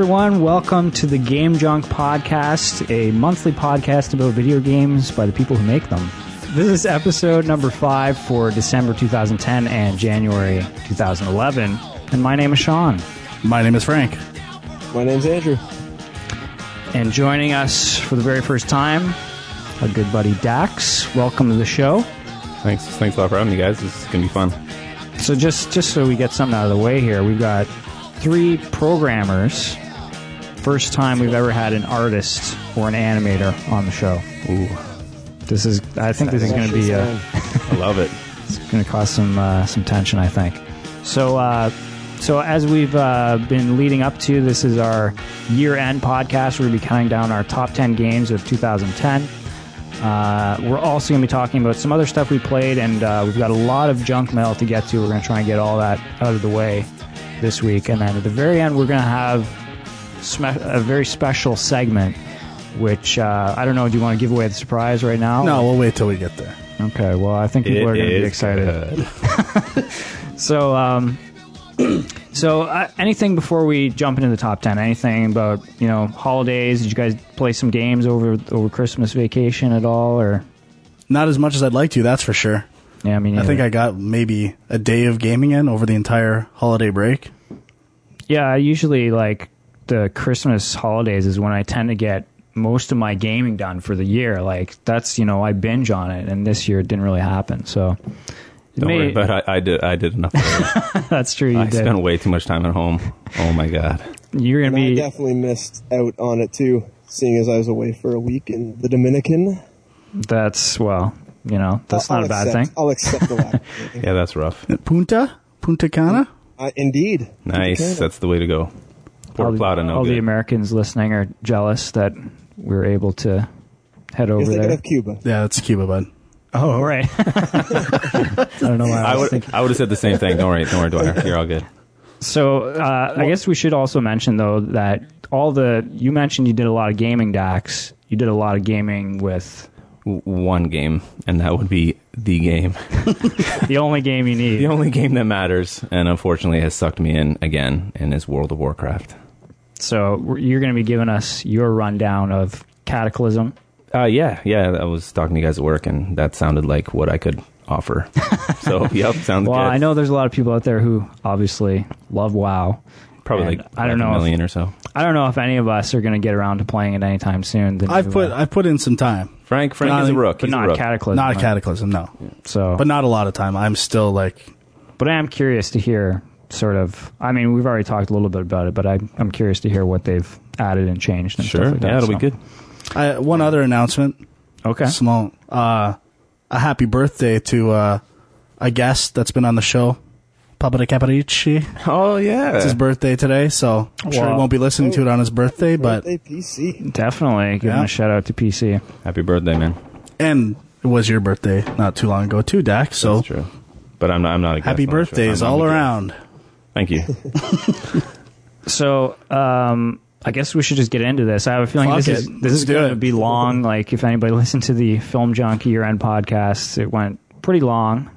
Hello, everyone. Welcome to the Game Junk Podcast, a monthly podcast about video games by the people who make them. This is episode number five for December 2010 and January 2011. And my name is Sean. My name is Frank. My name's Andrew. And joining us for the very first time, our good buddy Dax. Welcome to the show. Thanks, thanks a lot for having me, guys. This is gonna be fun. So just just so we get something out of the way here, we've got three programmers. First time we've ever had an artist or an animator on the show. Ooh, This is I think this is going to be uh, I love it. it's going to cause some uh, some tension. I think. So uh, so as we've uh, been leading up to, this is our year end podcast. We're going to be counting down our top ten games of 2010. Uh, we're also going to be talking about some other stuff we played, and uh, we've got a lot of junk mail to get to. We're going to try and get all that out of the way this week, and then at the very end, we're going to have a very special segment. Which uh, I don't know. Do you want to give away the surprise right now? No, we'll wait till we get there. Okay. Well, I think people It are going to be excited. So, um, so uh, anything before we jump into the top ten? Anything about you know holidays? Did you guys play some games over over Christmas vacation at all? Or Not as much as I'd like to, that's for sure. yeah, I mean, I think I got maybe a day of gaming in over the entire holiday break. yeah, I usually like the Christmas holidays is when I tend to get most of my gaming done for the year. Like that's you know I binge on it, and this year it didn't really happen. So. Don't may- worry about it. I, I did. I did enough. that's true. You I did. spent way too much time at home. Oh my god. You're gonna And I be definitely missed out on it too, seeing as I was away for a week in the Dominican. that's well, you know, that's I'll- not a I'll bad accept- thing. I'll accept the latter. Yeah, that's rough. Punta? Punta Cana? uh, indeed. Nice. That's the way to go. All Port the, Plata, no all the. Americans listening are jealous that we're able to head over thinking there. of Cuba. Yeah, that's Cuba, bud. Oh, right. I don't know why I, I was would. thinking. I would have said the same thing. Don't worry. Don't worry, Dwyer. You're all good. So uh, I guess we should also mention though that all the you mentioned you did a lot of gaming, Dax. You did a lot of gaming with One game, and that would be the game, the only game you need. the only game that matters, and unfortunately has sucked me in again, and is World of Warcraft. So you're going to be giving us your rundown of Cataclysm. Uh, yeah, yeah. I was talking to you guys at work, and that sounded like what I could offer. so, yep, sounds good. Well, good. I know there's a lot of people out there who obviously love WoW. Probably like I don't know a if- million or so. I don't know if any of us are going to get around to playing it anytime soon. The I've put I've put in some time. Frank, Frank Not- is a rook. but He's a not rook. Cataclysm. Not a cataclysm, no. So, But not a lot of time. I'm still like But I am curious to hear sort of. I mean, we've already talked a little bit about it, but I, I'm curious to hear what they've added and changed. And Sure, stuff like that, yeah, it'll so. be good. I, one other announcement. Okay. Small. Uh, a happy birthday to uh, a guest that's been on the show, Papa de Caparici. Oh yeah, It's his birthday today, so I'm sure he won't be listening to it on his birthday, but Birthday PC. Definitely giving Yeah. a shout out to PC. Happy birthday, man. and it was your birthday not too long ago too, Dak. So That's true. But I'm not. I'm not a guest happy on the show. birthdays I'm- I'm all a guest. around. Thank you. So, um, I guess we should just get into this. I have a feeling Fuck this it. is this Let's is do going to be long. Like if anybody listened to the Film Junkie year end podcast, it went pretty long.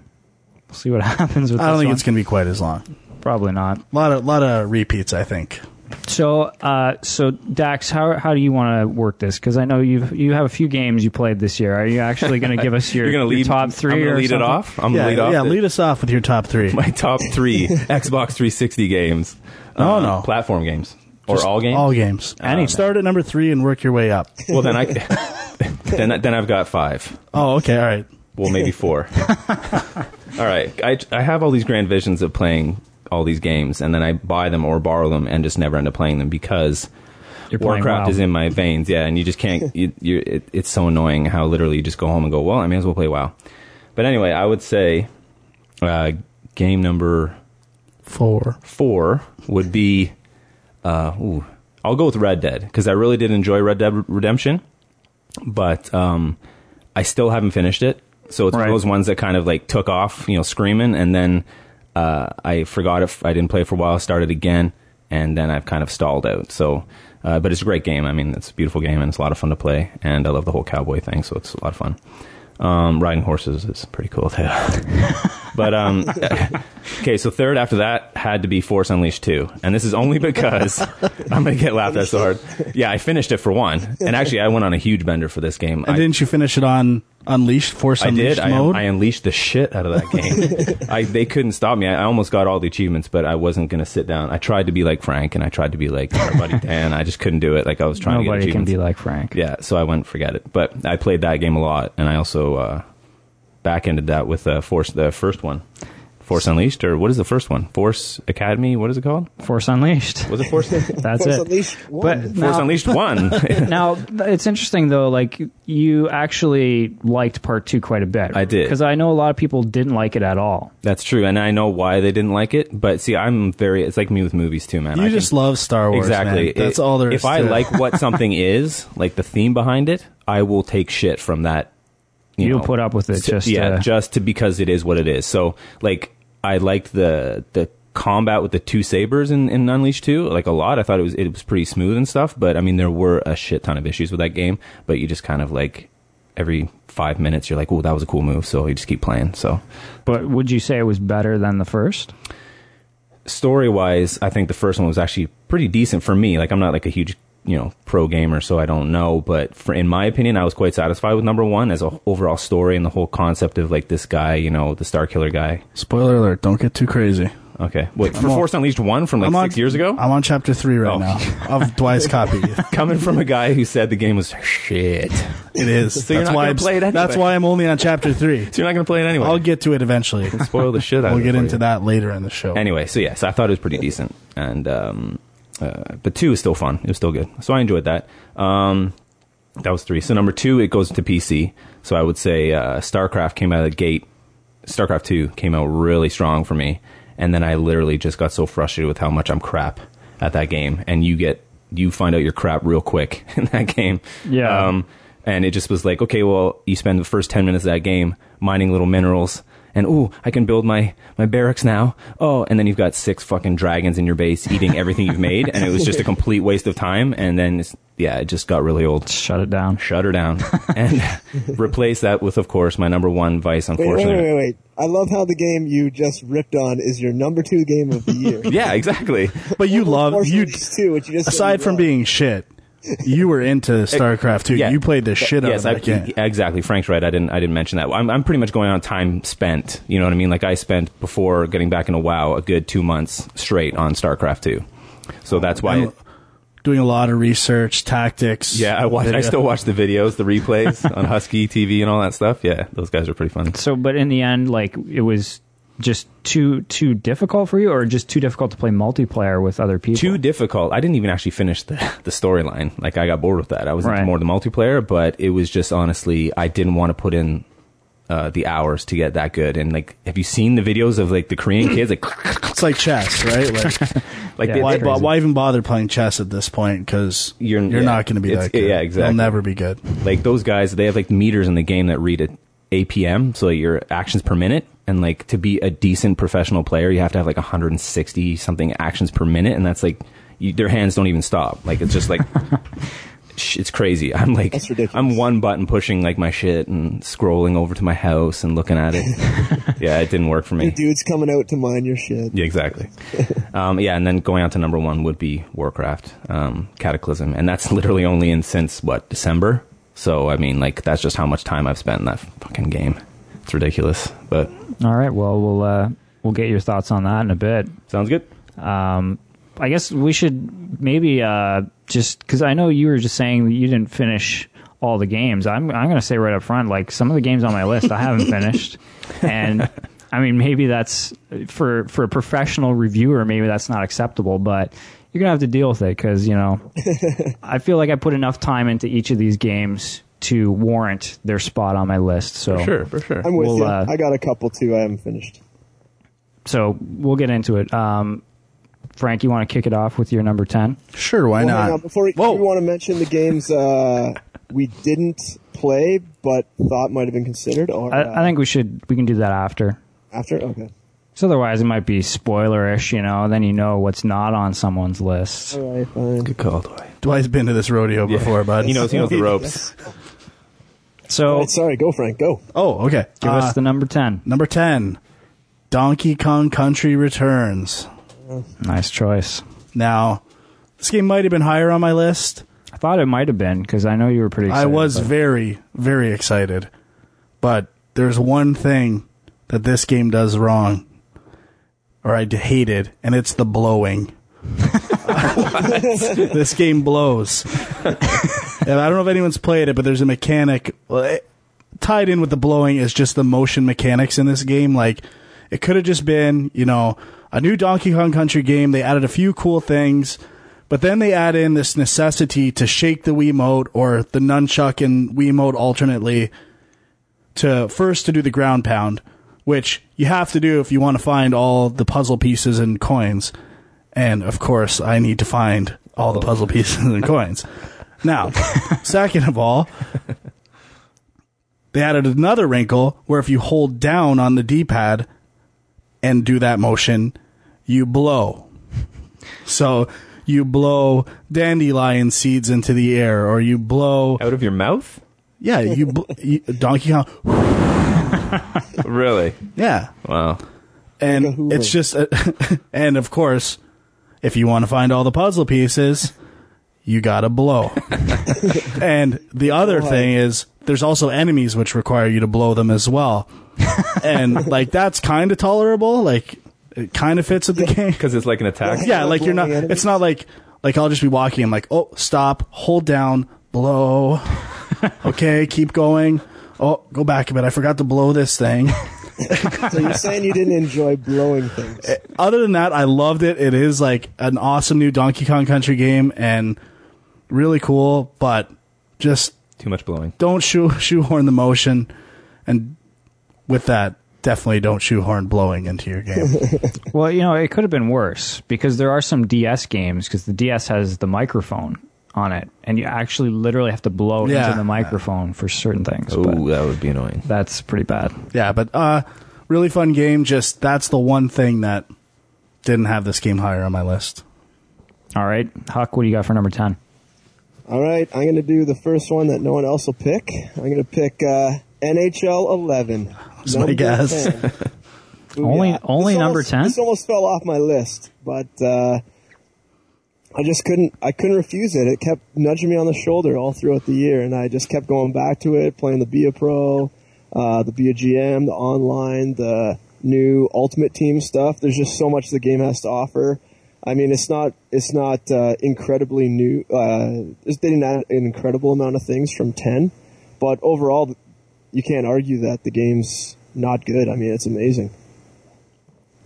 We'll see what happens with this. I don't this think one. it's going to be quite as long. Probably not. A lot of lot of repeats, I think. So, uh, so Dax, how how do you want to work this? Because I know you you have a few games you played this year. Are you actually going to give us your, gonna your lead top 3 I'm gonna lead something? it off. I'm yeah, gonna lead off. yeah. the- Lead us off with your top three. my top three Xbox 360 games. Oh, Uh, no. platform games or Just all games. All games. Any- Start at number three and work your way up. Well, then I then then I've got five. Oh, okay, all right. Well, maybe four. all right. I, I have all these grand visions of playing all these games, and then I buy them or borrow them and just never end up playing them because Warcraft WoW. is in my veins. Yeah, and you just can't. You, you, it, it's so annoying how literally you just go home and go, well, I may as well play WoW. But anyway, I would say uh, game number Four. four would be. Uh, ooh, I'll go with Red Dead because I really did enjoy Red Dead Redemption, but um, I still haven't finished it. So it's one of those ones that kind of like took off, you know, screaming, and then uh, I forgot it. I didn't play it for a while. Started again, and then I've kind of stalled out. So, uh, but it's a great game. I mean, it's a beautiful game, and it's a lot of fun to play. And I love the whole cowboy thing, so it's a lot of fun. Um, riding horses is pretty cool too. but um, Okay, so third after that had to be Force Unleashed 2. And this is only because I'm going to get laughed at so hard. Yeah, I finished it for one. And actually, I went on a huge bender for this game. And I, didn't you finish it on Unleashed, Force I Unleashed did. I, mode? I unleashed the shit out of that game. I, they couldn't stop me. I, I almost got all the achievements, but I wasn't going to sit down. I tried to be like Frank and I tried to be like our buddy Dan. I just couldn't do it. Like I was trying to get Nobody can be like Frank. Yeah, so I went and forget it. But I played that game a lot, and I also uh, back ended that with uh, Force, the first one, Force Unleashed, or what is the first one? Force Academy. What is it called? Force Unleashed. Was it Force? That's Force it. Unleashed But one. Force Unleashed one. now it's interesting though. Like you actually liked part two quite a bit. I did. because I know a lot of people didn't like it at all. That's true, and I know why they didn't like it. But see, I'm very. It's like me with movies too, man. you I just can- love Star Wars. exactly. man. That's It- all there is. If I it. like what something is, like the theme behind it, I will take shit from that. You You'll know, put up with it just yeah, to- just to because it is what it is. So like, I liked the the combat with the two sabers in, in Unleashed 2 like a lot. I thought it was it was pretty smooth and stuff. But I mean, there were a shit ton of issues with that game. But you just kind of like every five minutes, you're like, oh, that was a cool move. So you just keep playing. So But would you say it was better than the first? story wise, I think the first one was actually pretty decent for me. Like I'm not like a huge you know pro gamer, so I don't know. But for, in my opinion, I was quite satisfied with number one as a overall story and the whole concept of like this guy, you know, the Starkiller guy. Spoiler alert! Don't get too crazy. Okay, wait for on- Force Unleashed one from like I'm on- six years ago. I'm on chapter three right Oh. now of Dwight's copy. Coming from a guy who said the game was shit, It is. you're that's not why I'm, play it anyway. That's why I'm only on chapter three. so you're not going to play it anyway. I'll get to it eventually. spoil the shit out. We'll of it get into you. that later in the show. Anyway, so yes, I thought it was pretty decent, and um, uh, but two is still fun. It was still good, so I enjoyed that. Um, that was three. So number two, it goes to PC. So I would say uh, StarCraft came out of the gate. StarCraft two came out really strong for me, and then I literally just got so frustrated with how much I'm crap at that game, and you get you find out you're crap real quick in that game. Yeah. Um, and it just was like, okay, well, you spend the first 10 minutes of that game mining little minerals. And ooh, I can build my, my barracks now. Oh, and then you've got six fucking dragons in your base eating everything you've made. And it was just a complete waste of time. And then, it's, yeah, it just got really old. Shut it down. Shut her down. and replace that with, of course, my number one vice, Wait, wait, unfortunately. wait, wait, wait. I love how the game you just ripped on is your number two game of the year. Yeah, exactly. but you love you. Unleashed 2, which you just said Aside from love. being shit, you were into StarCraft too. Yeah. You played the shit out yes, of I, that game. exactly. Frank's right. I didn't. I didn't mention that. I'm, I'm pretty much going on time spent. You know what I mean? Like I spent before getting back into WoW a good two months straight on StarCraft two. So that's why. And Doing a lot of research, tactics. yeah, I watch. I still watch the videos, the replays on Husky TV and all that stuff. Yeah, those guys are pretty fun. So, but in the end, like it was just too too difficult for you, or just too difficult to play multiplayer with other people. Too difficult. I didn't even actually finish the the storyline. Like I got bored with that. I was into more the multiplayer, but it was just honestly I didn't want to put in. Uh, the hours to get that good and like have you seen the videos of like the korean kids like It's like chess, right? Like, like Yeah. they- why, they- bo- why even bother playing chess at this point? Because You're- you're, yeah. not going to be that good. yeah, exactly. You'll never be good. like those guys they have like meters in the game that read at apm so your actions per minute and like to be a decent professional player you have to have like 160 something actions per minute and that's like you, their hands don't even stop like it's just like it's crazy i'm like i'm one button pushing like my shit and scrolling over to my house and looking at it yeah it didn't work for me Your dude's coming out to mine your shit. yeah, exactly. um, yeah, and then going on to number one would be Warcraft, um, Cataclysm, and that's literally only in since what December. So I mean, like that's just how much time I've spent in that fucking game. It's ridiculous, but All right. Well, we'll uh, we'll get your thoughts on that in a bit. sounds good. Um, I guess we should maybe uh, just because I know you were just saying that you didn't finish all the games. I'm I'm going to say right up front, like some of the games on my list I haven't finished, and I mean maybe that's for for a professional reviewer, maybe that's not acceptable, but you're gonna have to deal with it because you know I feel like I put enough time into each of these games to warrant their spot on my list. So For sure, for sure. I'm with We'll, you. uh, I got a couple too. I haven't finished. so we'll get into it. Um, Frank, you want to kick it off with your number ten? Sure, why Well, not? on, before we, Whoa. we want to mention the games uh, we didn't play but thought might have been considered, or uh, I, I think we should we can do that after. after. Okay. So otherwise, it might be spoilerish, you know. Then you know what's not on someone's list. All right. Fine. Good call, Dwight. Dwight's been to this rodeo before, bud. He knows, he knows the ropes. So All right, sorry. Go, Frank. Go. Oh, okay. give Uh, us the number ten. number ten, Donkey Kong Country Returns. Nice choice. Now, this game might have been higher on my list. I thought it might have been because I know you were pretty. I was but- very, very excited. But there's one thing that this game does wrong, or I d- hated, and it's the blowing. this game blows. I don't know if anyone's played it, but there's a mechanic tied in with the blowing is just the motion mechanics in this game. Like it could have just been, you know, a new Donkey Kong Country game. They added a few cool things. But then they add in this necessity to shake the Wiimote or the nunchuck and Wiimote alternately to first to do the ground pound, which you have to do if you want to find all the puzzle pieces and coins. And of course, I need to find all the puzzle pieces and coins. Now, second of all, they added another wrinkle where if you hold down on the D-pad and do that motion, you blow. So you blow dandelion seeds into the air, or you blow, Out of your mouth? yeah, you, bl- you Donkey Kong, Really? yeah, Wow. and Like a Hoover. it's just, and of course, if you want to find all the puzzle pieces, you gotta blow. and the other Boy. thing is, there's also enemies which require you to blow them as well, and like that's kind of tolerable. Like it kind of fits with the game. Because it's like an attack. yeah, like you're not. It's not like like I'll just be walking. I'm like, oh, stop, hold down, blow. okay, keep going. Oh, go back a bit. I forgot to blow this thing. So you're saying you didn't enjoy blowing things? Eh, other than that, I loved it. It is like an awesome new Donkey Kong Country game and really cool. But just Too much blowing. don't shoe shoehorn the motion, and with that, definitely don't shoehorn blowing into your game. Well, you know, it could have been worse because there are some DS games because the DS has the microphone on it, and you actually literally have to blow Yeah. into the microphone for certain things. Oh, that would be annoying. that's pretty bad. yeah, but uh, really fun game. Just that's the one thing that didn't have this game higher on my list. All right, Huck, what do you got for number ten? All right, I'm going to do the first one that no one else will pick. I'm going to pick uh, NHL 11. That's my guess. 10. Only- only This number 10? This almost fell off my list, but uh, I just couldn't. I couldn't refuse it. It kept nudging me on the shoulder all throughout the year, and I just kept going back to it, playing the Be a Pro, uh, the Be a GM, the online, the new Ultimate Team stuff. There's just so much the game has to offer. I mean, it's not it's not uh, incredibly new. Uh, they didn't add an incredible amount of things from ten, but overall, you can't argue that the game's not good. I mean, it's amazing,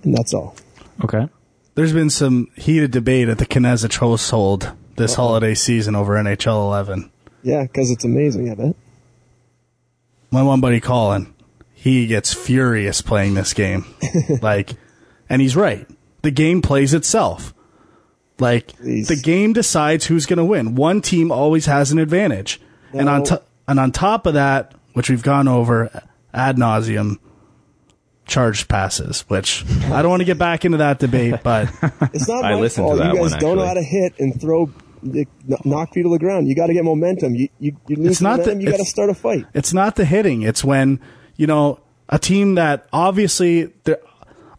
and that's all. Okay. There's been some heated debate at the Kinezich household this holiday season over NHL 11. Yeah, because it's amazing. I bet. my one buddy Colin, he gets furious playing this game. like, and he's right. The game plays itself. Like, Please. the game decides who's going to win. One team always has an advantage. And on No. to- and on top of that, which we've gone over ad nauseum, charged passes, which I don't want to get back into that debate, but It's not I my listened to fault. that you guys one, don't know how to hit and throw, knock people to the ground. You got to get momentum. You you, you lose It's not momentum. that- you got to start a fight. It's not the hitting. It's when you know a team that obviously.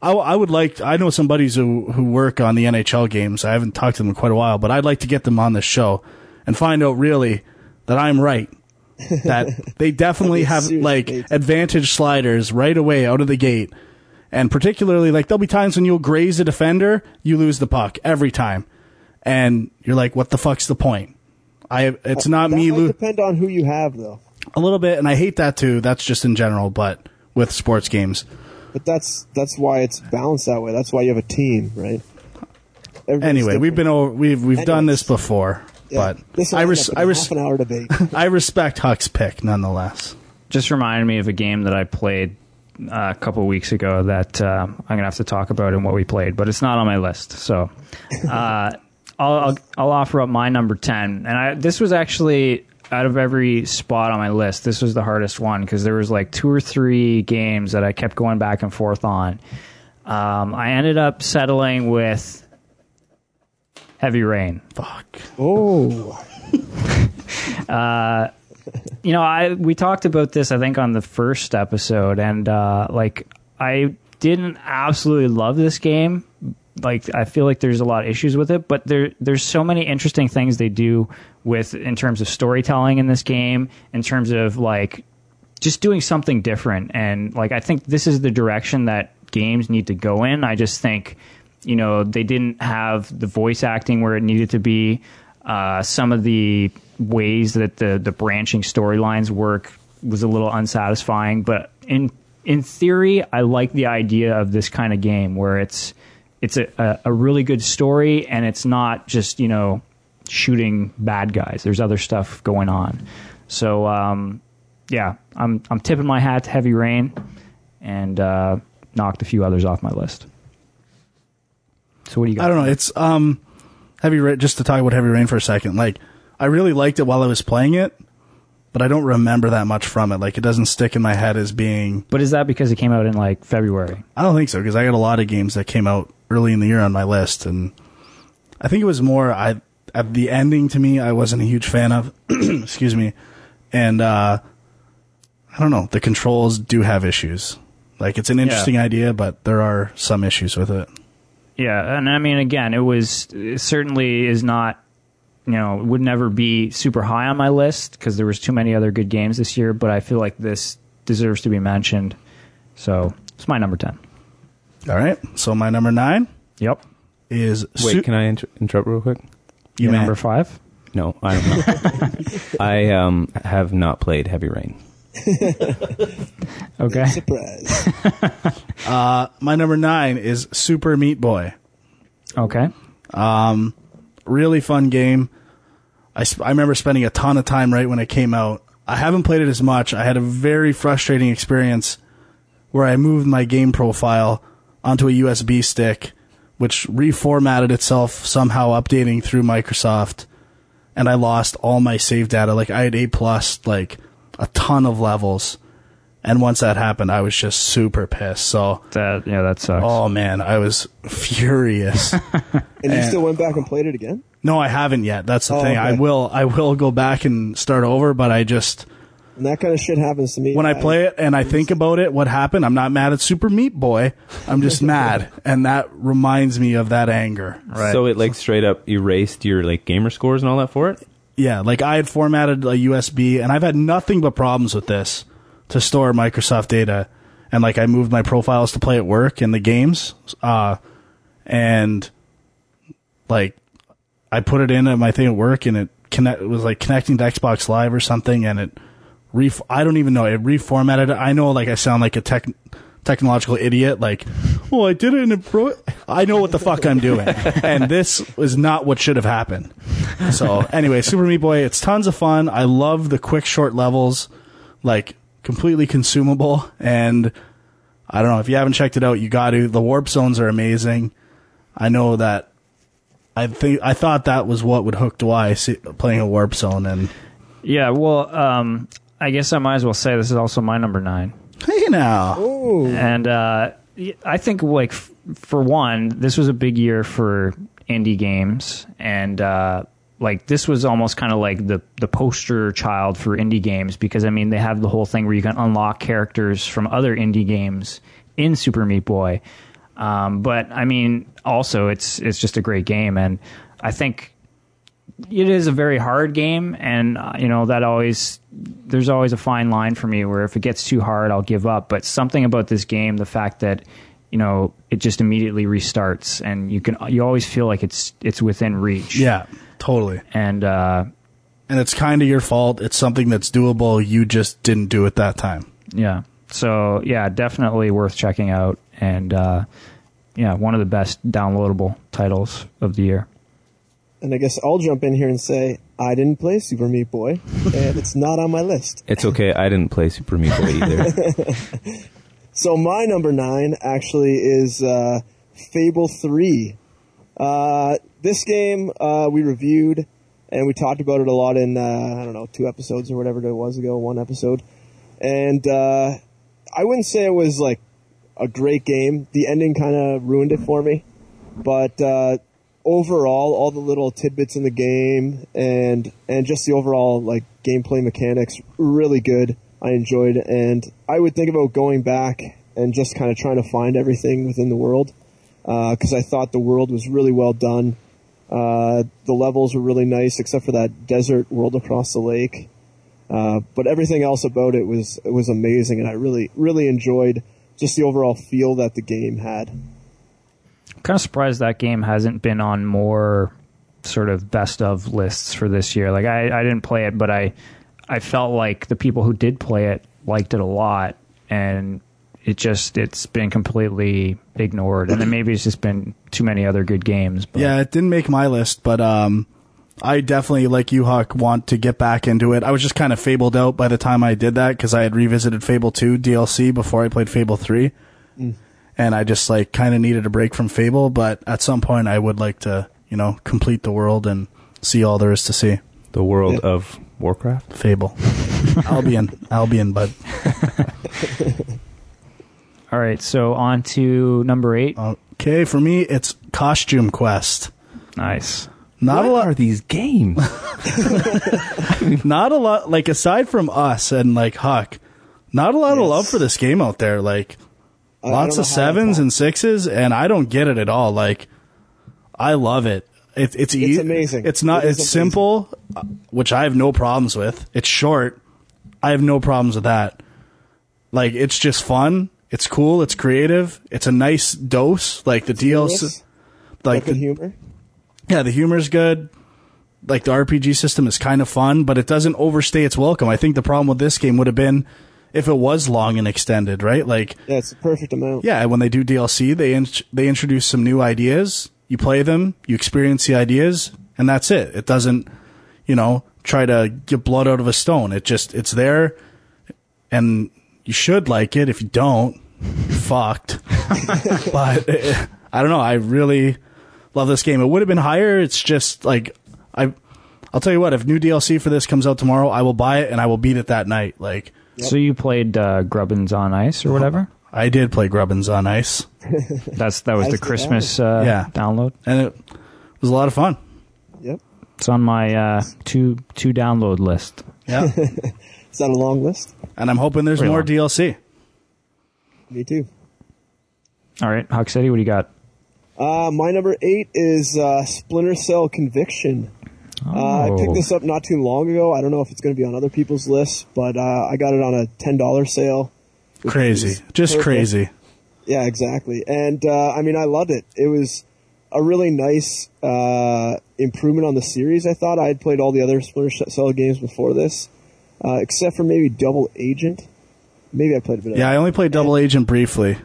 I, I would like. I know some buddies who who work on the NHL games. I haven't talked to them in quite a while, but I'd like to get them on this show and find out really that I'm right. That they definitely have like advantage sliders right away out of the gate, and particularly like there'll be times when you'll graze a defender, you lose the puck every time, and you're like, what the fuck's the point? I it's uh, not that me. might Lo- depend on who you have, though. a little bit, and I hate that too. That's just in general, but with sports games, But that's that's why it's balanced that way. That's why you have a team, right? Everybody's anyway, we've been over, we've we've done this before, Yeah, but this I res- up in I a res- half an hour debate. I respect Huck's pick nonetheless. Just reminded me of a game that I played uh, a couple weeks ago that uh, I'm gonna have to talk about and what we played, but it's not on my list. So uh, I'll, I'll I'll offer up my number ten, and I this was actually out of every spot on my list, this was the hardest one because there was like two or three games that I kept going back and forth on. Um, I ended up settling with Heavy Rain. Fuck. oh, you know, I we talked about this I think on the first episode, and uh, like I didn't absolutely love this game. Like I feel like there's a lot of issues with it, but there there's so many interesting things they do with in terms of storytelling in this game, in terms of like just doing something different. And like I think this is the direction that games need to go in. I just think you know they didn't have the voice acting where it needed to be. Uh, some of the ways that the the branching storylines work was a little unsatisfying, but in in theory, I like the idea of this kind of game where it's it's a, a, a really good story and it's not just you know shooting bad guys. There's other stuff going on. So um, yeah, I'm I'm tipping my hat to Heavy Rain and uh, knocked a few others off my list. So what do you got? I don't know. It's um, heavy rain. Just to talk about heavy rain for a second, like I really liked it while I was playing it, but I don't remember that much from it. Like it doesn't stick in my head as being. But is that because it came out in like February? I don't think so because I got a lot of games that came out early in the year on my list, and I think it was more I at the ending to me I wasn't a huge fan of. excuse me, and uh, I don't know. The controls do have issues. Like it's an interesting idea, but there are some issues with it. Yeah, and I mean, again, it was it certainly is not, you know, would never be super high on my list because there was too many other good games this year. But I feel like this deserves to be mentioned, so it's my number ten. All right. So my number nine Yep, is Wait, Su- can I inter- interrupt real quick? You your may. number five. No, I don't know. I um, have not played Heavy Rain. Okay, Surprise. My number nine is Super Meat Boy. okay, Really fun game. I, sp- I remember spending a ton of time right when it came out. I haven't played it as much. I had a very frustrating experience where I moved my game profile onto a USB stick, which reformatted itself somehow updating through Microsoft, and I lost all my save data. Like I had A plus, like a ton of levels, and once that happened, I was just super pissed. So, that yeah, that sucks. oh man, I was furious. And you still went back and played it again? No, I haven't yet. That's the Oh, thing. I will. I will go back and start over, but I just And that kind of shit happens to me. when I play it and I think about it, what happened? I'm not mad at Super Meat Boy. I'm just mad, and that reminds me of that anger. Right. So it like straight up erased your like gamer scores and all that for it. yeah, like I had formatted a USB, and I've had nothing but problems with this to store Microsoft data, and like I moved my profiles to play at work in the games, uh, and like I put it in at my thing at work, and it connect it was like connecting to Xbox Live or something, and it ref- I don't even know it reformatted it. I know like I sound like a tech technological idiot, like "Well, I did it in a pro. I know what the fuck I'm doing, and this is not what should have happened. So anyway, Super Meat Boy, it's tons of fun. I love the quick short levels, like completely consumable, and I don't know if you haven't checked it out, you got to. The warp zones are amazing. I know that. I think I thought that was what would hook Dwight see, playing a warp zone, and Yeah, well, um, I guess I might as well say this is also my number nine. hey now, Ooh. And uh, y- I think, like, f- for one, this was a big year for indie games, and uh, like this was almost kind of like the the poster child for indie games because I mean they have the whole thing where you can unlock characters from other indie games in Super Meat Boy. Um, but I mean, also it's it's just a great game, and I think it is a very hard game, and uh, you know that always there's always a fine line for me where if it gets too hard, I'll give up. But something about this game, the fact that you know it just immediately restarts, and you can you always feel like it's it's within reach. yeah, totally. and uh, And it's kind of your fault. It's something that's doable. You just didn't do it that time. yeah, so yeah, definitely worth checking out, and uh, yeah, one of the best downloadable titles of the year. And I guess I'll jump in here and say I didn't play Super Meat Boy, and it's not on my list. It's okay. I didn't play Super Meat Boy either. So my number nine actually is uh, Fable Three. Uh, this game uh, we reviewed and we talked about it a lot in uh, I don't know two episodes or whatever it was ago, one episode, and uh, I wouldn't say it was like a great game. The ending kind of ruined it for me, but uh, overall, all the little tidbits in the game and and just the overall like gameplay mechanics really good. I enjoyed it, and I would think about going back and just kind of trying to find everything within the world because I thought the world was really well done. Uh, the levels were really nice, except for that desert world across the lake. Uh, but everything else about it was it was amazing, and I really really enjoyed just the overall feel that the game had. I'm kind of surprised that game hasn't been on more sort of best of lists for this year. Like I, I didn't play it, but I I felt like the people who did play it liked it a lot, and it just it's been completely ignored. And then maybe it's just been too many other good games. But. Yeah, it didn't make my list, but um, I definitely, like you, Huck, want to get back into it. I was just kind of fabled out by the time I did that because I had revisited Fable 2 DLC before I played Fable 3. And I just like kind of needed a break from Fable, but at some point I would like to, you know, complete the world and see all there is to see. The world Yeah. of Warcraft. Fable. Albion. Albion, bud. All right, so on to number eight. Okay, for me, it's Costume Quest. Nice. Not a lot. are these games? not a lot like aside from us and like Huck, not a lot of love for this game out there. Like I- I lots of sevens and sixes, and I don't get it at all. Like I love it. It it's e- It's amazing. It's not. It is it's amazing. simple, which I have no problems with. It's short. I have no problems with that. Like it's just fun. It's cool. It's creative. It's a nice dose. Like the DLC. Humorous, Like good the, humor. yeah, the humor's good. Like the RPG system is kind of fun, but it doesn't overstay its welcome. I think the problem with this game would have been if it was long and extended, right? Like, Yeah, it's the perfect amount. yeah, when they do DLC, they in- they introduce some new ideas. You play them, you experience the ideas, and that's it. It doesn't, you know, try to get blood out of a stone. It just it's there, and you should like it. If you don't, you're fucked. but uh, I don't know. I really love this game. It would have been higher. It's just like I. I'll tell you what. If new DLC for this comes out tomorrow, I will buy it and I will beat it that night. Like So you played uh, Grubbins on Ice or whatever? I did play Grubbins on Ice, That's that was Ice the Christmas uh, Yeah. download. and it was a lot of fun. Yep. It's on my uh, two two download list. Yeah, Is that a long list? and I'm hoping there's Pretty more long. DLC. Me too. All right, Huck City, what do you got? Uh, my number eight is uh, Splinter Cell Conviction. Uh, I Oh. picked this up not too long ago. I don't know if it's going to be on other people's lists, but uh, I got it on a ten dollar sale. Crazy, just perfect. crazy. Yeah, exactly. And uh, I mean, I loved it. It was a really nice uh, improvement on the series. I thought I had played all the other Splinter Cell games before this, uh, except for maybe Double Agent. Maybe I played a bit. of Yeah. I only played Double Agent briefly.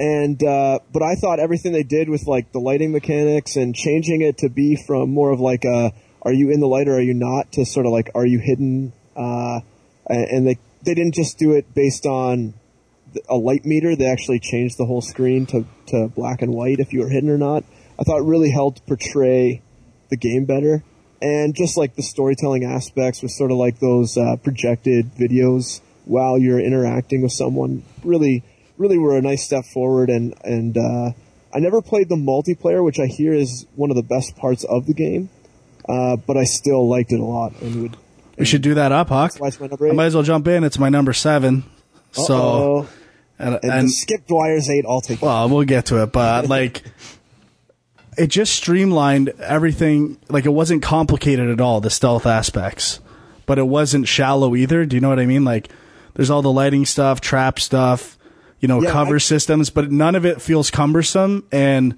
And uh, but I thought everything they did with like the lighting mechanics and changing it to be from more of like a are you in the light or are you not? to sort of like are you hidden? Uh, and they they didn't just do it based on a light meter. They actually changed the whole screen to, to black and white if you were hidden or not. I thought really helped portray the game better. And just like the storytelling aspects with sort of like those uh, projected videos while you're interacting with someone really really were a nice step forward and and uh, I never played the multiplayer which I hear is one of the best parts of the game uh, but I still liked it a lot and would We should do that up, Huck. why it's my number I might as well jump in. It's my number seven. So, Uh-oh. and, and, and skip Dwyer's eight I'll take it. well, we'll get to it, but like, it just streamlined everything. Like, it wasn't complicated at all, the stealth aspects, but it wasn't shallow either. Do you know what I mean? Like, there's all the lighting stuff, trap stuff, you know, Yeah, cover I- systems, but none of it feels cumbersome. And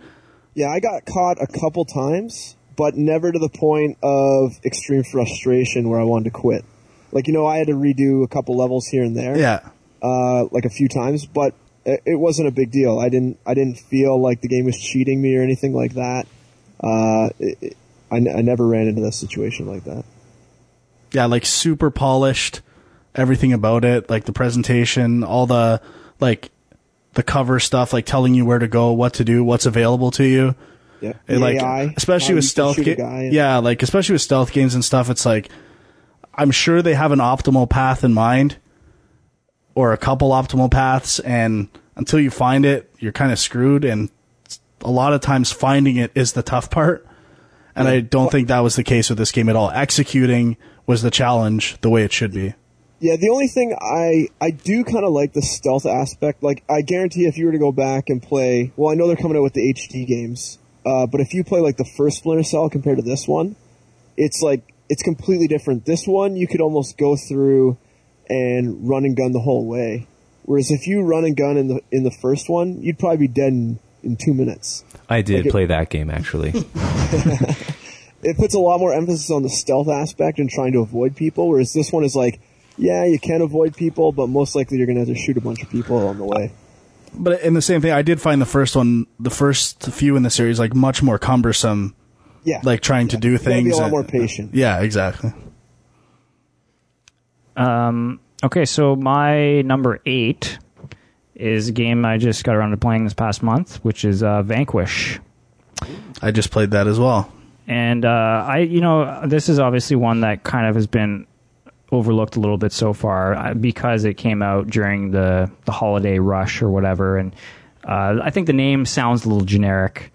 Yeah, I got caught a couple times, but never to the point of extreme frustration where I wanted to quit. Like, you know, I had to redo a couple levels here and there. yeah, Uh, like a few times, but it, it wasn't a big deal. I didn't, I didn't feel like the game was cheating me or anything like that. Uh, it, it, I, n- I never ran into that situation like that. yeah, like super polished, everything about it, like the presentation, all the like the cover stuff, like telling you where to go, what to do, what's available to you. Yeah. Like AI, especially with stealth games. and- Yeah, like especially with stealth games and stuff, it's like I'm sure they have an optimal path in mind or a couple optimal paths and until you find it, you're kind of screwed and a lot of times finding it is the tough part. And I don't think that was the case with this game at all. Executing was the challenge the way it should be. Yeah, the only thing I I do kind of like the stealth aspect. Like, I guarantee if you were to go back and play, well, I know they're coming out with the HD games, uh, but if you play like the first Splinter Cell compared to this one, it's like it's completely different. This one you could almost go through and run and gun the whole way, whereas if you run and gun in the in the first one, you'd probably be dead in, in two minutes. I did Like it- play that game actually. it puts a lot more emphasis on the stealth aspect and trying to avoid people, whereas this one is like, yeah, you can avoid people, but most likely you're going to have to shoot a bunch of people along the way. But in the same thing, I did find the first one, the first few in the series, like much more cumbersome. Yeah, Like trying to do You things. Be a lot and- more patient. Yeah, exactly. Um, okay, so my number eight is a game I just got around to playing this past month, which is uh, Vanquish. I just played that as well. And uh, I, you know, this is obviously one that kind of has been overlooked a little bit so far uh, because it came out during the the holiday rush or whatever. And uh, I think the name sounds a little generic,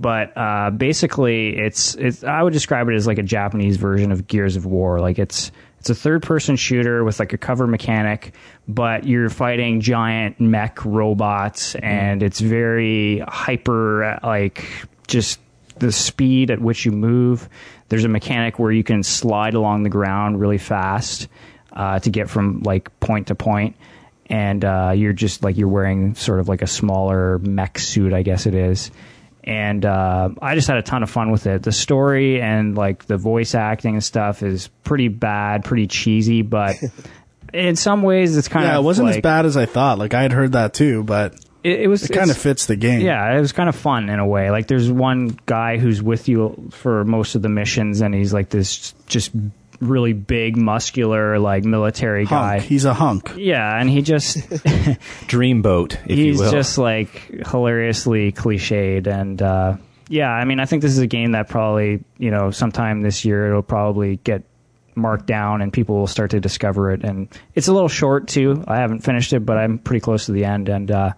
but uh, basically, it's it's. I would describe it as like a Japanese version of Gears of War. Like it's it's a third person shooter with like a cover mechanic, but you're fighting giant mech robots, and it's very hyper uh, like just the speed at which you move. There's a mechanic where you can slide along the ground really fast uh, to get from like point to point, and uh, you're just like you're wearing sort of like a smaller mech suit, I guess it is. And uh, I just had a ton of fun with it. The story and like the voice acting and stuff is pretty bad, pretty cheesy, but in some ways it's kind of Yeah, of it wasn't like, as bad as I thought. Like I had heard that too, but It, it was it kind of fits the game. yeah, it was kind of fun in a way. Like there's one guy who's with you for most of the missions, and he's like this just really big, muscular, like military hunk. guy. He's a hunk. Yeah, and he just Dreamboat, if he's you will. just like hilariously cliched and uh yeah, I mean I think this is a game that probably, you know, sometime this year it'll probably get marked down and people will start to discover it and it's a little short too. I haven't finished it, but I'm pretty close to the end and uh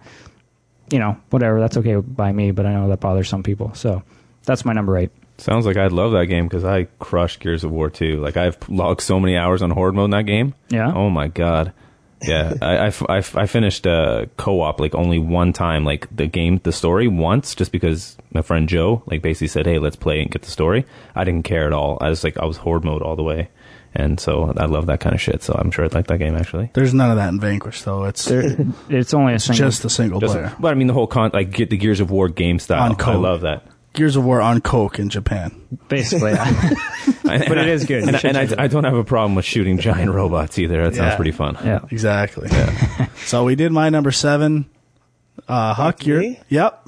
you know, whatever, that's okay by me, but I know that bothers some people. So that's my number 8. Sounds like I'd love that game because I crushed Gears of War 2. Like I've logged so many hours on Horde mode in that game. Yeah? Oh my god. Yeah, I I I finished uh, co-op like only one time, like the game, the story once, just because my friend Joe like basically said, "Hey, let's play and get the story." I didn't care at all. I was like, I was horde mode all the way, and so I love that kind of shit. So I'm sure I'd like that game actually. There's none of that in Vanquish though. It's It's only a single just the single Just, player. but I mean the whole con, like get the Gears of War game style. On I love that. Gears of War on Coke in Japan. basically. but it is good. And, and I, I don't have a problem with shooting giant robots either. That sounds Yeah. pretty fun. yeah. Exactly. Yeah. so we did my number seven. Uh, Huck, you're yep.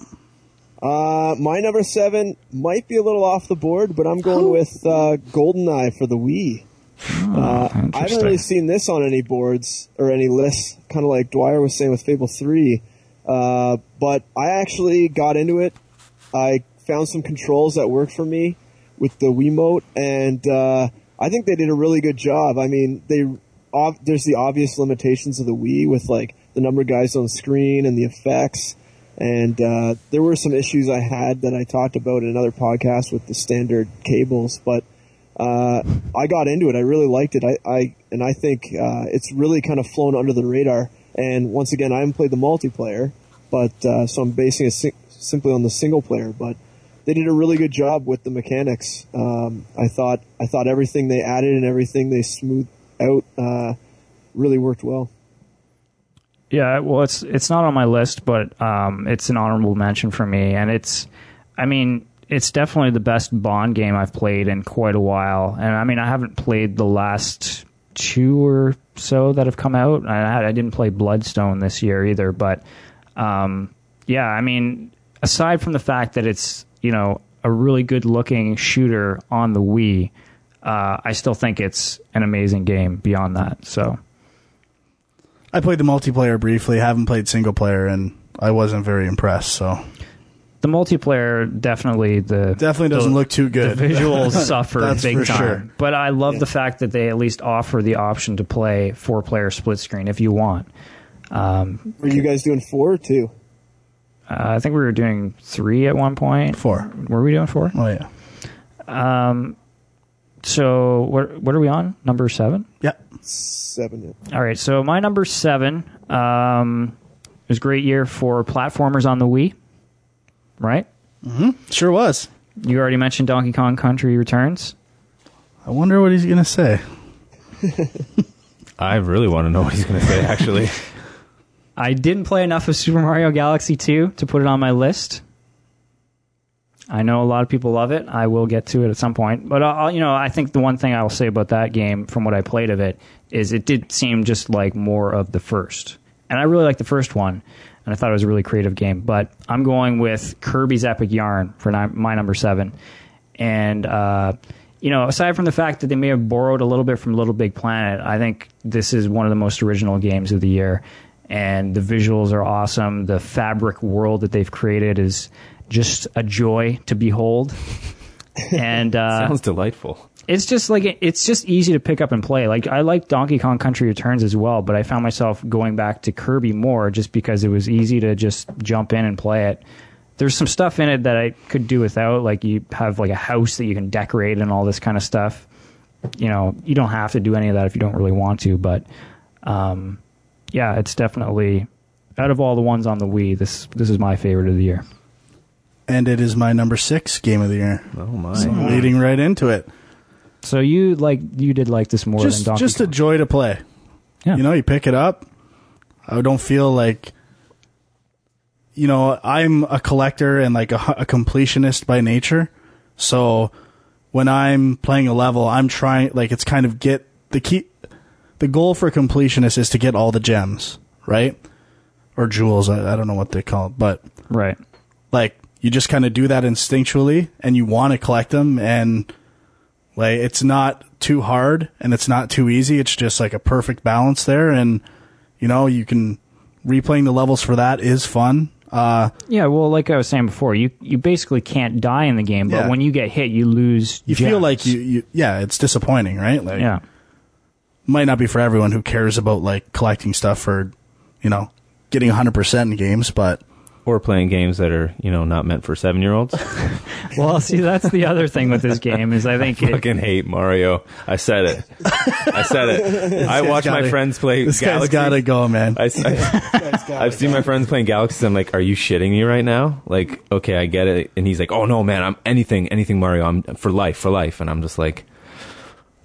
Uh, my number seven might be a little off the board, but I'm going with uh, GoldenEye for the Wii. Uh, I haven't really seen this on any boards or any lists, kind of like Dwyer was saying with Fable 3. Uh, but I actually got into it. I found some controls that worked for me with the Wiimote, and uh, I think they did a really good job. I mean, they ob- there's the obvious limitations of the Wii with like the number of guys on the screen and the effects, and uh, there were some issues I had that I talked about in another podcast with the standard cables, but uh, I got into it. I really liked it. I, I and I think uh, it's really kind of flown under the radar. And once again, I haven't played the multiplayer, but uh, so I'm basing it si- simply on the single player. But they did a really good job with the mechanics. Um, I thought I thought everything they added and everything they smoothed out uh, really worked well. Yeah, well, it's it's not on my list, but um, it's an honorable mention for me, and it's, I mean, it's definitely the best Bond game I've played in quite a while, and I mean, I haven't played the last two or so that have come out. I, I didn't play Bloodstone this year either, but um, yeah, I mean, aside from the fact that it's you know a really good looking shooter on the Wii, uh, I still think it's an amazing game. Beyond that, so. I played the multiplayer briefly. Haven't played single player, and I wasn't very impressed. So the multiplayer definitely the definitely doesn't the- look too good. The visuals suffer That's big time, sure. but I love the fact that they at least offer the option to play four player split screen if you want. Um, Were you guys doing four or two? uh, I think we were doing three at one point. Four. Were we doing four? Oh yeah. Um. so what what are we on? Number seven. Yeah. Seven. Yeah. All right. So my number seven um, it was a great year for platformers on the Wii. Right. Mm-hmm. Sure was. You already mentioned Donkey Kong Country Returns. I wonder what he's gonna say. I really want to know what he's going to say. Actually, I didn't play enough of Super Mario Galaxy 2 to put it on my list. I know a lot of people love it. I will get to it at some point. But uh, I'll, you know, I think the one thing I will say about that game from what I played of it is it did seem just like more of the first. And I really like the first one, and I thought it was a really creative game. But I'm going with Kirby's Epic Yarn for my number 7. And uh, you know, aside from the fact that they may have borrowed a little bit from Little Big Planet, I think this is one of the most original games of the year. And the visuals are awesome. The fabric world that they've created is just a joy to behold. and uh, sounds delightful. It's just like it's just easy to pick up and play. Like I like Donkey Kong Country Returns as well, but I found myself going back to Kirby more just because it was easy to just jump in and play it. There's some stuff in it that I could do without, like you have like a house that you can decorate and all this kind of stuff. You know, you don't have to do any of that if you don't really want to, but um, yeah, it's definitely out of all the ones on the Wii, this this is my favorite of the year. And it is my number six game of the year. Oh my! So leading right into it. So you like you did like this more Just than Donkey just a joy to play. Yeah. You know, you pick it up. I don't feel like you know, I'm a collector and like a, a completionist by nature. So when I'm playing a level, I'm trying like it's kind of get the key the goal for completionist is to get all the gems, right? Or jewels, I, I don't know what they call it, but right. like you just kind of do that instinctually and you want to collect them and like it's not too hard and it's not too easy. It's just like a perfect balance there. And you know you can replaying the levels for that is fun. Uh Yeah, well, like I was saying before, you you basically can't die in the game, but Yeah. when you get hit, you lose. you feel like you, you yeah it's disappointing right? Like yeah, might not be for everyone who cares about like collecting stuff for you know getting 100% in games but Or playing games that are you know not meant for seven year olds. Well, see, that's the other thing with this game is I think it, Fucking hate Mario. I said it. I said it. I watch my gotta- friends play this guy's Galaxy. gotta go man I, I, have seen my friends playing Galaxy. I'm like, are you shitting me right now? Like, okay, I get it. And he's like, oh no, man, I'm anything, anything Mario. I'm for life, for life. And I'm just like,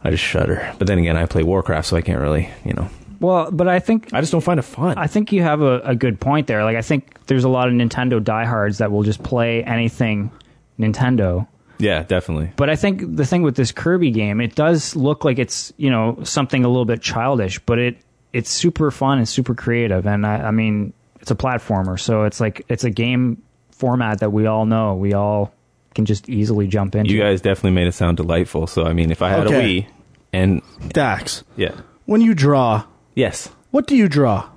I just shudder. But then again, I play Warcraft, so I can't really, you know, well, but I think I just don't find it fun. I think you have a, a good point there. Like I think there's a lot of Nintendo diehards that will just play anything Nintendo. yeah, definitely. But I think the thing with this Kirby game, it does look like it's you know something a little bit childish, but it it's super fun and super creative. And I, I mean, it's a platformer, so it's like it's a game format that we all know. We all can just easily jump into. You guys definitely made it sound delightful. So I mean, if I had Okay. a Wii, and Dax yeah, when you draw yes, what do you draw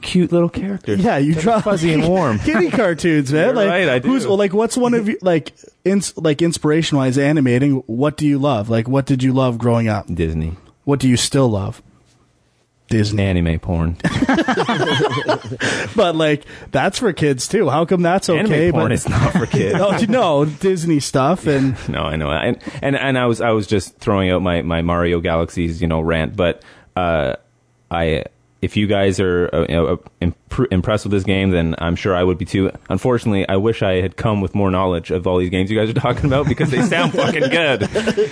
cute little characters. Yeah, you draw fuzzy and warm. kitty cartoons, man. You're like, right, I do. Who's like? What's one of you like? Ins, like inspiration wise, animating. What do you love? Like, what did you love growing up? Disney What do you still love? Disney, anime porn. but like that's for kids too. How come that's okay? anime porn but is not for kids. no, oh, no, Disney stuff and no, I know, and and and I was I was just throwing out my my Mario Galaxies, you know, rant. But uh, I, if you guys are uh, you know, imp- impressed with this game, then I'm sure I would be too. Unfortunately, I wish I had come with more knowledge of all these games you guys are talking about because they sound fucking good,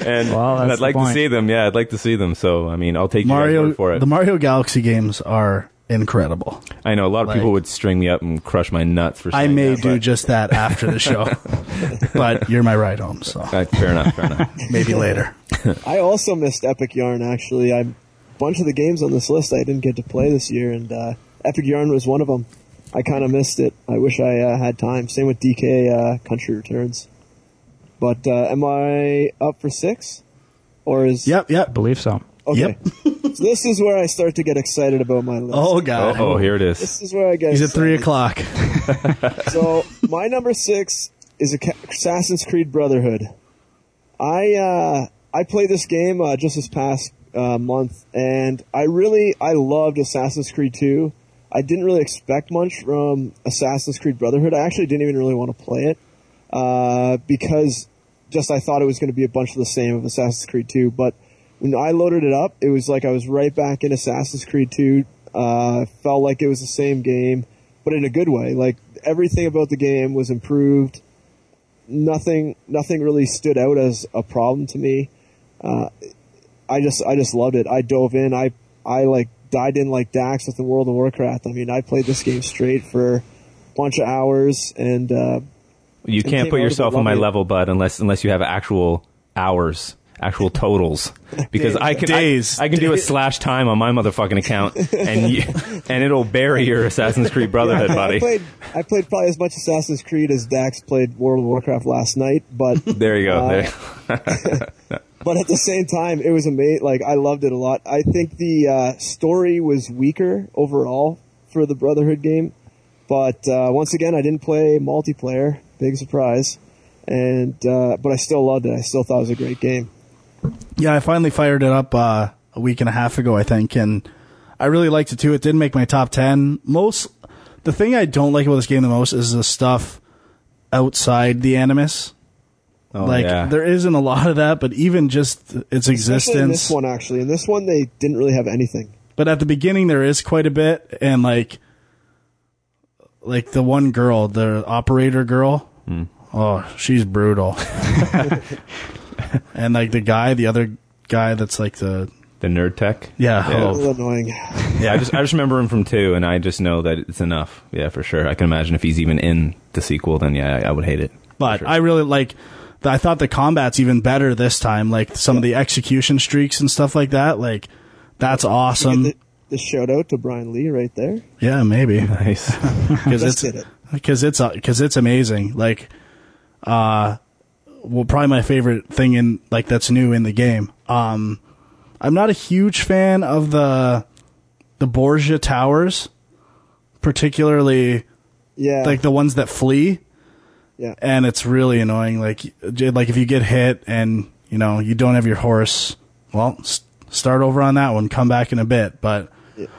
and, Well, and I'd like the to see them. Yeah, I'd like to see them. So I mean, I'll take your Mario. word for it. The Mario Galaxy games are incredible. I know a lot of people would string me up and crush my nuts for. I may that, do but- just that after the show, but you're my ride home, so Uh, fair enough. Fair enough. maybe later. I also missed Epic Yarn. Actually, I a bunch of the games on this list I didn't get to play this year, and uh, Epic Yarn was one of them. I kind of missed it. I wish I uh, had time. Same with DK uh, Country Returns. But uh, am I up for six, or is Yep, I yep. believe so. Okay, so this is where I start to get excited about my list. Oh god, oh, here it is. This is. is where I get. he's at three o'clock. so my number six is Assassin's Creed Brotherhood. I uh, I played this game uh, just this past uh, month, and I really I loved Assassin's Creed 2. I didn't really expect much from Assassin's Creed Brotherhood. I actually didn't even really want to play it uh, because just I thought it was going to be a bunch of the same of Assassin's Creed 2. But when I loaded it up, it was like I was right back in Assassin's Creed 2. Uh, felt like it was the same game, but in a good way. Like everything about the game was improved. Nothing, nothing really stood out as a problem to me. Uh, I just, I just loved it. I dove in. I, I like died in like Dax with the World of Warcraft. I mean, I played this game straight for a bunch of hours, and uh, You And can't put yourself on my it. level, bud, unless unless you have actual hours, actual totals. Because I can Days. I, can do a slash time on my motherfucking account, and you, and it'll bury your Assassin's Creed Brotherhood, I buddy. played, I played probably as much Assassin's Creed as Dax played World of Warcraft last night, but There you go. Uh, There- but at the same time, it was amazing. Like I loved it a lot. I think the uh, story was weaker overall for the Brotherhood game, but uh, once again, I didn't play multiplayer. Big surprise, and uh, but I still loved it. I still thought it was a great game. Yeah, I finally fired it up uh, a week and a half ago, I think, and I really liked it too. It didn't make my top ten. Most the thing I don't like about this game the most is the stuff outside the Animus. Oh, like yeah. there isn't a lot of that, but even just its Especially in existence. this one, actually, in this one, they didn't really have anything. But at the beginning, there is quite a bit, and like, like the one girl, the operator girl. Hmm. Oh, she's brutal. and like the guy, the other guy that's like the the nerd tech. yeah, Yeah. A oh, little annoying. Yeah, I just I just remember him from two, and I just know that it's enough. Yeah, for sure. I can imagine if he's even in the sequel, then yeah, I, I would hate it. But Sure. I really like. I thought the combat's even better this time. Like some of the execution streaks and stuff like that. Like that's awesome. the, the shout out to Brian Lee right there. Yeah, maybe Nice. because Just it's did it. because it's because it's amazing. Like, uh, well, probably my favorite thing in like that's new in the game. Um, I'm not a huge fan of the the Borgia towers, particularly Yeah, like the ones that flee. Yeah. and it's really annoying. Like, like if you get hit and you know you don't have your horse, well, s- start over on that one. Come back in a bit. But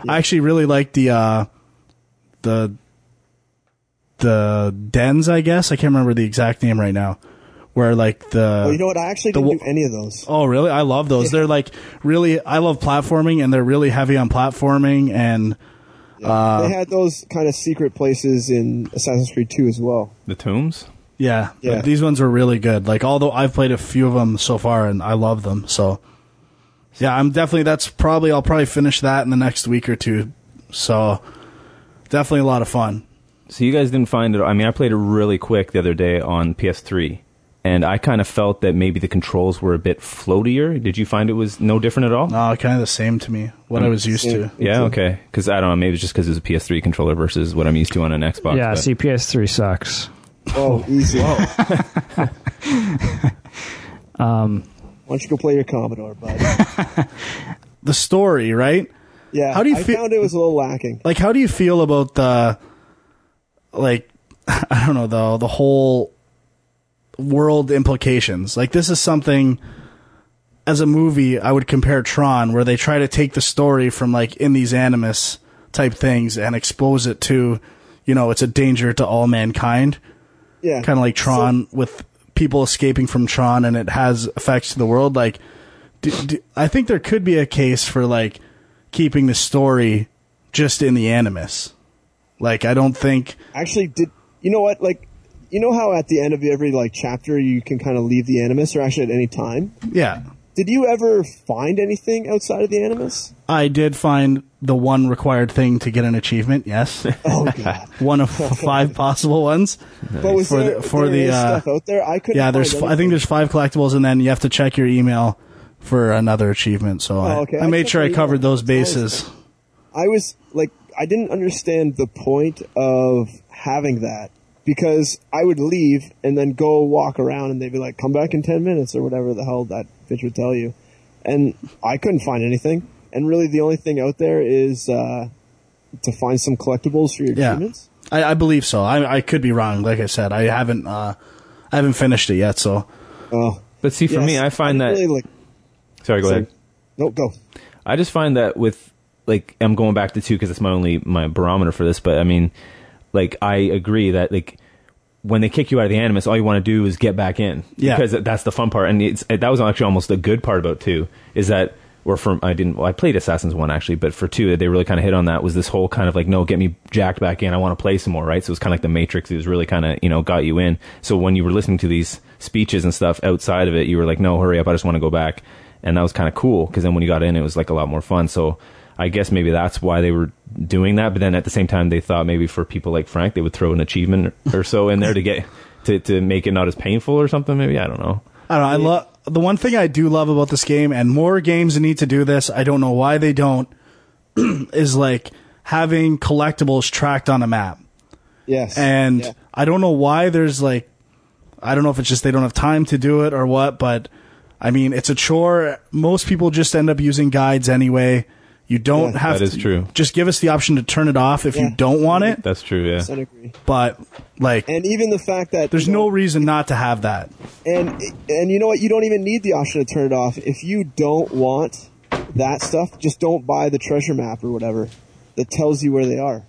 I actually really like the uh, the the dens. I guess I can't remember the exact name right now. Where like the Oh, you know what? I actually the didn't do any of those. oh really? I love those. They're like really. I love platforming, and they're really heavy on platforming and. Uh, they had those kind of secret places in Assassin's Creed 2 as well. the tombs. Yeah, Yeah. but these ones were really good. Like, although I've played a few of them so far, and I love them. So, yeah, I'm definitely. That's probably I'll probably finish that in the next week or two. So, definitely a lot of fun. So you guys didn't find it? I mean, I played it really quick the other day on PS3, and I kind of felt that maybe the controls were a bit floatier. Did you find it was no different at all? No, kind of the same to me. What I was used to. Yeah, okay. Because I don't know, maybe it's just because it was a PS3 controller versus what I'm used to on an Xbox. yeah, but- CPS3 sucks. Oh, easy. Um, Why don't you go play your Commodore, bud? The story, right? Yeah. How do you I feel- found it was a little lacking. Like, how do you feel about the, like, I don't know, the the whole world implications? Like, this is something. As a movie, I would compare Tron, where they try to take the story from like in these animus type things and expose it to, you know, it's a danger to all mankind. Yeah. Kind of like Tron with people escaping from Tron, and it has effects to the world. Like, do, do, I think there could be a case for like keeping the story just in the animus. Like, I don't think. Actually, did you know what? Like, you know how at the end of every like chapter you can kind of leave the Animus, or actually at any time. Yeah, Did you ever find anything outside of the Animus? I did find the one required thing to get an achievement. Yes, Oh god! one of five possible ones. But was For there, the- for there the, uh, stuff out there? I couldn't. Yeah, there's. F- I think there's five collectibles, and then you have to check your email for another achievement. So I, Oh, okay. I I made sure I covered those always bases. I was like, I didn't understand the point of having that because I would leave and then go walk around and they'd be like, come back in 10 minutes or whatever the hell that bitch would tell you. And I couldn't find anything. And really the only thing out there is, uh, to find some collectibles for your Yeah. achievements. I, I believe so. I, I could be wrong. Like I said, I haven't. Uh, I haven't finished it yet. So Oh, But see, for yes. me, I find that. Really like, sorry, go so- ahead. no, go. I just find that with like I'm going back to two because it's my only my barometer for this. But I mean, like I agree that like when they kick you out of the animus, all you want to do is get back in. Yeah. because that's the fun part, and it's, that was actually almost the good part about two is that. Or from I didn't well, I played Assassins one actually, but for two they really kind of hit on that was this whole kind of like no get me jacked back in I want to play some more right so it was kind of like the Matrix it was really kind of you know got you in so when you were listening to these speeches and stuff outside of it you were like no hurry up I just want to go back and that was kind of cool because then when you got in it was like a lot more fun so I guess maybe that's why they were doing that but then at the same time they thought maybe for people like Frank they would throw an achievement or so in there to get to to make it not as painful or something maybe I don't know I don't know. I love the one thing I do love about this game, and more games need to do this. I don't know why they don't. is like having collectibles tracked on a map, Yes. and Yeah. I don't know why there's like, I don't know if it's just they don't have time to do it or what, but I mean it's a chore. Most people just end up using guides anyway. You don't Yeah. have That is to, true. Just give us the option to turn it off if Yeah. you don't want it. that's true yeah 100% agree. But like, And even the fact that there's you know, no reason not to have that. and and you know what? You don't even need the option to turn it off. If you don't want that stuff, just don't buy the treasure map or whatever that tells you where they are.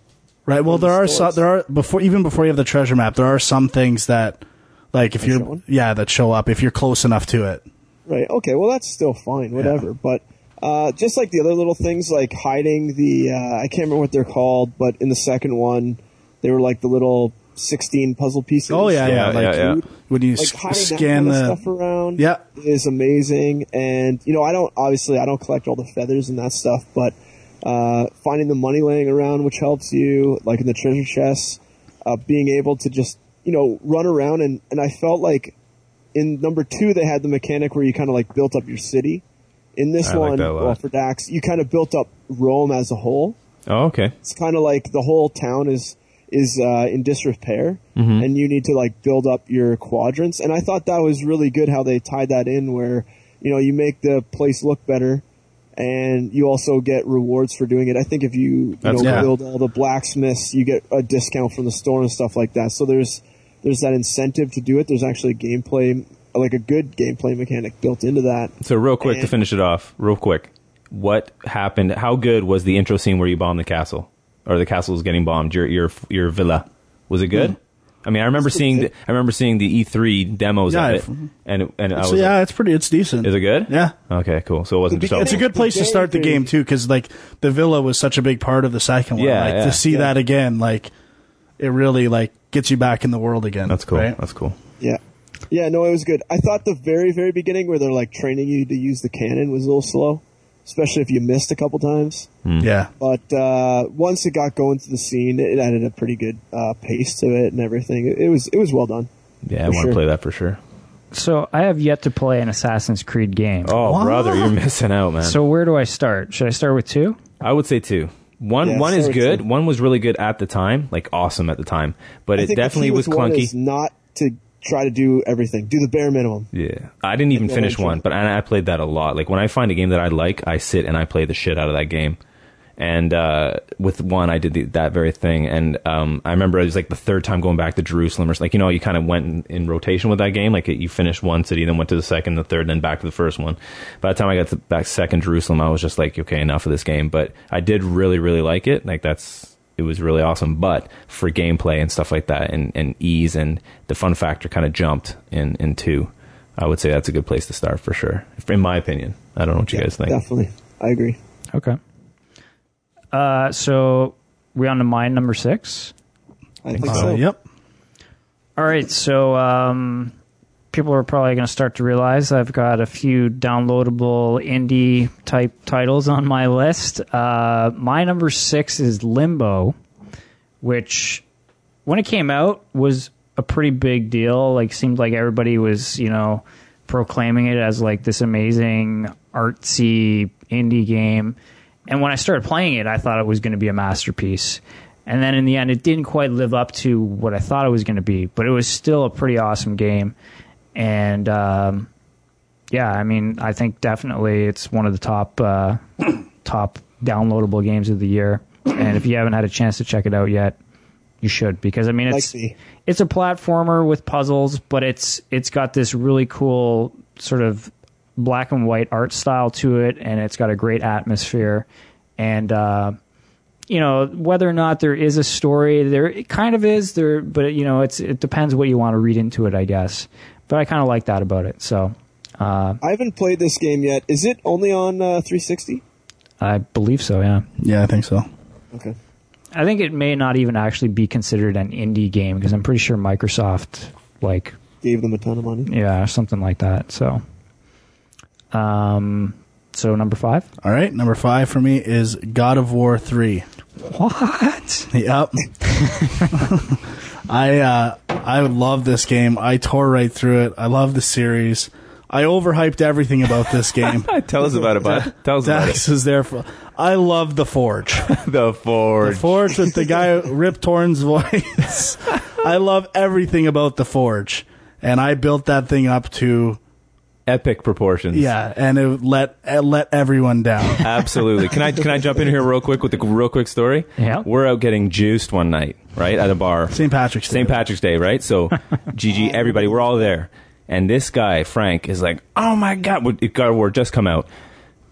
Right. Well, the there are some, stores. there are before even before you have the treasure map, there are some things that like if Are you're shown? yeah that show up if you're close enough to it. Right. Okay. Well, that's still fine. Whatever. But uh, just like the other little things, like hiding the uh, I can't remember what they're called, but in the second one, they were like the little sixteen puzzle pieces. Oh yeah, yeah. Yeah, like yeah, yeah. when you Like s- scan that kind the stuff around. Yeah. is amazing. And you know, I don't obviously I don't collect all the feathers and that stuff, but uh, finding the money laying around, which helps you, like in the treasure chests, uh, being able to just you know run around and and I felt like in number two they had the mechanic where you kind of like built up your city. In this I one, lot. well, for Dax, you kind of built up Rome as a whole. oh okay It's kind of like the whole town is is uh, in disrepair, Mm-hmm. and you need to like build up your quadrants. And I thought that was really good how they tied that in, where you know you make the place look better, and you also get rewards for doing it. I think if you you know cool. build all the blacksmiths, you get a discount from the store and stuff like that. So there's there's that incentive to do it. There's actually gameplay, like a good gameplay mechanic built into that. So real quick to finish it off, real quick, what happened? How good was the intro scene where you bombed the castle, or the castle was getting bombed? Your your your villa was it hmm. good? I mean, I remember It's pretty seeing the. I remember seeing the E3 demos Yeah, of it, and it- and I was So like, yeah, it's pretty. It's decent. is it good? Yeah. Okay, cool. So it wasn't The just It's a good place to start the game too, because like the villa was such a big part of the second one. Yeah, like yeah. to see Yeah. that again, like it really like gets you back in the world again. That's cool. right? That's cool. Yeah. Yeah, no, it was good. I thought the very, very beginning where they're like training you to use the cannon was a little slow, especially if you missed a couple times. Yeah. But uh, once it got going to the scene, it added a pretty good uh, pace to it and everything. It, it was it was well done. Yeah, I want to sure. play that for sure. So I have yet to play an Assassin's Creed game. Oh, What? brother, you're missing out, man. So where do I start? Should I start with two? I would say two. One Yeah, one is good. two. One was really good at the time, like awesome at the time. But I it think the definitely key was with one clunky. Is not to try to do everything. Do the bare minimum. Yeah, I didn't even finish one, but I, I played that a lot. Like when I find a game that I like, I sit and I play the shit out of that game. And uh, with one, I did the, that very thing. And um, I remember it was like the third time going back to Jerusalem, or like you know, you kind of went in, in rotation with that game. Like you finished one city, then went to the second, the third, then back to the first one. By the time I got to back second Jerusalem, I was just like, okay, enough of this game. But I did really, really like it. Like that's it was really awesome. But for gameplay and stuff like that, and, and ease and the fun factor kind of jumped in in two. I would say that's a good place to start for sure, in my opinion. I don't know what you guys think. Definitely, I agree. Okay. Uh, so we on to mine number six. I think Uh, so. Yep. All right, so um, people are probably going to start to realize I've got a few downloadable indie type titles on my list. Uh, my number six is Limbo, which when it came out was a pretty big deal. Like, seemed like everybody was, you know, proclaiming it as like this amazing artsy indie game. And when I started playing it, I thought it was going to be a masterpiece. And then in the end, it didn't quite live up to what I thought it was going to be, but it was still a pretty awesome game. And um, yeah, I mean, I think definitely it's one of the top uh, top downloadable games of the year. And if you haven't had a chance to check it out yet, you should because I mean it's me. it's a platformer with puzzles, but it's it's got this really cool sort of black and white art style to it, and it's got a great atmosphere. And uh, you know whether or not there is a story there it kind of is there but you know it's it depends what you want to read into it i guess but i kind of like that about it so uh, I haven't played this game yet. Is it only on uh, 360? i believe so yeah Yeah, I think so. Okay. i think it may not even actually be considered an indie game because i'm pretty sure microsoft like Gave them a ton of money. yeah something like that so um so number five All right, number five for me is God of War three. what Yep. I uh, I love this game. I tore right through it. I love the series. I overhyped everything about this game. Tell us about it, bud. Tell us about Dax is there for. I love the Forge. The Forge. The Forge with the guy Rip Torn's voice. I love everything about the Forge, and I built that thing up to Epic proportions. yeah, and it let it let everyone down. Absolutely. Can I can I jump in here real quick with a real quick story? Yeah. We're out getting juiced one night, right, at a bar. St. Patrick's Day. St. Patrick's Day, right? So, GG, everybody, we're all there. And this guy, Frank, is like, oh my God, what- God of War just come out.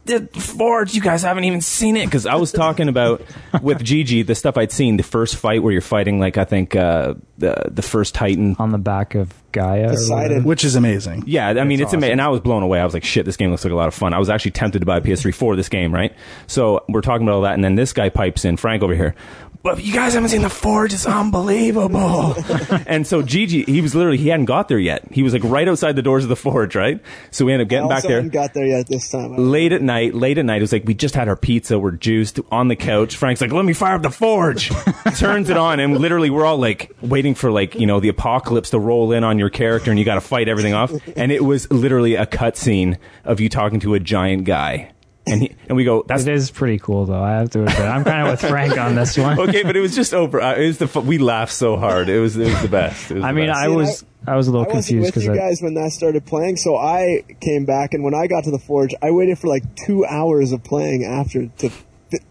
The Forge, you guys haven't even seen it. Because I was talking about, with Gigi, the stuff I'd seen, the first fight where you're fighting, like, I think, uh, the, the first Titan. on the back of gaia or Poseidon. whatever. which is amazing. Yeah, I mean, it's awesome. amazing. And I was blown away. I was like, shit, this game looks like a lot of fun. I was actually tempted to buy a PS3 for this game, right? So we're talking about all that. And then this guy pipes in, Frank over here. But you guys haven't seen The Forge. It's unbelievable. and so Gigi, he was literally, he hadn't got there yet. He was like right outside the doors of The Forge, right? So we ended up I getting also back there haven't got there yet this time. late at night, late at night, it was like we just had our pizza, we're juiced on the couch. Frank's like, "Let me fire up the forge." Turns it on, and literally we're all like waiting for like you know the apocalypse to roll in on your character, and you got to fight everything off. And it was literally a cutscene of you talking to a giant guy, and he, and we go, "That's It is pretty cool, though. I have to admit, I'm kind of with Frank on this one. okay," but it was just over. Uh, it was the we laughed so hard. It was it was the best. Was I the mean, best. I was I was a little I confused with because you I, guys when that started playing, so I came back, and when I got to the forge, I waited for like two hours of playing after to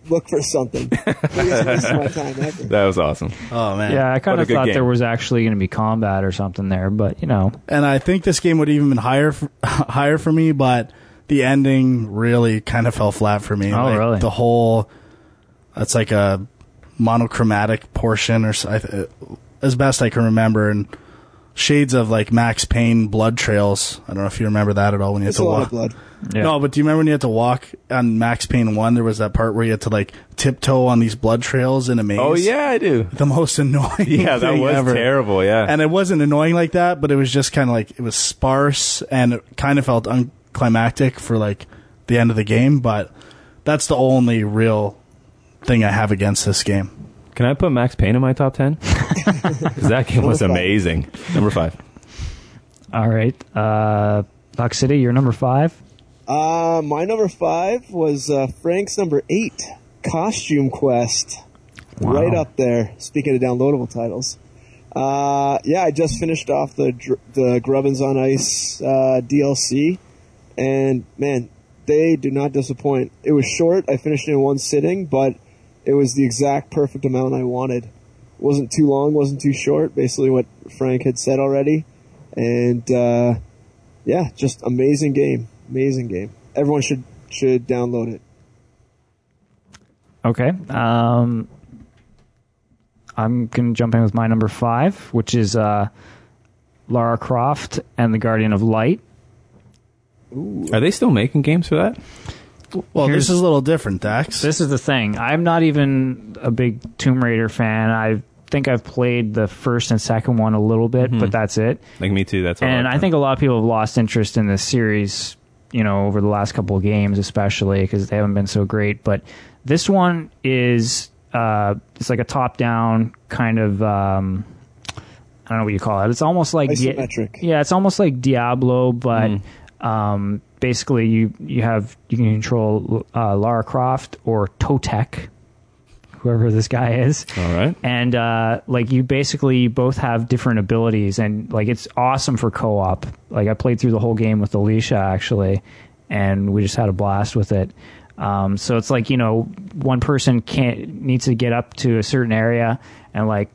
look for something. Biggest waste of my time that was awesome. Oh man. yeah, I kind of thought game. there was actually going to be combat or something there, but you know, and I think this game would even been higher for, higher for me, but the ending really kind of fell flat for me. Oh, Like, really? The whole that's like a monochromatic portion, or s- I th- as best I can remember, and shades of like Max Payne blood trails. I don't know if you remember that at all when you had to a lot walk. of blood. yeah. No, but do you remember when you had to walk on Max Payne One? There was that part where you had to like tiptoe on these blood trails in a maze. Oh yeah, I do. the most annoying. Yeah, that was ever. terrible. Yeah, And it wasn't annoying like that, but it was just kind of like it was sparse and it kind of felt unclimactic for like the end of the game. But that's the only real thing I have against this game. Can I put Max Payne in my top 10? 'Cause that game was amazing. Number five. All right, uh, Doc City, you're number five. Uh, my number five was uh, Frank's number eight, Costume Quest. Wow. Right up there. Speaking of downloadable titles. Uh, yeah, I just finished off the the Grubbins on Ice uh, DLC, and man, they do not disappoint. It was short. I finished it in one sitting, but it was the exact perfect amount I wanted. wasn't too long, wasn't too short. Basically, what Frank had said already, and uh, yeah, just amazing game, amazing game. Everyone should should download it. Okay. Um, I'm going to jump in with my number five, which is uh, Lara Croft and the Guardian of Light. Are they still making games for that? Well, Here's- this is a little different, Dax. This is the thing. I'm not even a big Tomb Raider fan. I think I've played the first and second one a little bit, but that's it. Like me too. That's all. And I've I think a lot of people have lost interest in this series, you know, over the last couple of games, especially because they haven't been so great. But this one is uh, it's like a top-down kind of. Um, I don't know what you call it. It's almost like Di- yeah, it's almost like Diablo, but um, basically you you have you can control uh, Lara Croft or Totec, whoever this guy is. All right. and uh, like you basically both have different abilities and like it's awesome for co-op. Like i played through the whole game with alicia actually and we just had a blast with it. Um, so it's like you know one person can't needs to get up to a certain area and like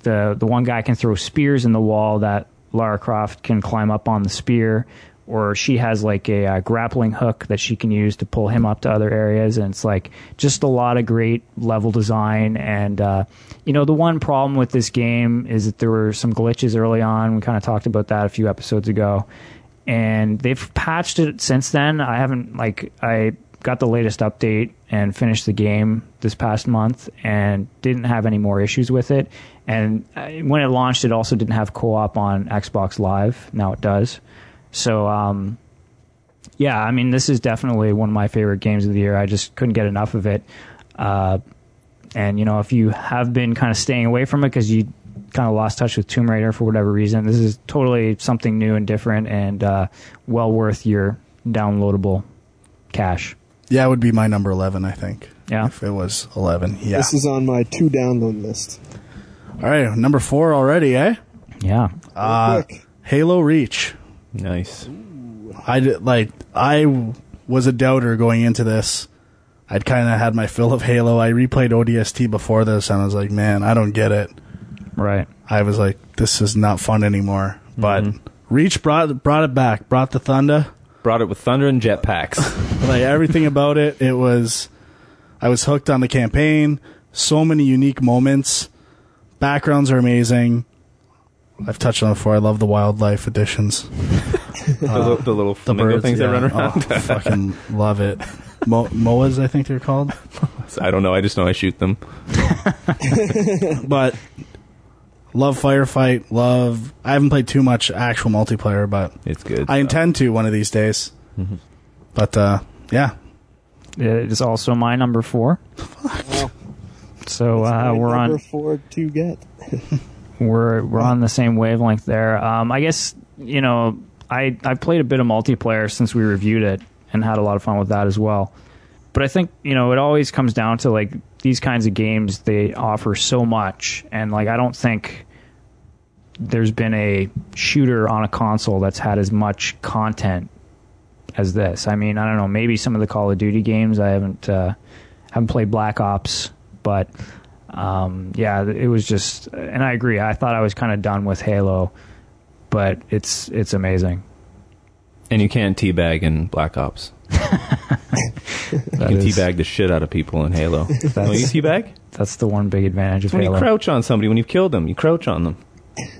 the the one guy can throw spears in the wall that lara croft can climb up on the spear or she has like a uh, grappling hook that she can use to pull him up to other areas, and it's like just a lot of great level design. And uh, you know, the one problem with this game is that there were some glitches early on. We kind of talked about that a few episodes ago, and they've patched it since then. I haven't like I got the latest update and finished the game this past month and didn't have any more issues with it. And uh, when it launched, it also didn't have co-op on Xbox Live. Now it does. So, um, yeah, I mean, this is definitely one of my favorite games of the year. I just couldn't get enough of it. Uh, and you know, if you have been kind of staying away from it because you kind of lost touch with Tomb Raider for whatever reason, this is totally something new and different, and uh, well worth your downloadable cash. Yeah, it would be my number 11, I think. Yeah. If it was 11. Yeah. This is on my two download list. All right, number four already, eh? Yeah. Uh. Halo Reach. Nice. I did, like I was a doubter going into this. I'd kind of had my fill of Halo. I replayed ODST before this, and I was like, man, I don't get it. Right. I was like, this is not fun anymore. But mm-hmm. Reach brought brought it back, brought the thunder, Brought it with thunder and jetpacks. like everything about it. It was, I was hooked on the campaign. So many unique moments. Backgrounds are amazing. I've touched on it before. I love the wildlife additions. the, li- the little The birds, things yeah. that run around. Oh, fucking love it. Mo- Moas, I think they're called. I don't know. I just know I shoot them. but love firefight. Love. I haven't played too much actual multiplayer, but It's good. I intend to one of these days. But uh, yeah, It is also my number four. Well, So that's uh, we're on number on four to get. We're we're on the same wavelength there. Um, I guess you know I I played a bit of multiplayer since we reviewed it and had a lot of fun with that as well. But I think you know it always comes down to like these kinds of games they offer so much, and like I don't think there's been a shooter on a console that's had as much content as this. I mean, I don't know, maybe some of the Call of Duty games I haven't uh, haven't played Black Ops, but um, yeah, it was just, and I agree. I thought I was kind of done with Halo, but it's it's amazing. and you can't teabag in Black Ops. You can is- teabag the shit out of people in Halo. Don't you teabag? That's the one big advantage of When you Halo. crouch on somebody, when you've killed them, you crouch on them.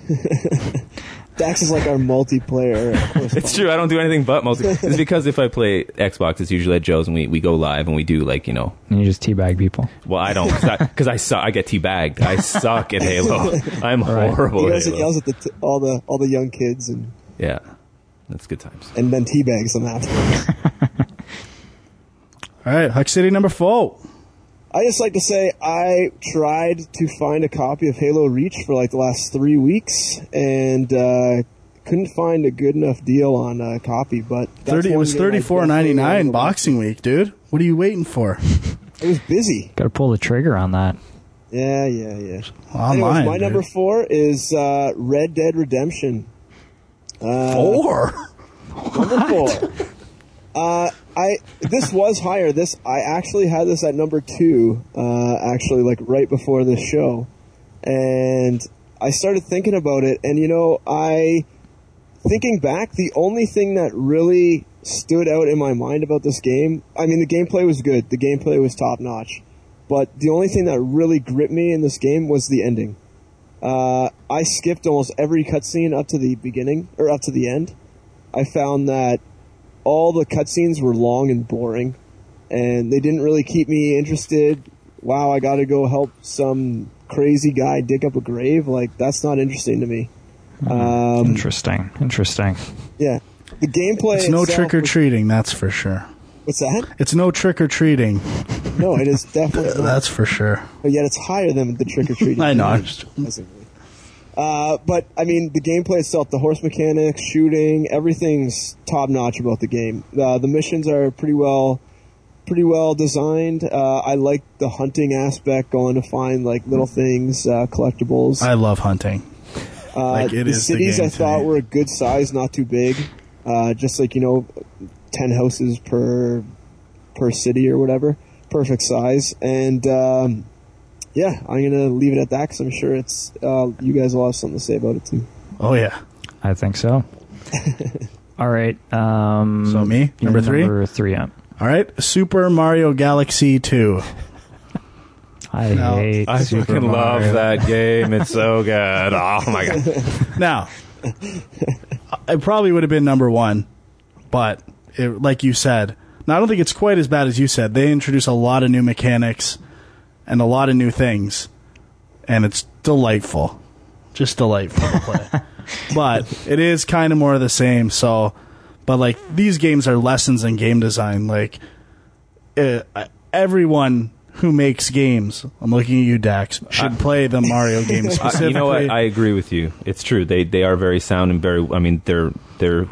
Dax is like our multiplayer. It's true. I don't do anything but multi. It's because if I play Xbox, it's usually at Joe's and we, we go live and we do like you know. and you just teabag people. Well, I don't because I, suck. I get teabagged. I suck at Halo. I'm Right. horrible. He at goes and yells at the t- all the all the young kids and Yeah, that's good times. and then teabags them after. all right, Huck City number four. I just like to say I tried to find a copy of Halo Reach for like the last three weeks and uh, couldn't find a good enough deal on a copy. But that's Thirty. It was game I thirty four ninety definitely nine wanted to Boxing Week, dude. What are you waiting for? watch. It was busy. Got to pull the trigger on that. Yeah, yeah, yeah. Online, Anyways, my dude. number four is uh, Red Dead Redemption. Uh, four. Number four. Uh, I this was higher. This I actually had this at number two. Uh, actually, like right before this show, and I started thinking about it. And you know, I thinking back, the only thing that really stood out in my mind about this game. I mean, the gameplay was good. The gameplay was top notch. But the only thing that really gripped me in this game was the ending. Uh, I skipped almost every cutscene up to the beginning or up to the end. I found that all the cutscenes were long and boring, and they didn't really keep me interested. Wow, I got to go help some crazy guy dig up a grave. Like that's not interesting to me. Um, Interesting. Interesting. yeah, the gameplay. It's no trick or treating. that's for sure. What's that? It's no trick or treating, No, it is definitely that's for sure. But yet it's higher than the trick or treating. I know. I'm just- Uh, but I mean, the gameplay itself, the horse mechanics, shooting, everything's top notch about the game. Uh, the missions are pretty well, pretty well designed. Uh, I like the hunting aspect, going to find like little things, uh, collectibles. I love hunting. Uh, like, it the is the cities game I thought were a good size, not too big. Uh, just like you know, ten houses per per city or whatever, perfect size. And um, yeah, I'm gonna leave it at that because I'm sure it's uh, you guys will have something to say about it too. Oh yeah. I think so. All right. Um, So me, number three? Number three. Yeah. All right, Super Mario Galaxy 2. I No, hate. I Super fucking love that game. It's so good. Oh my god. Now, it probably would have been number one, but it, like you said, now I don't think it's quite as bad as you said. They introduce a lot of new mechanics and a lot of new things, and it's delightful, just delightful to play. but it is kind of more of the same. So, but like these games are lessons in game design. Like uh, everyone who makes games, I'm looking at you, Dax, should play the Mario games. Specifically, you know what? I agree with you. It's true. They they are very sound and very. I mean, they're they're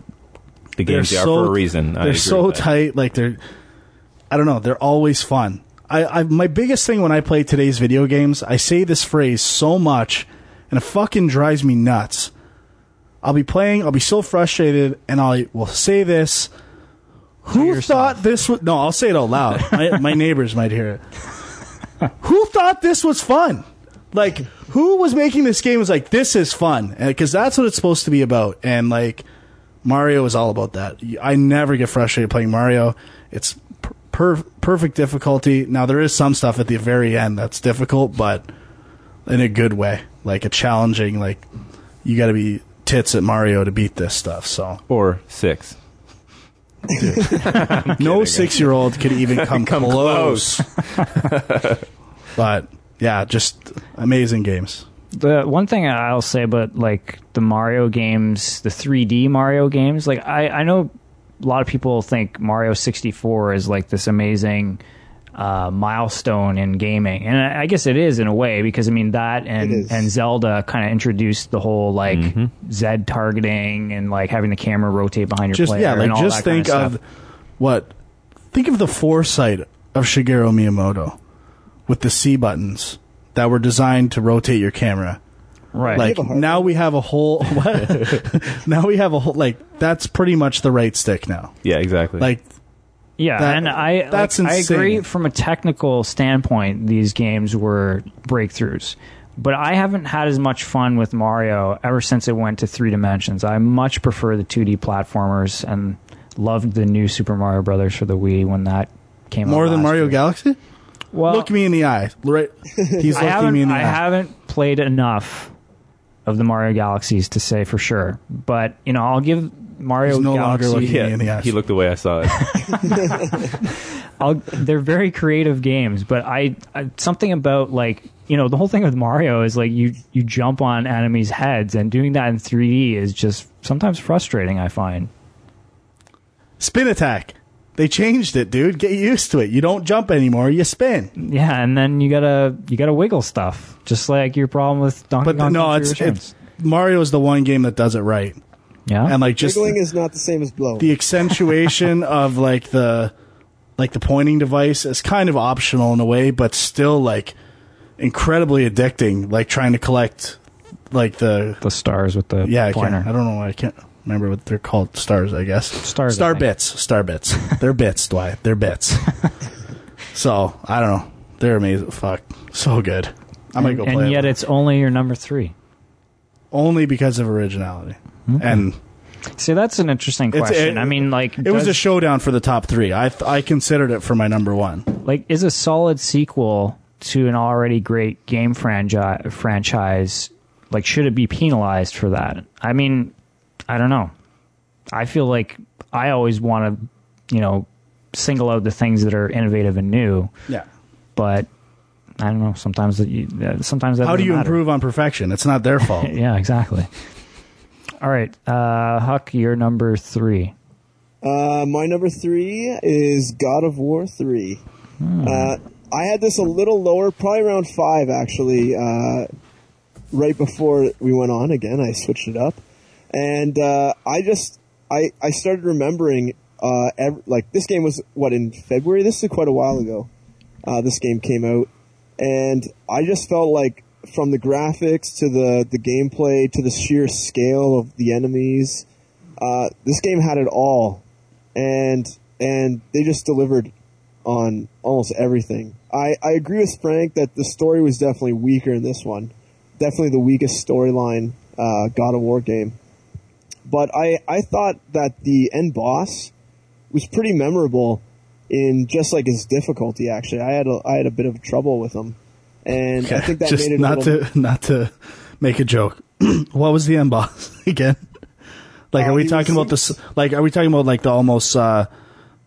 the games they are for a reason. I They're agree so tight. Like they're, I don't know. They're always fun. I, I my biggest thing when I play today's video games, I say this phrase so much, and it fucking drives me nuts. I'll be playing. I'll be so frustrated, and I will say this. Who thought this was? No, I'll say it out loud. my, my neighbors might hear it. who thought this was fun? Like, who was making this game was like, this is fun, eh, because that's what it's supposed to be about. And like, Mario is all about that. I never get frustrated playing Mario. It's per- perfect difficulty. Now there is some stuff at the very end that's difficult, but in a good way, like a challenging. Like you got to be tits at Mario to beat this stuff. So Or six. no six year old could even come, Come close. but yeah, just amazing games. The one thing I'll say about like the Mario games, the 3D Mario games, like I, I know a lot of people think Mario 64 is like this amazing uh, milestone in gaming, and I, I guess it is in a way because I mean that and and Zelda kind of introduced the whole like Mm-hmm. Z targeting and like having the camera rotate behind your Just player. yeah, and like all just that kind think of what think of the foresight of Shigeru Miyamoto with the C buttons that were designed to rotate your camera. Right. Like have now we have a whole what? now we have a whole like that's pretty much the right stick now. Yeah, exactly. Like Yeah, That- and I that's like, I agree from a technical standpoint. These games were breakthroughs, but I haven't had as much fun with Mario ever since it went to three dimensions. I much prefer the 2D platformers and loved the new Super Mario Brothers for the Wii when that came out. more than Mario year. Galaxy? Well, Look me in the eye. Right He's I looking me in the I eye. haven't played enough of the Mario Galaxies to say for sure, but you know I'll give Mario He's no longer Galaxy. looking yeah, me in the eyes. he looked the way I saw it. I'll, they're very creative games, but I, I something about like you know the whole thing with Mario is like you you jump on enemies' heads, and doing that in 3D is just sometimes frustrating. I find. Spin attack. They changed it, dude. Get used to it. You don't jump anymore, you spin. Yeah, and then you gotta you gotta wiggle stuff, just like your problem with Donkey But Kong. no, Country it's, Returns. it's Mario is the one game that does it right. yeah, And like just Wiggling is not the same as blow. the accentuation of like the like the pointing device is kind of optional in a way, but still like incredibly addicting. Like trying to collect like the the stars with the yeah. I, can't, I don't know why I can't remember what they're called. Stars, I guess. Stars, I Star think. bits. Star bits. they're bits, Dwight. They're bits. so I don't know. They're amazing. Fuck, so good. I might go play. and play yet it it's only your number three. only because of originality. Hmm. And See, that's an interesting It's- question. it- I mean, like, it was a does- showdown for the top three. I I considered it for my number one. like is a solid sequel to an already great game franchise franchise like should it be penalized for that i mean i don't know i feel like i always want to you know single out the things that are innovative and new Yeah. but i don't know sometimes that you, uh, sometimes that How do you matter. improve on perfection? It's not their fault. yeah exactly all right uh huck you're number three Uh, my number three is God of War 3. Uh, I had this a little lower, probably around five actually. Uh, right before we went on again, I switched it up, and uh, I just I I started remembering uh, like this game was what in February. This is quite a while ago. Uh, this game came out, and I just felt like from the graphics to the the gameplay to the sheer scale of the enemies, uh, this game had it all, and and they just delivered on almost everything. I, I agree with Frank that the story was definitely weaker in this one. Definitely the weakest storyline uh, God of War game. But I I thought that the end boss was pretty memorable in just like his difficulty. Actually, I had a, I had a bit of trouble with him, and I think that just made it not little, to not to make a joke. what was the end boss again? Like, Uh, are we talking was- about this? Like, are we talking about like the almost uh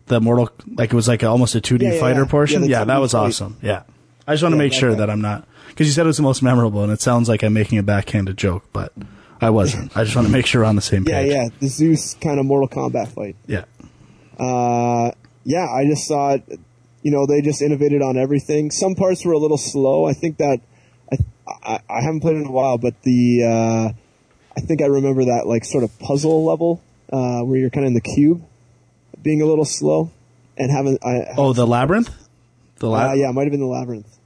the mortal? Like, it was like a, almost a two D Yeah, fighter yeah. portion. Yeah, Yeah, that was fight. awesome. Yeah, I just want to make that sure guy. that I'm not because you said it was the most memorable, and it sounds like I'm making a backhanded joke, but I wasn't. I just want to make sure we're on the same page. yeah yeah. the Zeus kind of Mortal Kombat fight. yeah. Uh, yeah, I just thought, you know, they just innovated on everything. Some parts were a little slow. I think that I I, I haven't played it in a while, but the uh, I think I remember that like sort of puzzle level uh, where you're kind of in the cube, being a little slow, and having I Oh, the labyrinth. The uh, labyrinth. yeah, it might have been the labyrinth,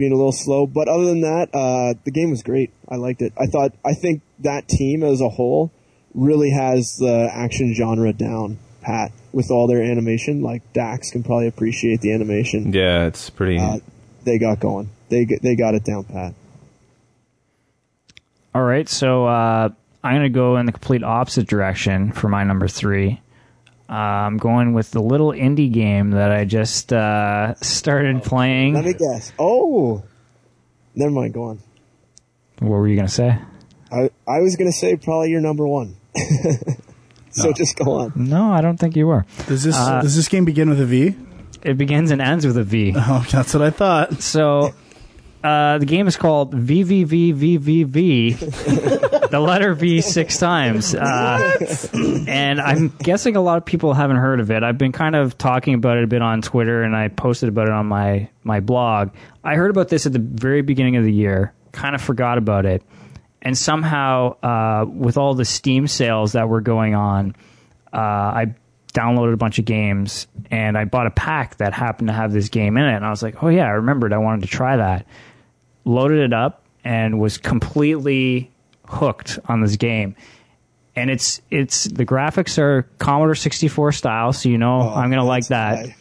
being a little slow. But other than that, uh, the game was great. I liked it. I thought I think that team as a whole really has the action genre down pat with all their animation. Like Dax can probably appreciate the animation Yeah, it's pretty. uh, they got going. They they got it down pat. All right, so uh, I'm going to go in the complete opposite direction for my number three. Uh, I'm going with the little indie game that I just uh, started playing. Let me guess. Oh, never mind. Go on. What were you going to say? I I was gonna say probably your number one. so just go on. No, I don't think you were. Does this Uh, does this game begin with a V? It begins and ends with a V. Oh, that's what I thought. So uh, the game is called VVVVVV. the letter V six times. Uh, and I'm guessing a lot of people haven't heard of it. I've been kind of talking about it a bit on Twitter and I posted about it on my, my blog. I heard about this at the very beginning of the year, kind of forgot about it. And somehow, uh, with all the Steam sales that were going on, uh, I downloaded a bunch of games and I bought a pack that happened to have this game in it. And I was like, oh, yeah, I remembered. I wanted to try that. Loaded it up and was completely hooked on this game. And it's it's the graphics are Commodore 64 style, so you know Oh, I'm gonna like that. why.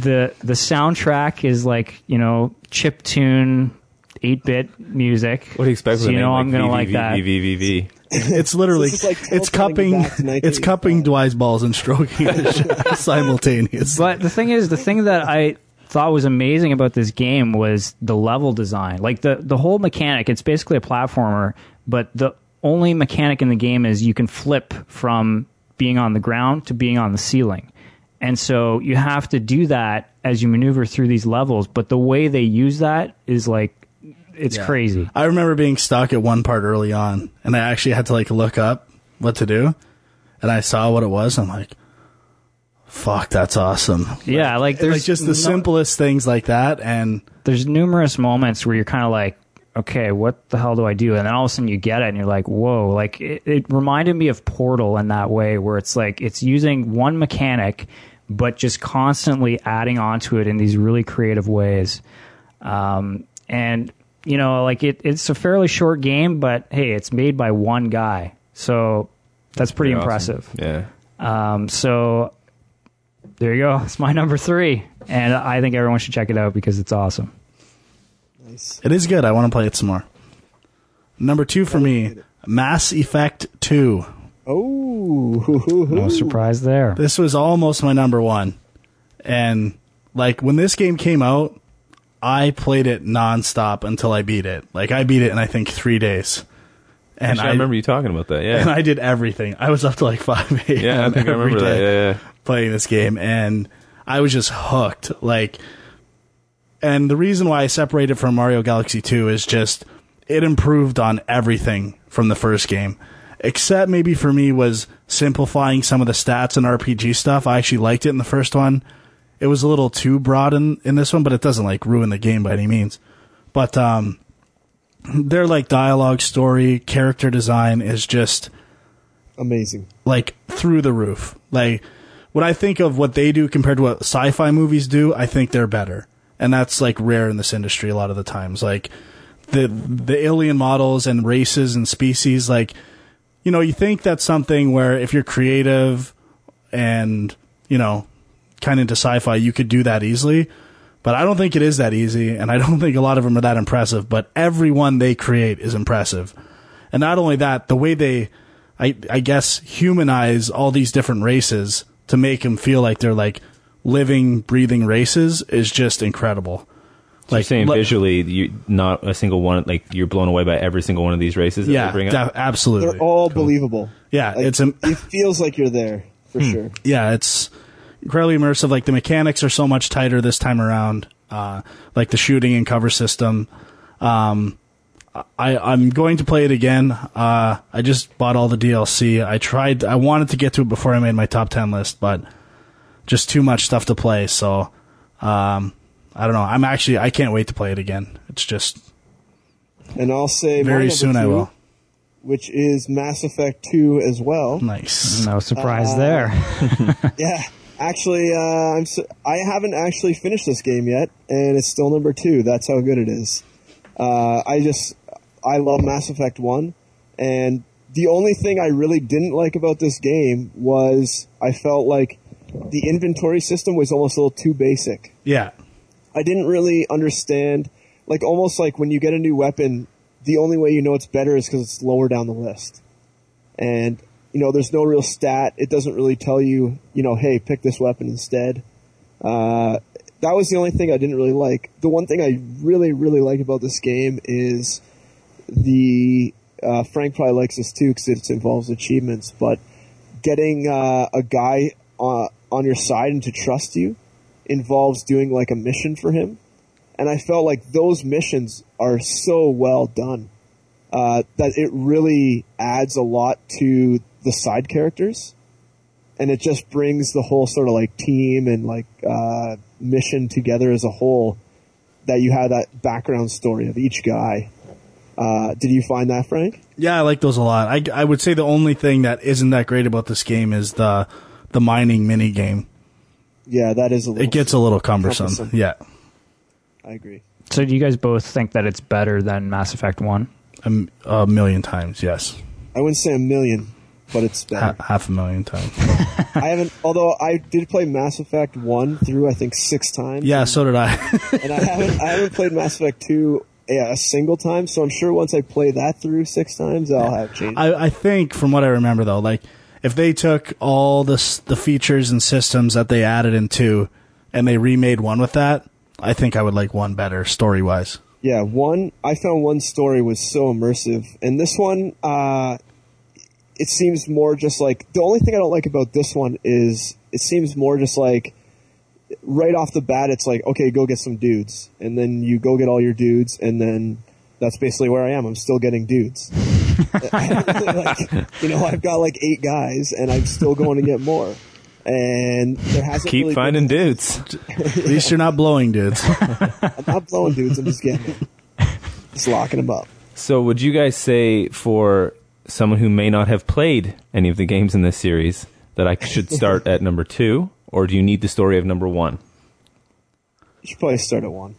The the soundtrack is like you know chip tune, eight bit music. what do you expect? So with you know name I'm gonna like that. V, V, V, V. It's literally This like it's cupping it's cupping 1985. Dwight's balls and stroking it simultaneously. But the thing is, the thing that I thought was amazing about this game was the level design. Like the the whole mechanic. It's basically a platformer, but the only mechanic in the game is you can flip from being on the ground to being on the ceiling. And so you have to do that as you maneuver through these levels. But the way they use that is like, it's crazy. I remember being stuck at one part early on, and I actually had to like look up what to do, and I saw what it was. I'm like, "Fuck, that's awesome!" Yeah, like there's like just the no- simplest things like that, and there's numerous moments where you're kind of like, okay, what the hell do I do? And then all of a sudden you get it and you're like, whoa. Like it, it reminded me of Portal in that way, where it's like it's using one mechanic, but just constantly adding onto it in these really creative ways. Um, and you know, like it, it's a fairly short game, but hey, it's made by one guy, so that's pretty Pretty impressive. awesome. Yeah. Um, so there you go. It's my number three, and I think everyone should check it out because it's awesome. Nice. it is good. I want to play it some more. Number two for me, Mass Effect Two. Oh, No surprise there. This was almost my number one, and like when this game came out, I played it nonstop until I beat it. Like I beat it in I think three days, and Actually, I, remember you talking about that. Yeah, and I did everything. I was up to like five a.m. Yeah, I think I remember that. Yeah, yeah. playing this game, and I was just hooked. Like, and the reason why I separated from Mario Galaxy Two is just it improved on everything from the first game, except maybe for me was simplifying some of the stats and RPG stuff. I actually liked it in the first one. It was a little too broad in, in this one, but it doesn't like ruin the game by any means. But um, their like dialogue, story, character design is just amazing. like through the roof. Like when I think of what they do compared to what sci-fi movies do, I think they're better. And that's like rare in this industry a lot of the times. Like the the alien models and races and species like you know, you think that's something where if you're creative and, you know, kind of into sci-fi, you could do that easily. But I don't think it is that easy, and I don't think a lot of them are that impressive. But everyone they create is impressive, and not only that, the way they I I guess humanize all these different races to make them feel like they're like living, breathing races is just incredible. Like saying le- visually, you not a single one. Like you're blown away by every single one of these races. That yeah, they bring de- up. absolutely. They're all believable. Yeah, Like, it's a it feels like you're there for sure. yeah, it's incredibly immersive. Like the mechanics are so much tighter this time around. Uh, like the shooting and cover system. Um, I I'm going to play it again. Uh, I just bought all the DLC. I tried. I wanted to get to it before I made my top ten list, but just too much stuff to play. So, um, I don't know. I'm actually I can't wait to play it again. It's just And I'll say my very number soon I will. which is Mass Effect 2 as well. Nice. No surprise Uh, there. Yeah, actually, uh, I'm so, I haven't actually finished this game yet, and it's still number two. That's how good it is. Uh, I just I love Mass Effect One, and the only thing I really didn't like about this game was I felt like the inventory system was almost a little too basic. Yeah. I didn't really understand, like almost like when you get a new weapon, the only way you know it's better is because it's lower down the list. And, you know, there's no real stat. It doesn't really tell you, you know, hey, pick this weapon instead. Uh, that was the only thing I didn't really like. The one thing I really, really like about this game is the, uh, Frank probably likes this too because it involves achievements, but getting, uh, a guy, uh, on your side and to trust you involves doing like a mission for him. And I felt like those missions are so well done uh, that it really adds a lot to the side characters. And it just brings the whole sort of like team and like uh, mission together as a whole. That you have that background story of each guy. Uh, did you find that, Frank? Yeah, I like those a lot. I, I would say the only thing that isn't that great about this game is the the mining mini game. Yeah, that is a little. It gets a little cumbersome. Cumbersome. Yeah, I agree. so do you guys both think that it's better than Mass Effect One? A million times. Yes, I wouldn't say a million, but it's better. ha- half a million times. I haven't, although I did play Mass Effect one through I think six times. yeah, so did I. and I haven't I haven't played Mass Effect two yeah, a single time. So I'm sure once I play that through six times, I'll have changed. I, I think from what I remember though, like if they took all the the features and systems that they added in two and they remade one with that, I think I would like one better story wise. yeah, one I found one story was so immersive, and this one, uh, it seems more just like the only thing I don't like about this one is it seems more just like right off the bat, it's like okay, go get some dudes, and then you go get all your dudes, and then that's basically where I am. I'm still getting dudes. I don't really like, you know, I've got like eight guys, and I'm still going to get more. And there hasn't Keep really finding been, dudes. At least you're not blowing dudes. I'm not blowing dudes. I'm just getting them, just locking them up. So, would you guys say for someone who may not have played any of the games in this series that I should start at number two, or do you need the story of number one? You should probably start at one.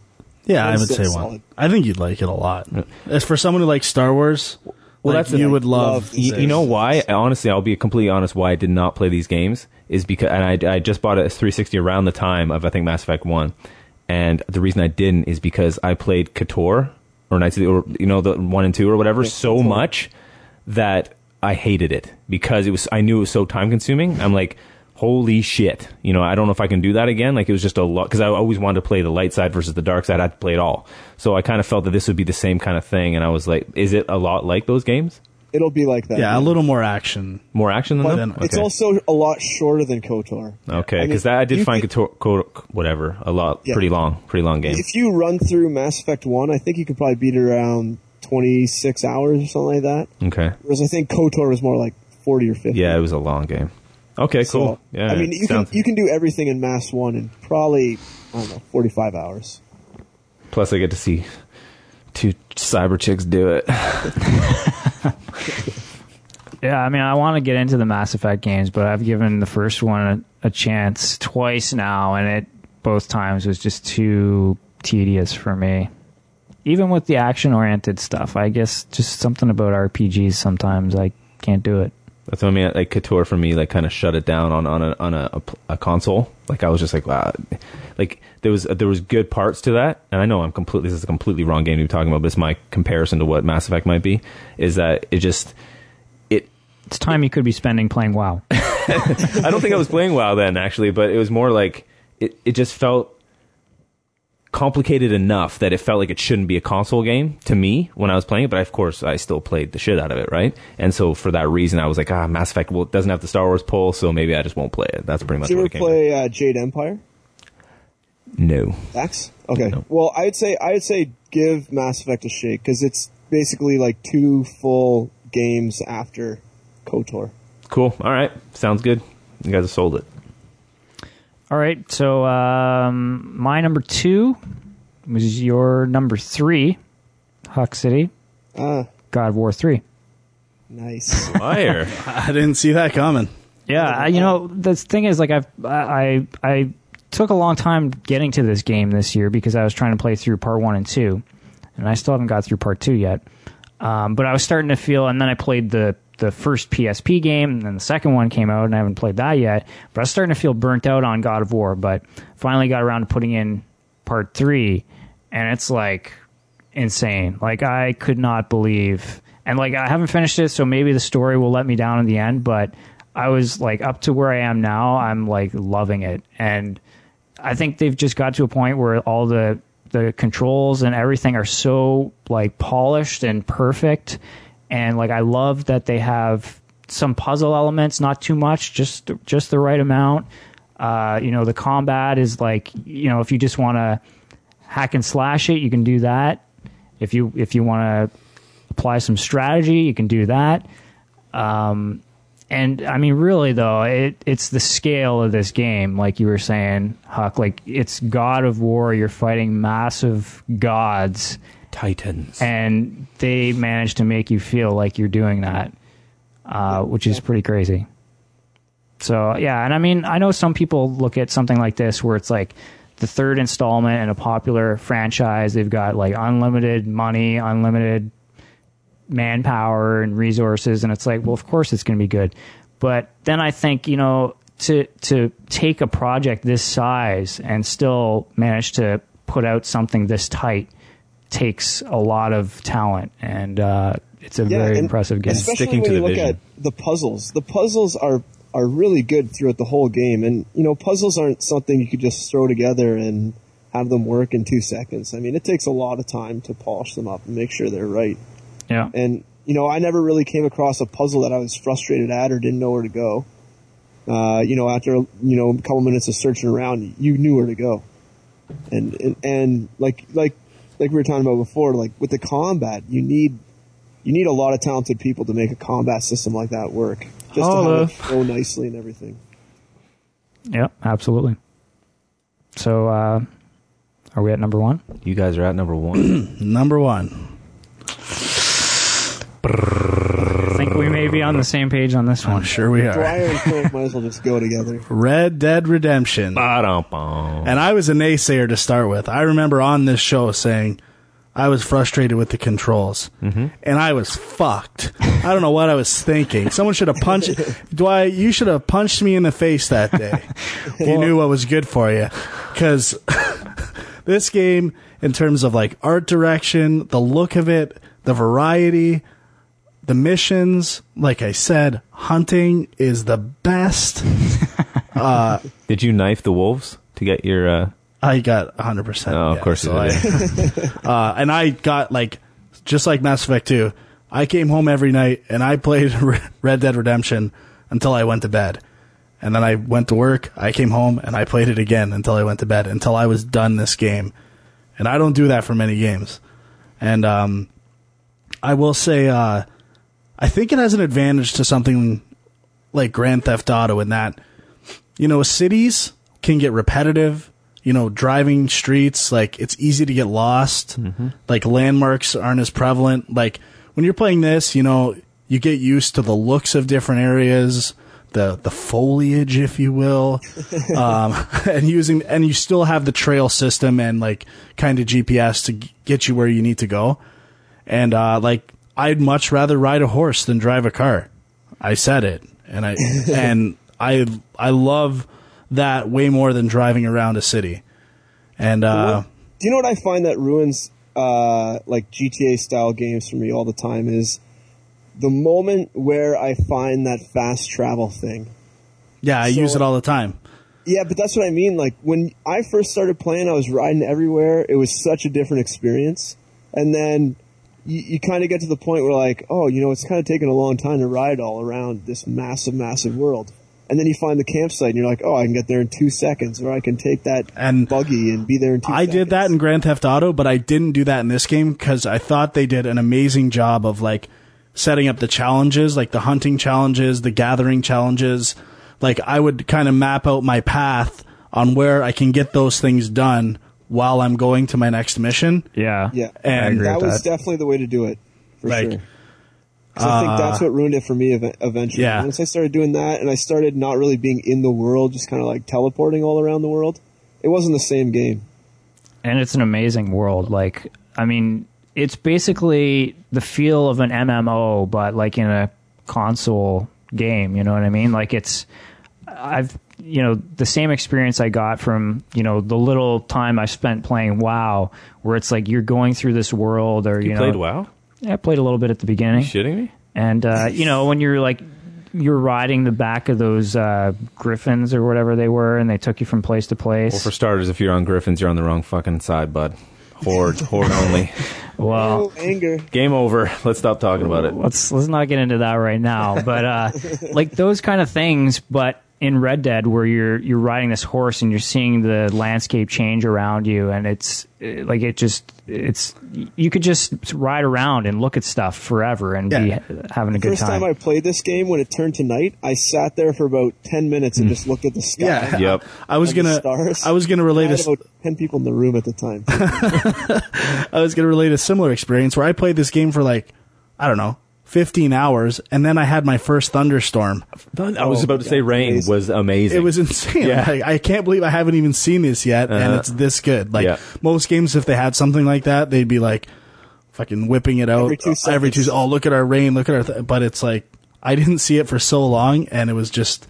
Yeah, I would say still one. I think you'd like it a lot. As for someone who likes Star Wars, Well, like, that's you thing. would love. Love You, you know why? Honestly, I'll be completely honest. Why I did not play these games is because, and I, I just bought a 360 around the time of I think Mass Effect One, and the reason I didn't is because I played KOTOR or Knights of the, or you know the one and two or whatever so much that I hated it because it was I knew it was so time consuming. I'm like, holy shit, you know I don't know if I can do that again. Like it was just a lot because I always wanted to play the light side versus the dark side. I had to play it all, so I kind of felt that this would be the same kind of thing. And I was like, is it a lot like those games? It'll be like that. yeah, a little more action. More action than But them? it's Okay. also a lot shorter than KOTOR. Okay, I mean, because I did find could- Kotor, Kotor, whatever a lot Yeah. pretty long, pretty long game. If you run through Mass Effect 1, I think you could probably beat it around 26 hours or something like that. Okay, Whereas I think KOTOR was more like 40 or 50. yeah, it was a long game. Okay, So, cool. Yeah, I mean, you sounds- can you can do everything in Mass 1 in probably, I don't know, 45 hours. Plus, I get to see two cyber chicks do it. Yeah, I mean, I want to get into the Mass Effect games, but I've given the first one a, a chance twice now, and it both times was just too tedious for me. Even with the action-oriented stuff, I guess just something about RPGs sometimes I can't do it. That's what I mean. Like KOTOR for me, like kind of shut it down on on a on a, a, a console. Like I was just like, wow, like there was there was good parts to that, and I know I'm completely this is a completely wrong game to be talking about, but it's my comparison to what Mass Effect might be. Is that it just it It's time you could be spending playing WoW. I don't think I was playing WoW then, actually, but it was more like it, it just felt complicated enough that it felt like it shouldn't be a console game to me when I was playing it. But of course, I still played the shit out of it, right? And so for that reason, I was like, ah, Mass Effect well, it doesn't have the Star Wars pull, so maybe I just won't play it. That's pretty much Did you what ever it came. to. play uh, Jade Empire? No. X? Okay. No. Well, I'd say I'd say give Mass Effect a shake because it's basically like two full games after KOTOR. Cool. All right. Sounds good. You guys have sold it. All right, so um, my number two was your number three, Huck City, Ah, God of War 3. nice. Liar. I didn't see that coming. Yeah, I- you know the thing is, like I've I I I took a long time getting to this game this year because I was trying to play through part one and two, and I still haven't got through part two yet. Um, but I was starting to feel, and then I played the the first PSP game, and then the second one came out, and I haven't played that yet. But I was starting to feel burnt out on God of War, but finally got around to putting in part three, and it's like insane. Like I could not believe, and like I haven't finished it, so maybe the story will let me down in the end. But I was like up to where I am now. I'm like loving it, and I think they've just got to a point where all the the controls and everything are so like polished and perfect, and like I love that they have some puzzle elements, not too much, just just the right amount. Uh, you know, the combat is like you know if you just want to hack and slash it, you can do that. If you if you want to apply some strategy, you can do that. Um, and I mean, really though, it it's the scale of this game, like you were saying, Huck. Like it's God of War. You're fighting massive gods, Titans. and they manage to make you feel like you're doing that, uh, which is pretty crazy. So yeah, and I mean, I know some people look at something like this where it's like the third installment in a popular franchise. They've got like unlimited money, unlimited manpower and resources, and it's like, well, of course it's going to be good. But then I think you know to to take a project this size and still manage to put out something this tight takes a lot of talent, and uh, it's a very impressive game. Especially Sticking when to you the look vision. at the puzzles. The puzzles are are really good throughout the whole game, and you know puzzles aren't something you could just throw together and have them work in two seconds. I mean, it takes a lot of time to polish them up and make sure they're right. Yeah. And you know, I never really came across a puzzle that I was frustrated at or didn't know where to go. Uh, you know, after you know a couple minutes of searching around, you knew where to go. And and, and like like like we were talking about before, like with the combat, you need you need a lot of talented people to make a combat system like that work, just Holla. to have it flow nicely and everything. Yeah, absolutely. So, uh, are we at number one? You guys are at number one. Number one. I think we may be on the same page on this I'm one. sure we are. Dwyer and Crank might as well just go together. Red Dead Redemption. Ba-dum-bum. And I was a naysayer to start with. I remember on this show saying I was frustrated with the controls. Mm-hmm. And I was fucked. I don't know what I was thinking. Someone should have punched Dwight, you should have punched me in the face that day. if you knew what was good for you. Cuz this game in terms of like art direction, the look of it, the variety, the missions, like I said, hunting is the best. Did you knife the wolves to get your? Uh, I got 100%. Oh, of course you did. I- uh, and I got like, just like Mass Effect 2, I came home every night and I played Red Dead Redemption until I went to bed. And then I went to work, I came home and I played it again until I went to bed, until I was done this game. And I don't do that for many games. And, um, I will say, uh, I think it has an advantage to something like Grand Theft Auto in that, you know, cities can get repetitive. You know, driving streets, like it's easy to get lost. Like landmarks aren't as prevalent. Like when you're playing this, you know, you get used to the looks of different areas, the the foliage, if you will, um, and using and you still have the trail system and like kind of GPS to g- get you where you need to go. And uh, like I'd much rather ride a horse than drive a car. I said it, and I and I I love that way more than driving around a city. And uh, Do you know what I find that ruins uh, like GTA style games for me all the time is the moment where I find that fast travel thing. Yeah, I So- use it all the time. Yeah, but that's what I mean. Like when I first started playing, I was riding everywhere. It was such a different experience. And then you, you kind of get to the point where like, oh, you know, it's kind of taken a long time to ride all around this massive, massive world. And then you find the campsite and you're like, oh, I can get there in two seconds, or I can take that And buggy and be there in two I did that in. Grand Theft Auto, but I didn't do that in this game because I thought they did an amazing job of like setting up the challenges, like the hunting challenges, the gathering challenges. Like I would kind of map out my path on where I can get those things done while I'm going to my next mission. Yeah. Yeah, And- I agree that with was that. definitely the way to do it for Like, sure. 'Cause I think that's uh, what ruined it for me ev- eventually. Yeah. Once I started doing that, and I started not really being in the world, just kind of like teleporting all around the world, it wasn't the same game. and it's an amazing world. Like, I mean, it's basically the feel of an MMO, but like in a console game. You know what I mean? Like, it's I've you know the same experience I got from you know the little time I spent playing WoW, where it's like you're going through this world, or you, You know, played WoW? Yeah, I played a little bit at the beginning. You shitting me? And uh, you know, when you're like you're riding the back of those uh, griffins or whatever they were, and they took you from place to place. Well, for starters, if you're on Griffins, you're on the wrong fucking side, bud. Horde, horde only. well, oh, anger. Game over. Let's stop talking about it. let's let's not get into that right now. But uh, like those kind of things, but in Red Dead, where you're you're riding this horse and you're seeing the landscape change around you, and it's uh, like it just it's you could just ride around and look at stuff forever and Yeah. be having a good time. First time I played this game, when it turned to night, I sat there for about ten minutes and just looked at the sky. Yeah. Yep. I was gonna. I was gonna relate had a, about ten people in the room at the time. I was gonna relate a similar experience where I played this game for like I don't know 15 hours and then I had my first thunderstorm. I was Oh, about to say rain amazing. was amazing. It was insane. Yeah. Like, I can't believe I haven't even seen this yet, and Uh-huh. it's this good. Like Yeah. most games, if they had something like that, they'd be like fucking whipping it out Every two every two. seconds. Oh, look at our rain! Look at our. Th-. But it's like I didn't see it for so long, and it was just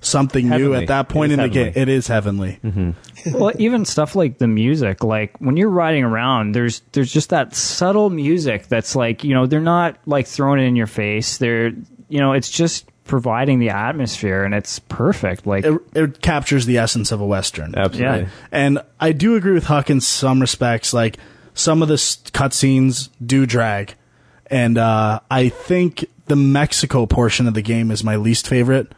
something new at that point is in the game. heavenly. It is heavenly. Well, even stuff like the music, like when you're riding around, there's there's just that subtle music that's like you know they're not like throwing it in your face. They're you know it's just providing the atmosphere and it's perfect. Like It, it captures the essence of a western. Absolutely. Yeah. And I do agree with Huck in some respects. Like some of the cutscenes do drag, and uh, I think the Mexico portion of the game is my least favorite.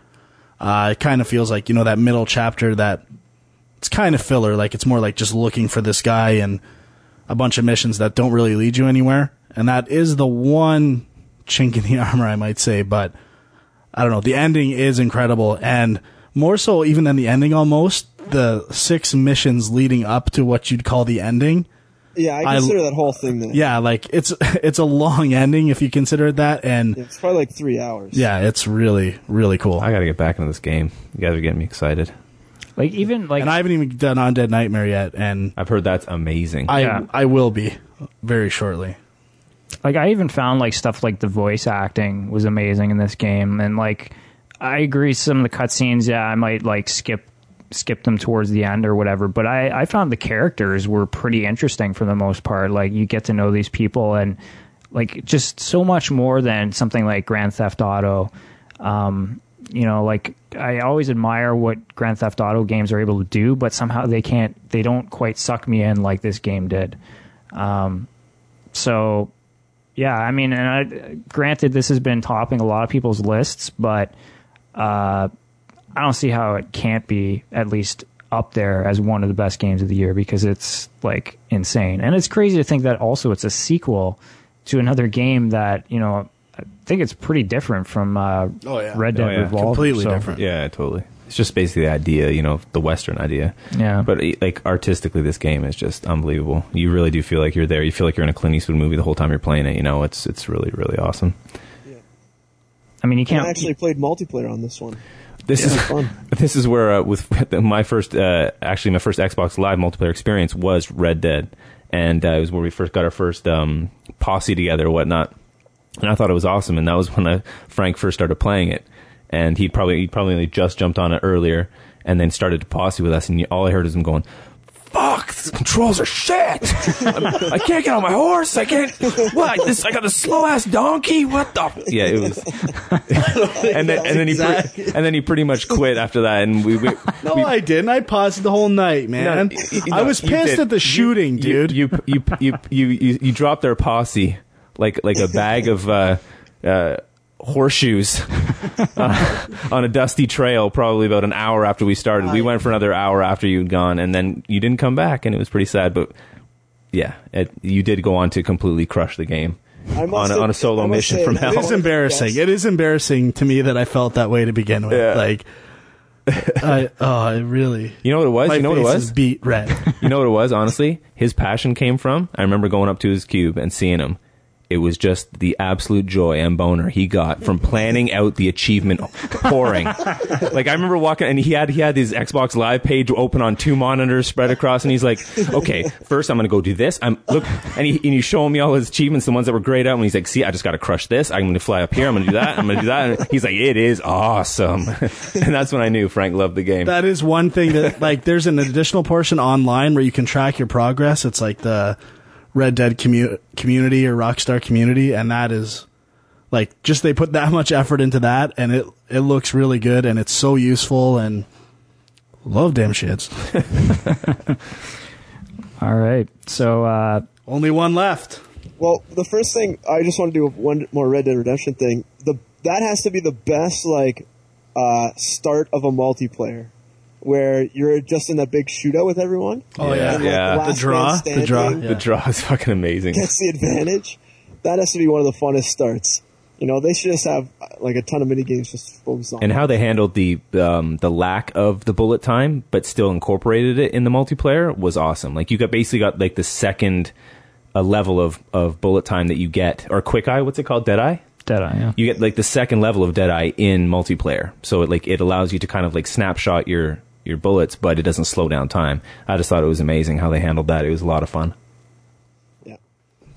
Uh, it kind of feels like you know that middle chapter that it's kind of filler. Like it's more like just looking for this guy and a bunch of missions that don't really lead you anywhere. And that is the one chink in the armor, I might say. But I don't know. The ending is incredible, and more so even than the ending. Almost the six missions leading up to what you'd call the ending. yeah, I I- consider that whole thing. Then. Yeah, like it's it's a long ending if you consider it that, and it's probably like three hours. yeah, it's really really cool. I got to get back into this game. You guys are getting me excited. Like even like and I haven't even done Undead Nightmare yet, and I've heard that's amazing. I Yeah. I will be very shortly. like I even found like stuff like the voice acting was amazing in this game, and like I agree some of the cutscenes, yeah, I might like skip skip them towards the end or whatever, but I I found the characters were pretty interesting for the most part. Like you get to know these people and like just so much more than something like Grand Theft Auto. Um, you know, like I always admire what Grand Theft Auto games are able to do, but somehow they can't, they don't quite suck me in like this game did. Um, so yeah, I mean, and I, granted, this has been topping a lot of people's lists, but uh, I don't see how it can't be at least up there as one of the best games of the year because it's like insane, and it's crazy to think that also it's a sequel to another game that you know I think it's pretty different from uh, Oh, yeah. Red Dead Oh, yeah. Revolver. Completely so- different. yeah, totally. It's just basically the idea, you know, the Western idea. Yeah, But like artistically, this game is just unbelievable. You really do feel like you're there. You feel like you're in a Clint Eastwood movie the whole time you're playing it. You know, it's it's really really awesome. Yeah. I mean, you can't I actually played multiplayer on this one. This It is was fun. this is where uh, with my first uh, actually my first Xbox Live multiplayer experience was Red Dead, and uh, it was where we first got our first um, posse together, whatnot. And I thought it was awesome, and that was when uh, Frank first started playing it, and he'd probably he probably just jumped on it earlier, and then started to posse with us, and all I heard is him going, "Fuck, the controls are shit. I can't get on my horse. I can't. What? This I got a slow ass donkey. What the? Yeah, it was. and then and then he pre- and then he pretty much quit after that. And we, we No, we, I didn't. I paused the whole night, man. No, I was pissed did. at the shooting, you, dude. You you, you you you you dropped their posse like like a bag of uh, uh, horseshoes uh, on a dusty trail. Probably about an hour after we started. We went for another hour after you'd gone, and then you didn't come back, and it was pretty sad. But yeah, it, you did go on to completely crush the game I on a, on a solo I must mission say, from hell. it is embarrassing. Yes. It is embarrassing to me that I felt that way to begin with. Yeah. Like, I, oh, I really. You know what it was? My you know what it was? is beat red. You know what it was, honestly? His passion came from, I remember going up to his cube and seeing him. It was just the absolute joy and boner he got from planning out the achievement pouring. like I remember walking and he had he had his Xbox Live page open on two monitors spread across and he's like, "Okay, first I'm going to go do this. I'm look and he and he's showing me all his achievements, the ones that were grayed out and he's like, "See, I just got to crush this. I'm going to fly up here. I'm going to do that. I'm going to do that." And he's like, "It is awesome." and that's when I knew Frank loved the game. that is one thing that, like, there's an additional portion online where you can track your progress. It's like the Red Dead commu- community or Rockstar community, and that is like just they put that much effort into that, and it it looks really good, and it's so useful, and love damn shits. All right. So uh, Only one left. Well, the first thing I just want to do one more Red Dead Redemption thing. The that has to be the best like uh, start of a multiplayer, where you're just in that big shootout with everyone. Oh, yeah. And, Yeah. last The draw, the standing draw, the draw is fucking amazing. Gets the advantage. That has to be one of the funnest starts. You know, they should just have like a ton of mini games just focused on. and how they handled the um, the lack of the bullet time, but still incorporated it in the multiplayer was awesome. Like you got basically got like the second a level of, of bullet time that you get, or quick eye. What's it called? Dead eye. Deadeye. Yeah. You get like the second level of dead eye in multiplayer. So it like it allows you to kind of like snapshot your your bullets, but it doesn't slow down time. I just thought it was amazing how they handled that. It was a lot of fun. yeah.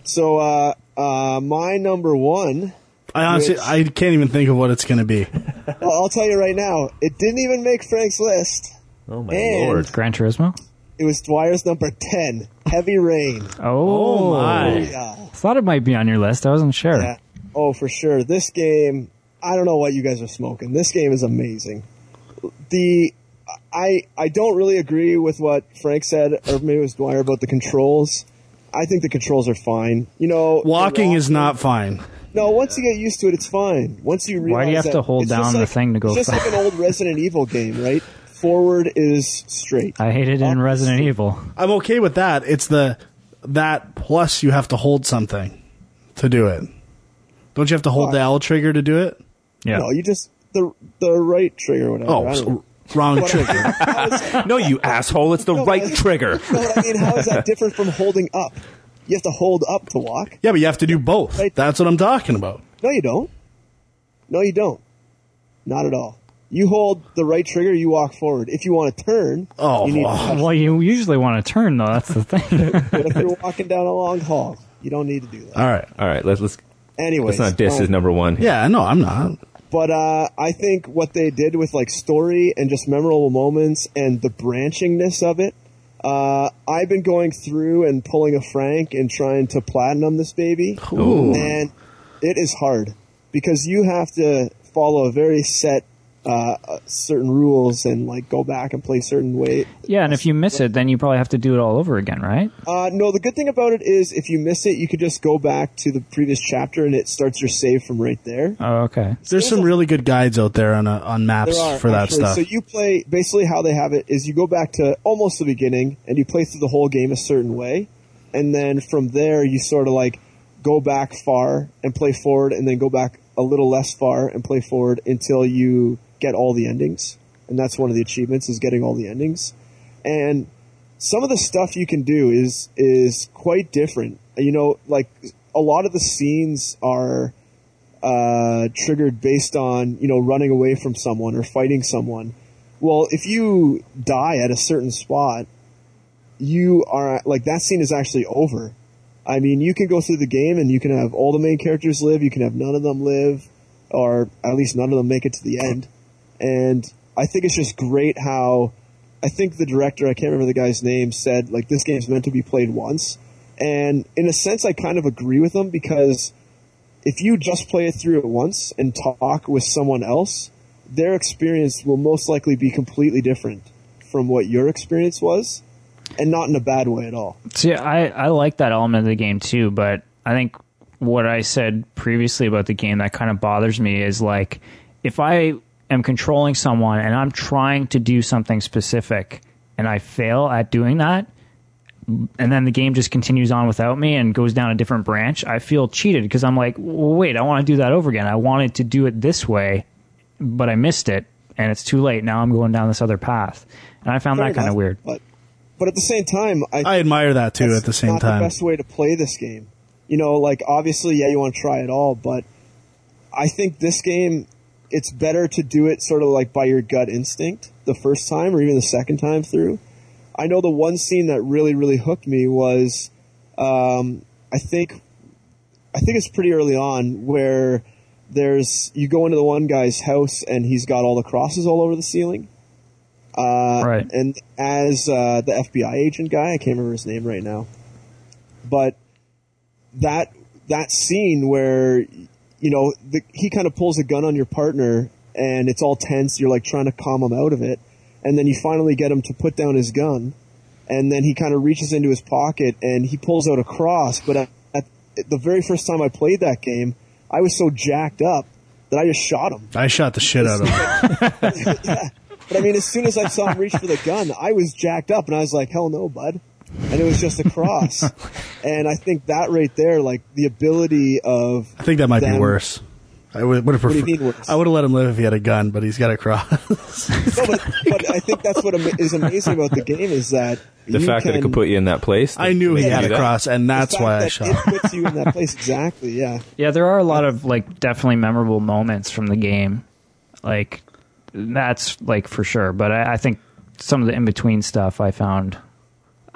So uh, uh, my number one. I honestly, Which- I can't even think of what it's going to be. Well, I'll tell you right now, it didn't even make Frank's list. Oh my And- lord! Gran Turismo. It was Dwyer's number ten, Heavy Rain. Oh, my. Yeah. Thought it might be on your list. I wasn't sure. Yeah. Oh, for sure. This game, I don't know what you guys are smoking. This game is amazing. The I I don't really agree with what Frank said, or maybe it was Dwyer about the controls. I think the controls are fine. You know, Walking is not fine. No, once you get used to it, it's fine. Once you realize Why do you have to hold it's just down the like- thing to go It's just fast? like an old Resident Evil game, right? Forward is straight. I hated it in Up is Resident straight. Evil. I'm okay with that. It's the that plus you have to hold something to do it. Don't you have to hold the L trigger to do it? Yeah. No, you just the the right trigger, whatever. Oh, so- know. Wrong But- trigger. How is- No, you asshole! It's the No, right but- trigger. No, but I mean, how is that different from holding up? You have to hold up to walk. Yeah, but you have to do both. Right. That's what I'm talking about. No, you don't. No, you don't. Not at all. You hold the right trigger, you walk forward. If you want to turn, Oh, you need to Well, you usually want to turn though. That's the thing. But if you're walking down a long hall, you don't need to do that. All right. All right, let's let's Anyways, let's not diss um, his number one. Yeah, no, I'm not. But uh, I think what they did with like story and just memorable moments and the branchingness of it. Uh, I've been going through and pulling a Frank and trying to platinum this baby, Ooh. and it is hard because you have to follow a very set uh, uh, certain rules and like go back and play certain way. yeah, and if you miss it, then you probably have to do it all over again, right? Uh, no, the good thing about it is if you miss it, you could just go back to the previous chapter and it starts your save from right there. Oh, okay. There's some really good guides out there on uh, on maps are, for that actually. stuff. So you play basically how they have it is you go back to almost the beginning and you play through the whole game a certain way, and then from there you sort of like go back far and play forward, and then go back a little less far and play forward until you get all the endings, and that's one of the achievements is getting all the endings, and some of the stuff you can do is is quite different. You know, like a lot of the scenes are uh, triggered based on you know running away from someone or fighting someone. Well, if you die at a certain spot, you are like that scene is actually over. I mean, you can go through the game and you can have all the main characters live, you can have none of them live, or at least none of them make it to the end. And I think it's just great how I think the director, I can't remember the guy's name, said like this game's meant to be played once. And in a sense, I kind of agree with him because if you just play it through at once and talk with someone else, their experience will most likely be completely different from what your experience was, and not in a bad way at all. See, I, I like that element of the game too, but I think what I said previously about the game that kind of bothers me is like if I am controlling someone and I'm trying to do something specific and I fail at doing that, and then the game just continues on without me and goes down a different branch, I feel cheated because I'm like, well, wait, I want to do that over again. I wanted to do it this way, but I missed it and it's too late. Now I'm going down this other path. And I found Fair that kind of weird. But but at the same time, I, I admire that too. At the same not time, the best way to play this game. You know, like obviously, yeah, you want to try it all, but I think this game, it's better to do it sort of like by your gut instinct the first time or even the second time through. I know the one scene that really, really hooked me was, um, I think, I think it's pretty early on where there's you go into the one guy's house and he's got all the crosses all over the ceiling. Uh, Right. And as uh, the FBI agent guy, I can't remember his name right now, but that that scene where you know the, he kind of pulls a gun on your partner and it's all tense. You're like trying to calm him out of it, and then you finally get him to put down his gun, and then he kind of reaches into his pocket and he pulls out a cross. But at, at the very first time I played that game, I was so jacked up that I just shot him. I shot the shit out of him. yeah. But I mean, as soon as I saw him reach for the gun, I was jacked up and I was like, hell no, bud. And it was just a cross. and I think that right there, like the ability of. I think that might be worse. I would, would have do you preferred. mean worse? I would have let him live if he had a gun, but he's got a cross. No, but, but I think that's what is amazing about the game is that. The you fact that it could put you in that place. I knew he had a that. cross, and that's fact why I that shot. It puts you in that place exactly, yeah. Yeah, there are a lot of like definitely memorable moments from the game. Like that's like for sure. But I, I think some of the in between stuff I found.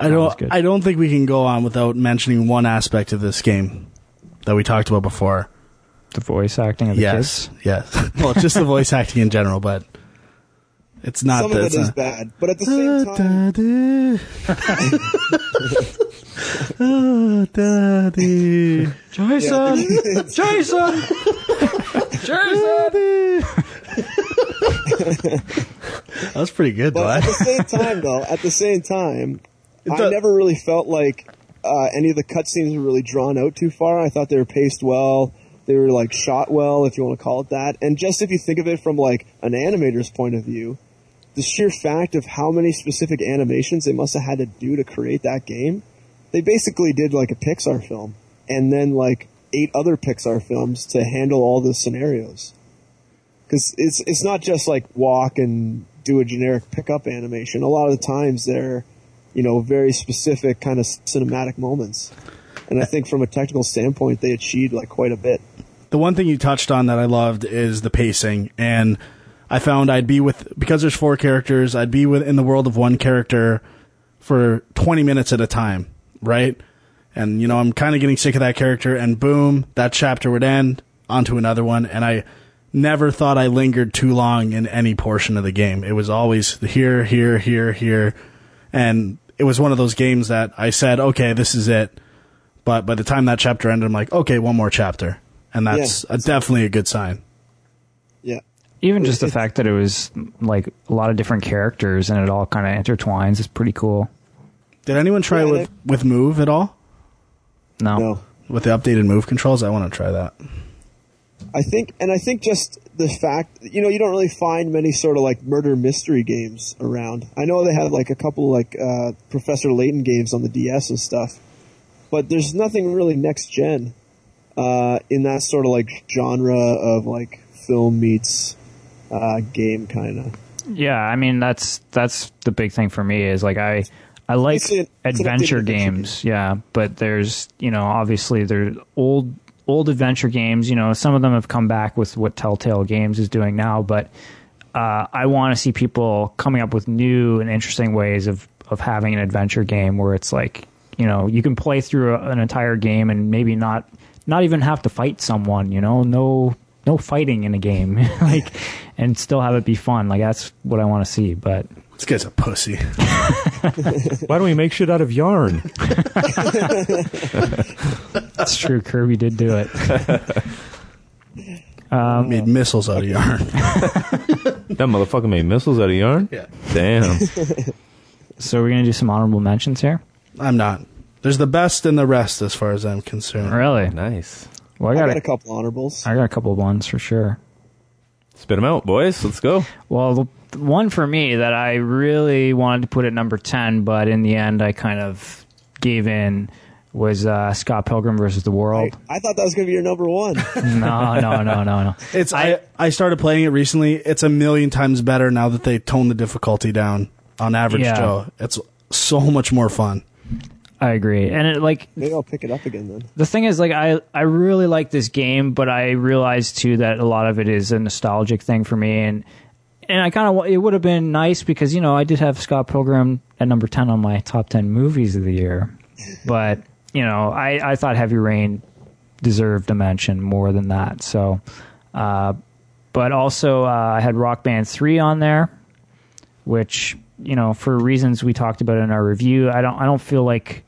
I don't. good. I don't think we can go on without mentioning one aspect of this game that we talked about before. The voice acting of the yes, kids. yes. Well, just the voice acting in general, but it's not. Some the, of it's is not- bad, but at the same time, oh, daddy. Jason, Jason, Jason. That was pretty good, though. But at eh? the same time, though, at the same time, I never really felt like uh, any of the cutscenes were really drawn out too far. I thought they were paced well. They were like shot well, if you want to call it that. And just if you think of it from like an animator's point of view, the sheer fact of how many specific animations they must have had to do to create that game, they basically did like a Pixar film, and then like eight other Pixar films to handle all the scenarios because it's it's not just like walk and do a generic pickup animation. A lot of the times they're, you know, very specific kind of cinematic moments. And I think from a technical standpoint, they achieved like quite a bit. the one thing you touched on that I loved is the pacing, and I found I'd be with because there's four characters. I'd be with in the world of one character for 20 minutes at a time, right? And you know, I'm kind of getting sick of that character, and boom, that chapter would end onto another one, and I never thought I lingered too long in any portion of the game. It was always here, here, here, here, and it was one of those games that I said, okay, this is it. But by the time that chapter ended, I'm like, okay, one more chapter, and that's Yeah. a, definitely a good sign. Yeah. Even just the fact that it was like a lot of different characters and it all kind of intertwines is pretty cool. Did anyone try Yeah, with with Move at all? No, No. With the updated Move controls, I want to try that. I think, and I think just the fact, you know, you don't really find many sort of like murder mystery games around. I know they have like a couple like uh, Professor Layton games on the DS and stuff, but there's nothing really next gen uh, in that sort of like genre of like film meets uh, game kind of. Yeah, I mean that's that's the big thing for me is like I I like It's an- it's adventure updated adventure games, yeah, but there's you know obviously there's old old adventure games. You know some of them have come back with what Telltale Games is doing now, but uh, I want to see people coming up with new and interesting ways of of having an adventure game where it's like you know you can play through a, an entire game and maybe not not even have to fight someone. You know, no no fighting in a game, like and still have it be fun. Like that's what I want to see. But This guy's a pussy. Why don't we make shit out of yarn? That's true. Kirby did do it. Um, Made missiles out of yarn. that motherfucker made missiles out of yarn? Yeah. Damn. So we're gonna do some honorable mentions here. I'm not. There's the best and the rest as far as I'm concerned. Really? nice. Well, I I got, got a a, couple honorables. I got a couple of ones for sure. Spit them out, boys. Let's go. Well, the one for me that I really wanted to put at number ten, but in the end I kind of gave in was uh, Scott Pilgrim versus the World. I thought that was going to be your number one. no, no, no, no, no. It's I, I started playing it recently. It's a million times better now that they toned the difficulty down on average Yeah. Joe. It's so much more fun. I agree. And it like Maybe I'll pick it up again then. the thing is like I I really like this game, but I realized too that a lot of it is a nostalgic thing for me and and I kind of it would have been nice because you know I did have Scott Pilgrim at number 10 on my top 10 movies of the year. But, you know, I I thought Heavy Rain deserved a mention more than that. So uh but also uh, I had Rock Band 3 on there, which, you know, for reasons we talked about in our review, I don't I don't feel like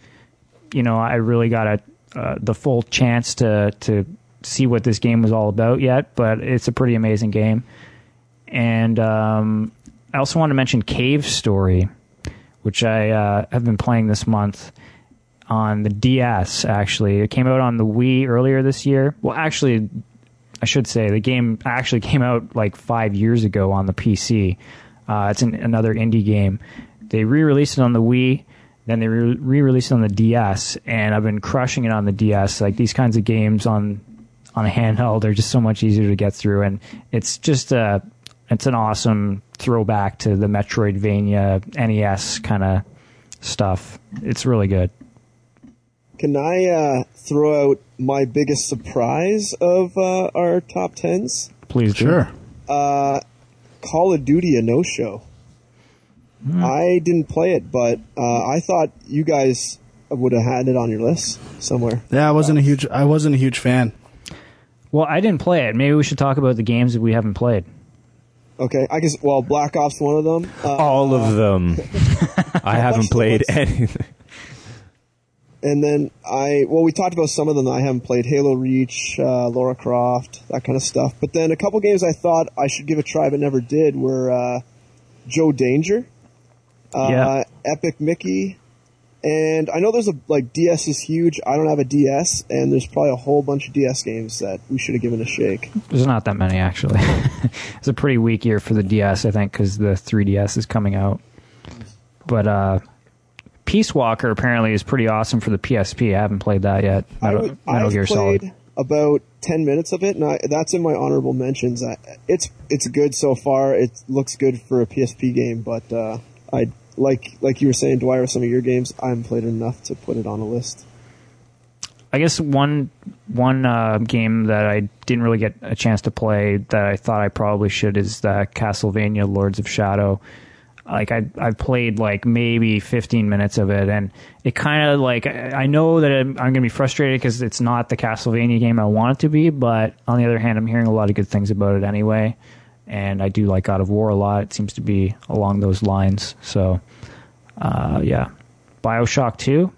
you know, I really got a uh, the full chance to to see what this game was all about yet, but it's a pretty amazing game. And um, I also want to mention Cave Story, which I uh, have been playing this month on the DS. Actually, it came out on the Wii earlier this year. Well, actually, I should say the game actually came out like five years ago on the PC. Uh, it's an, another indie game. They re-released it on the Wii, then they re- re-released it on the DS, and I've been crushing it on the DS. Like these kinds of games on on a handheld are just so much easier to get through, and it's just a it's an awesome throwback to the Metroidvania NES kind of stuff. It's really good. Can I uh, throw out my biggest surprise of uh, our top tens? Please do. Sure. Call of Duty a no show. I didn't play it, but uh, I thought you guys would have had it on your list somewhere. Yeah, I wasn't a huge I wasn't a huge fan. Well, I didn't play it. Maybe we should talk about the games that we haven't played. Okay, I guess. Well, Black Ops one of them. Uh, All of them. I haven't played anything. And then I, well, we talked about some of them. I haven't played Halo Reach, uh, Lara Croft, that kind of stuff. But then a couple games I thought I should give a try but never did were uh, Joe Danger, uh, Yeah. Epic Mickey, and I know there's a like DS is huge. I don't have a DS, and there's probably a whole bunch of DS games that we should have given a shake. There's not that many actually. it's a pretty weak year for the DS, I think, because the 3DS is coming out. But uh, Peace Walker apparently is pretty awesome for the PSP. I haven't played that yet. I Metal, would- Metal I've Gear played Solid. about ten minutes of it, and I, that's in my honorable mentions. I, it's it's good so far. It looks good for a PSP game, but uh, I like like you were saying, Dwyer, some of your games, I haven't played enough to put it on a list. I guess one one uh, game that I didn't really get a chance to play that I thought I probably should is the Castlevania Lords of Shadow. Like I I've played like maybe 15 minutes of it, and it kind of like I I know that I'm, I'm gonna be frustrated because it's not the Castlevania game I want it to be. But on the other hand, I'm hearing a lot of good things about it anyway, and I do like God of War a lot. It seems to be along those lines. So, uh, yeah, Bioshock 2.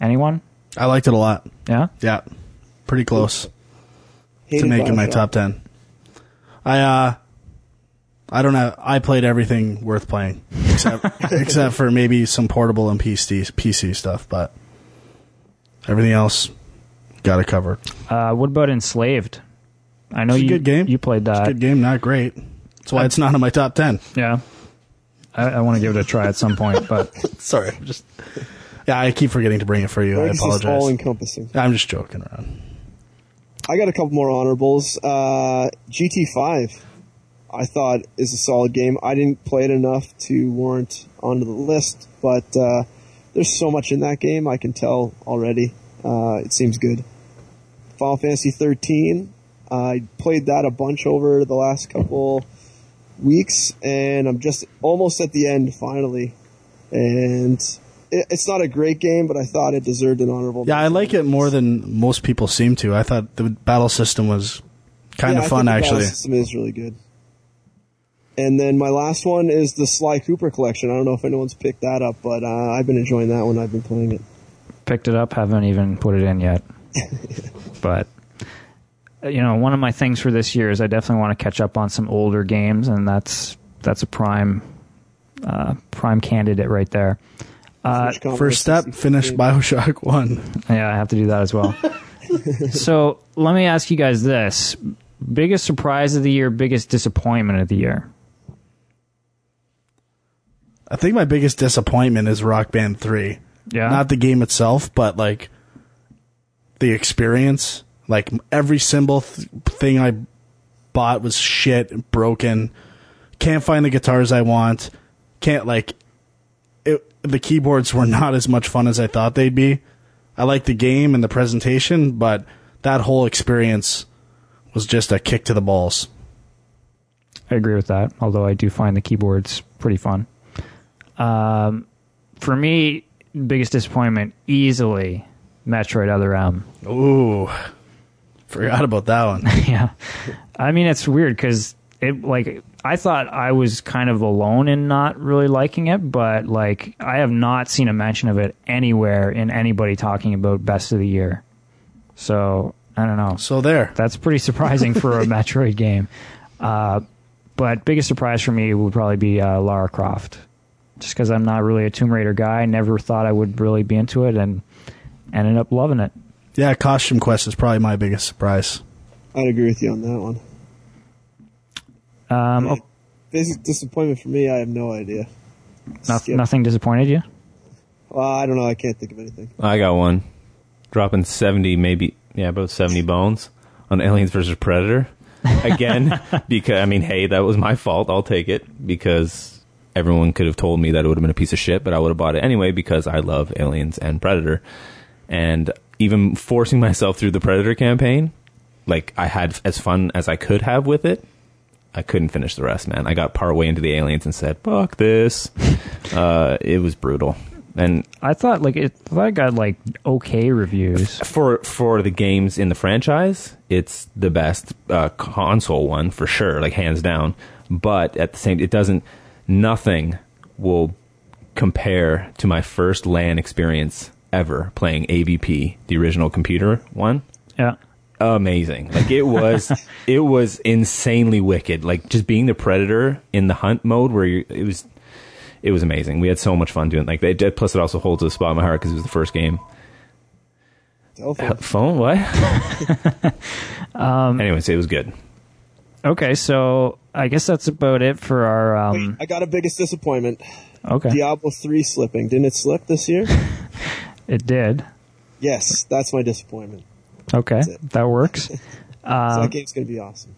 Anyone? I liked it a lot. Yeah. Yeah. Pretty close to Hated making my top 10. I uh I don't know. I played everything worth playing except except for maybe some portable and PC PC stuff, but everything else got it covered. Uh, what about Enslaved? I know It's a you good game. You played It's a that. good game, not great. That's why it's not in my top 10. Yeah. I, I want to give it a try at some point, but Sorry, I'm just Yeah, I keep forgetting to bring it for you. I It's just all apologize. encompassing. I'm just joking around. I got a couple more honorables. Uh, GT5, I thought is a solid game. I didn't play it enough to warrant onto the list, but uh, there's so much in that game. I can tell already. Uh, it seems good. Final Fantasy 13. I played that a bunch over the last couple weeks, and I'm just almost at the end finally. And it, it's not a great game, but I thought it deserved an honorable. Yeah, I like it more than most people seem to. I thought the battle system was kind Yeah, of I fun think the battle actually. system is really good. And then my last one is the Sly Cooper collection. I don't know if anyone's picked that up, but uh, I've been enjoying that one. I've been playing it. Picked it up, haven't even put it in yet. but you know, one of my things for this year is I definitely want to catch up on some older games, and that's that's a prime uh, prime candidate right there. Uh, First step, finish. Bioshock 1. Yeah, I have to do that as well. so let me ask you guys this: biggest surprise of the year, biggest disappointment of the year. I think my biggest disappointment is Rock Band 3. Yeah, Not the game itself, but like the experience. Like every cymbal th- thing I bought was shit, broken. Can't find the guitars I want. Can't like it, the keyboards were not as much fun as I thought they'd be. I like the game and the presentation, but that whole experience was just a kick to the balls. I agree with that. Although I do find the keyboards pretty fun. Um, for me, biggest disappointment easily Metroid Other M. Ooh, forgot about that one. yeah, I mean it's weird because it like I thought I was kind of alone in not really liking it, but like I have not seen a mention of it anywhere in anybody talking about best of the year. So I don't know. So there. That's pretty surprising for a Metroid game. Uh, but biggest surprise for me would probably be uh, Lara Croft, just because I'm not really a Tomb Raider guy. Never thought I would really be into it, and ended up loving it. Yeah, Costume Quest is probably my biggest surprise. I'd agree with you on that one. Um, oh, Basic disappointment for me, I have no idea. no- Skip. nothing disappointed you? Well, I don't know. I can't think of anything. I got one. Dropping 70, maybe, yeah, about 70 bones on Aliens versus Predator. Again, because, I mean, hey, that was my fault. I'll take it because everyone could have told me that it would have been a piece of shit, but I would have bought it anyway because I love Aliens and Predator. And even forcing myself through the Predator campaign, like, I had as fun as I could have with it. I couldn't finish the rest, man. I got partway into the Aliens and said, fuck this. uh, it was brutal. And I thought like it. I thought it got like okay reviews. for for the games in the franchise, it's the best uh, console one for sure, like hands down. But at the same, it doesn't. Nothing will compare to my first LAN experience ever playing AVP, the original computer one. Yeah, Amazing, like it was. it was insanely wicked. Like just being the predator in the hunt mode, where you, it was. It was amazing. We had so much fun doing. Like they, plus, it also holds a spot in my heart because it was the first game Telephone. Phone? What? Um, Anyways, it was good. Okay, so I guess that's about it for our. Um, Wait, I got a biggest disappointment. okay, Diablo 3 slipping. Didn't it slip this year? It did. yes, that's my disappointment. Okay, that works. So Um, that game's going to be awesome.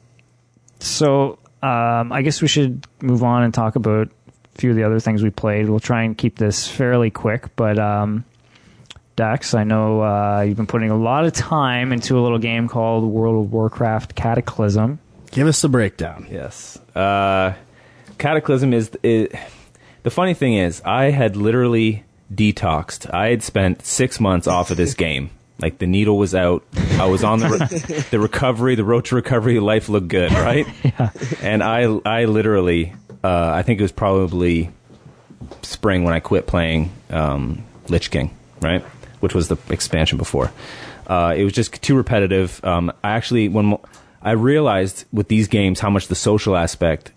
So um, I guess we should move on and talk about a few of the other things we played. We'll try and keep this fairly quick, but um, Dax, I know uh, you've been putting a lot of time into a little game called World of Warcraft Cataclysm. Give us the breakdown. Yes. Uh, Cataclysm is, is. The funny thing is, I had literally detoxed. I had spent six months off of this game. Like the needle was out. I was on the re- the recovery, the road to recovery. Life looked good, right? yeah. And I, I literally, uh, I think it was probably spring when I quit playing um, Lich King, right? Which was the expansion before. Uh, it was just too repetitive. Um, I actually, when I realized with these games how much the social aspect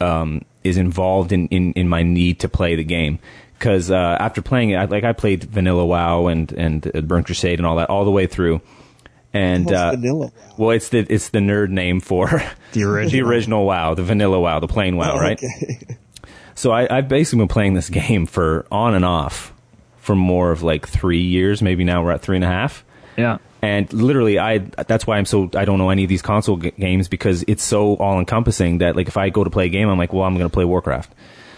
um, is involved in, in, in my need to play the game. Because uh, after playing it, I, like I played Vanilla WoW and and uh, Burnt Crusade and all that all the way through. And What's uh, vanilla? WoW? well, it's the it's the nerd name for The original. the original WoW, the Vanilla WoW, the plain WoW, right? Okay. So I, I've basically been playing this game for on and off for more of like three years. Maybe now we're at three and a half. Yeah. And literally, I that's why I'm so I don't know any of these console g- games because it's so all encompassing that like if I go to play a game, I'm like, well, I'm going to play Warcraft.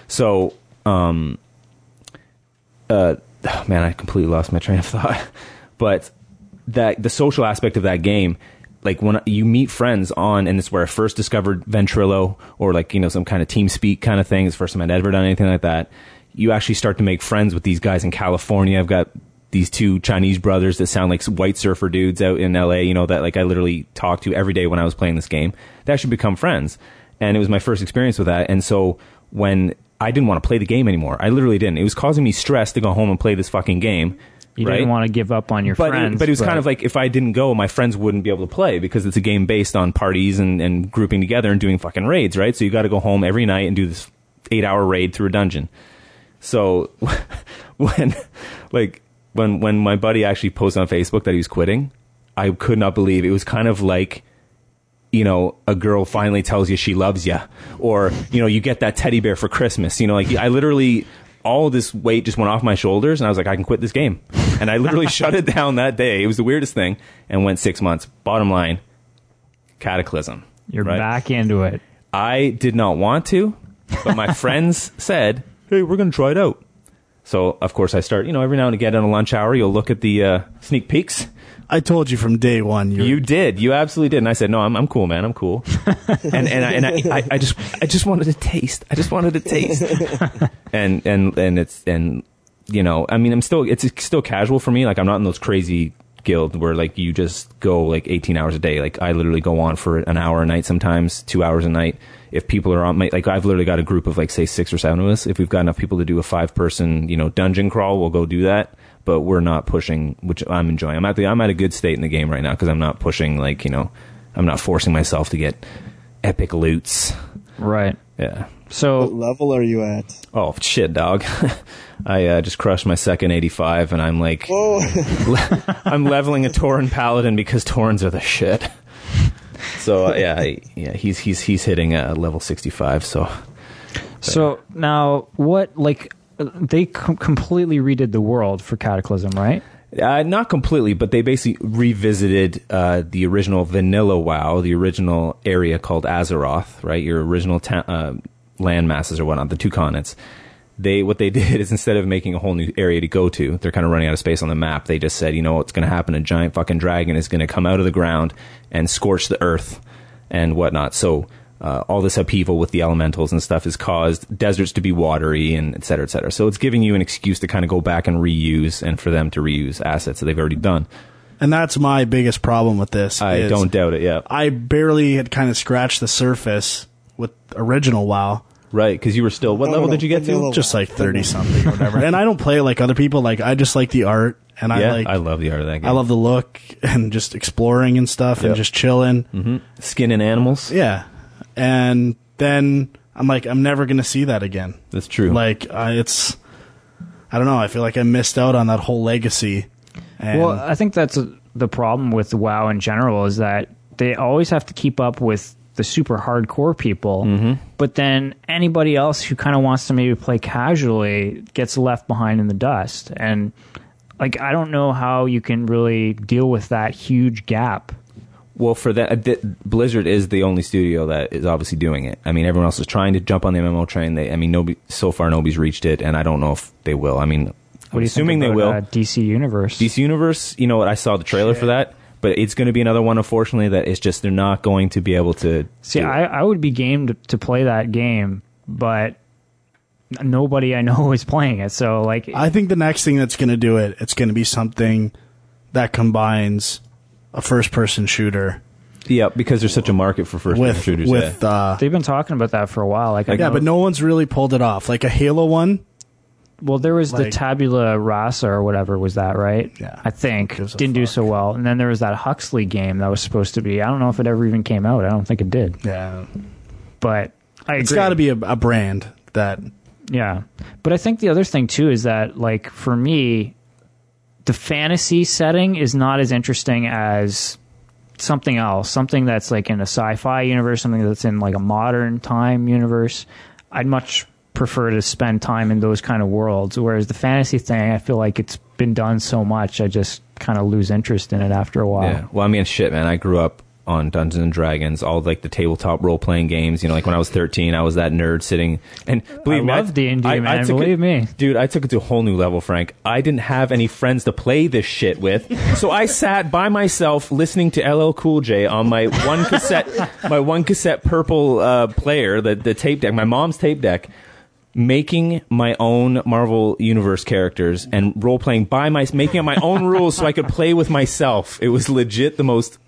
So, um, uh, oh, man, I completely lost my train of thought. but that the social aspect of that game, like when you meet friends on, and it's where I first discovered Ventrilo or like you know some kind of team speak kind of thing. It's the first time I'd ever done anything like that. You actually start to make friends with these guys in California. I've got these two Chinese brothers that sound like white surfer dudes out in LA, you know, that like I literally talked to every day when I was playing this game. They actually become friends. and it was my first experience with that. And so when I didn't want to play the game anymore, I literally didn't. It was causing me stress to go home and play this fucking game. You right? didn't want to give up on your but friends. It, but it was kind of like if I didn't go, my friends wouldn't be able to play because it's a game based on parties and, and grouping together and doing fucking raids, right? So you got to go home every night and do this eight hour raid through a dungeon. So when like when when my buddy actually posted on Facebook that he was quitting, I could not believe it was kind of like you know a girl finally tells you she loves you or you know you get that teddy bear for Christmas. You know like I literally all this weight just went off my shoulders and I was like I can quit this game. And I literally shut it down that day. It was the weirdest thing and went 6 months. Bottom line, cataclysm. You're right? back into it. I did not want to, but my friends said, "Hey, we're going to try it out." So, of course, I start. You know, every now and again in a lunch hour, you'll look at the uh, sneak peeks. I told you from day one. You're, You did. You absolutely did. And I said, "No, I'm, I'm cool, man. I'm cool." and and I, and I, I, I just I just wanted to taste. I just wanted to taste. and and and it's and you know, I mean, I'm still it's still casual for me. Like I'm not in those crazy guild where like you just go like 18 hours a day. Like I literally go on for an hour a night, sometimes two hours a night. If people are on my like, I've literally got a group of like say six or seven of us. If we've got enough people to do a five person you know dungeon crawl, we'll go do that. But we're not pushing, which I'm enjoying. I'm at the I'm at a good state in the game right now because I'm not pushing like you know, I'm not forcing myself to get epic loots. Right. Yeah. So what level are you at? Oh shit, dog! I uh, just crushed my second 85, and I'm like, Oh, I'm leveling a Tauren Paladin because Taurens are the shit. So uh, yeah, I, yeah, he's he's he's hitting uh, level 65. So so now what like they com- completely redid the world for Cataclysm, right? uh, not completely, but they basically revisited uh, the original vanilla WoW, the original area called Azeroth, right? Your original ta- uh, land masses or whatnot, the two continents. They what they did is instead of making a whole new area to go to, they're kind of running out of space on the map. They just said, you know what's going to happen? A giant fucking dragon is going to come out of the ground and scorch the earth and whatnot. So uh, all this upheaval with the elementals and stuff has caused deserts to be watery and et cetera, et cetera. So it's giving you an excuse to kind of go back and reuse and for them to reuse assets that they've already done. and that's my biggest problem with this. I don't doubt it. Yeah, I barely had kind of scratched the surface with original WoW. right. Because you were still. What No, level no, did you get to? Just like thirty something or whatever. and I don't play like other people. Like I just like the art and I like I love the art of that game. I love the look and just exploring and stuff and just chilling. hmm skin and animals. Yeah. And then I'm like, I'm never going to see that again. That's true. Like, uh, it's, I don't know. I feel like I missed out on that whole legacy. And Well, I think that's uh the problem with WoW in general is that they always have to keep up with the super hardcore people, Mm-hmm. but then anybody else who kind of wants to maybe play casually gets left behind in the dust. And like, I don't know how you can really deal with that huge gap. Well, for that, th- Blizzard is the only studio that is obviously doing it. I mean, everyone else is trying to jump on the MMO train. They, I mean, nobody so far nobody's reached it, and I don't know if they will. I mean, What I'm assuming think they will. Uh, DC Universe. DC Universe, you know what? I saw the trailer for that, but it's going to be another one. Unfortunately, that it's just they're not going to be able to. See, do it. I, I would be game to, to play that game, but nobody I know is playing it. So, like, I think the next thing that's going to do it, it's going to be something that combines a first person shooter yeah, because there's such a market for first person with, shooters. with, yeah. uh, they've been talking about that for a while. Like, I yeah, know- but no one's really pulled it off. Like a Halo one, Well, there was the Like- Tabula Rasa or whatever was that, right? Yeah. I think Gives a didn't do fuck. so well. And then there was that Huxley game that was supposed to be. I don't know if it ever even came out. I don't think it did. yeah, But I it's agree. got to be a, a brand that Yeah. But I think the other thing too is that like for me the fantasy setting is not as interesting as something else, something that's like in a sci-fi universe, something that's in like a modern time universe. I'd much prefer to spend time in those kind of worlds whereas the fantasy thing I feel like it's been done so much I just kind of lose interest in it after a while. Yeah. Well, I mean, shit, man. I grew up on Dungeons and Dragons, all like the tabletop role playing games. You know, like when I was 13, I was that nerd sitting and believe I me, love D&D, I- I man. it- Believe me. dude. I took it to a whole new level, Frank. I didn't have any friends to play this shit with, so I sat by myself listening to LL Cool J on my one cassette, my one cassette purple uh, player, the the tape deck, my mom's tape deck. Making my own Marvel Universe characters and role playing by my making up my own rules so I could play with myself. It was legit the most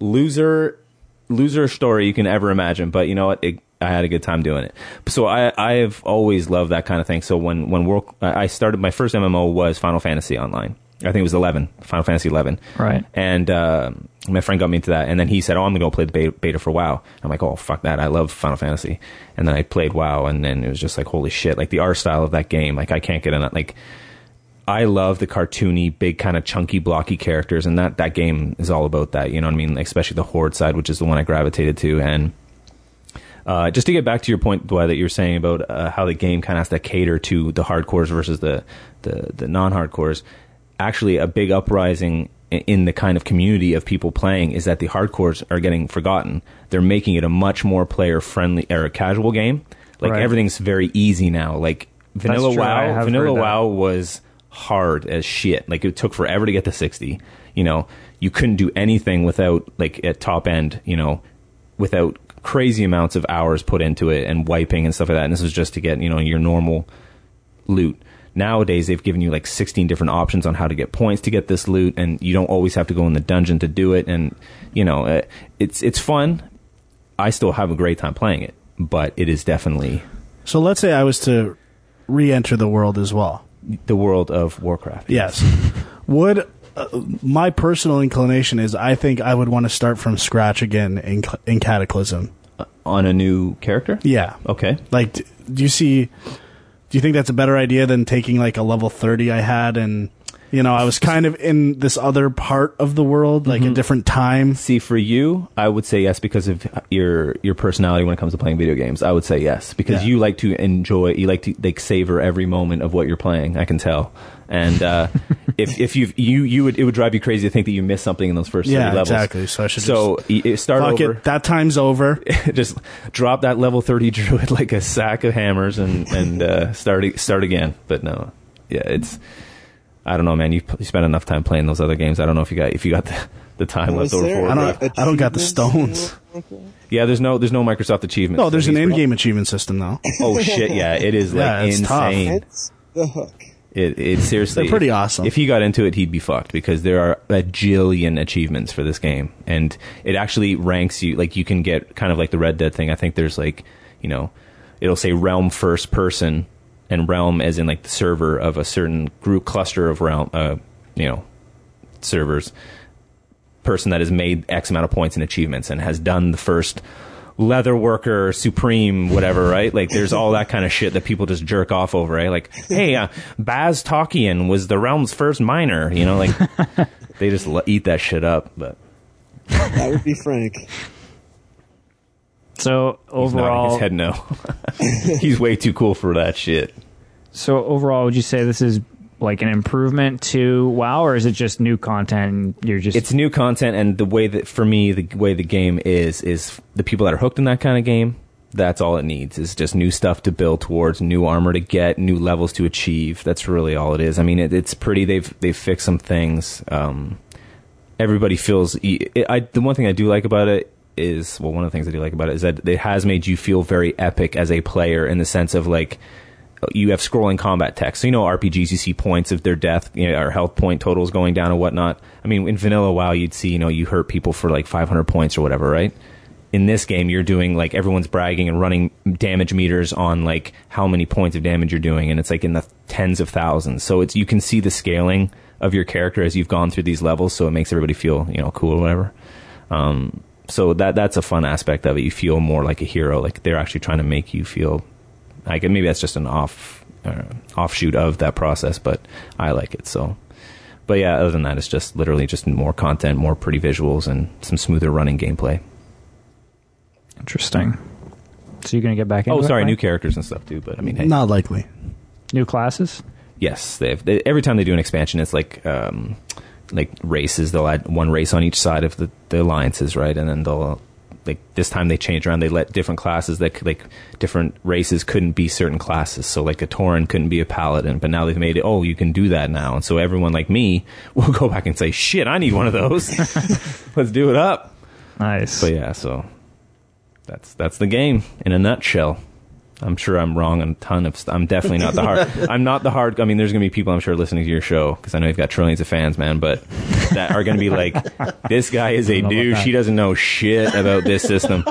loser loser story you can ever imagine. But you know what? It, I had a good time doing it. So I I have always loved that kind of thing. So when when world I started my first MMO was Final Fantasy Online. I think it was 11, Final Fantasy 11. Right. And uh, my friend got me into that, and then he said, "Oh, I'm gonna go play the beta, beta for WoW." I'm like, "Oh, fuck that! I love Final Fantasy." And then I played WoW, and then it was just like, "Holy shit!" Like the art style of that game, like I can't get enough. Like I love the cartoony, big kind of chunky, blocky characters, and that that game is all about that. You know what I mean? Like, especially the Horde side, which is the one I gravitated to, and. Uh, just to get back to your point, Dwight, that you were saying about uh, how the game kind of has to cater to the hardcores versus the the, the non-hardcores. Actually, a big uprising in the kind of community of people playing is that the hardcores are getting forgotten. They're making it a much more player-friendly or a casual game. Like Right. everything's very easy now. Like vanilla WoW, vanilla. WoW was hard as shit. Like it took forever to get to 60. You know, you couldn't do anything without like at top end, you know, without crazy amounts of hours put into it and wiping and stuff like that. And this was just to get, you know, your normal loot. Nowadays, they've given you like 16 different options on how to get points to get this loot, and you don't always have to go in the dungeon to do it. And you know, uh, it's it's fun. I still have a great time playing it, but it is definitely So let's say I was to re-enter the world as well. The world of Warcraft. Yes. would uh, my personal inclination is I think I would want to start from scratch again in in Cataclysm. on a new character. Yeah. Okay. Like, do you see? Do you think that's a better idea than taking like a level thirty I had and you know I was kind of in this other part of the world, like a different time. See, for you, I would say yes because of your your personality when it comes to playing video games. I would say yes because Yeah. you like to enjoy, you like to like savor every moment of what you're playing. I can tell. And uh, if if you you you would it would drive you crazy to think that you missed something in those first Yeah, 30 levels. exactly. So I should so y- start Fuck over. it, that time's over. just drop that level 30 druid like a sack of hammers and and uh, start start again. But no, yeah, it's I don't know, man. You, you spent enough time playing those other games. I don't know if you got if you got the, the time left over for it. I don't- I don't got the stones. Yeah, there's no there's no Microsoft achievement. No, there's an in-game achievement system though. Oh shit, yeah, it is like Yeah, it's tough. insane. It's the hook. It, it seriously, They're pretty if- awesome. If he got into it, he'd be fucked because there are a jillion achievements for this game, and it actually ranks you. Like you can get kind of like the Red Dead thing. I think there's like, you know, it'll say realm first person, and realm as in like the server of a certain group cluster of realm, uh, you know, servers. Person that has made X amount of points and achievements and has done the first leather worker supreme whatever right like there's all that kind of shit that people just jerk off over right like hey uh, baz Talkian was the realm's first miner you know like they just eat that shit up but That would be Frank. So he's nodding overall, his head no. He's way too cool for that shit. So overall, would you say this is like an improvement to WoW, or is it just new content? And you're just it's new content and the way that for me the way the game is is the people that are hooked in that kind of game that's all it needs is just new stuff to build towards new armor to get new levels to achieve. That's really all it is. I mean it, it's pretty they've they've fixed some things um everybody feels I, the one thing i do like about it is well one of the things i do like about it is that it has made you feel very epic as a player in the sense of like you have scrolling combat text. So you know RPGs, you see points of their death, you know, or health point totals going down and whatnot. I mean, in vanilla WoW, you'd see, you know, you hurt people for like 500 points or whatever, right? In this game, you're doing like everyone's bragging and running damage meters on like how many points of damage you're doing, and it's like in the tens of thousands. So it's you can see the scaling of your character as you've gone through these levels, so it makes everybody feel you know cool or whatever. Um, so that that's a fun aspect of it. You feel more like a hero, like they're actually trying to make you feel like maybe that's just an off uh, offshoot of that process, but I like it. So, but yeah, other than that, it's just literally just more content, more pretty visuals, and some smoother running gameplay. interesting. So you're gonna get back into Oh, it, sorry, new characters and stuff too. But I mean, hey, Not likely. new classes. yes, they have. They, every time they do an expansion, it's like um, like races. They'll add one race on each side of the, the alliances, right? And then they'll like this time they changed around. They let different classes that like different races couldn't be certain classes. So like a Tauren couldn't be a paladin, but now they've made it. Oh, you can do that now. And so everyone like me will go back and say, "Shit, I need one of those. Let's do it up." Nice. But yeah, so that's that's the game in a nutshell. I'm sure I'm wrong on a ton of stuff. I'm definitely not the hard. I'm not the hard. I mean, there's gonna be people I'm sure listening to your show because I know you've got trillions of fans, man. But that are going to be like, this guy is a know about douche. that. He doesn't know shit about this system.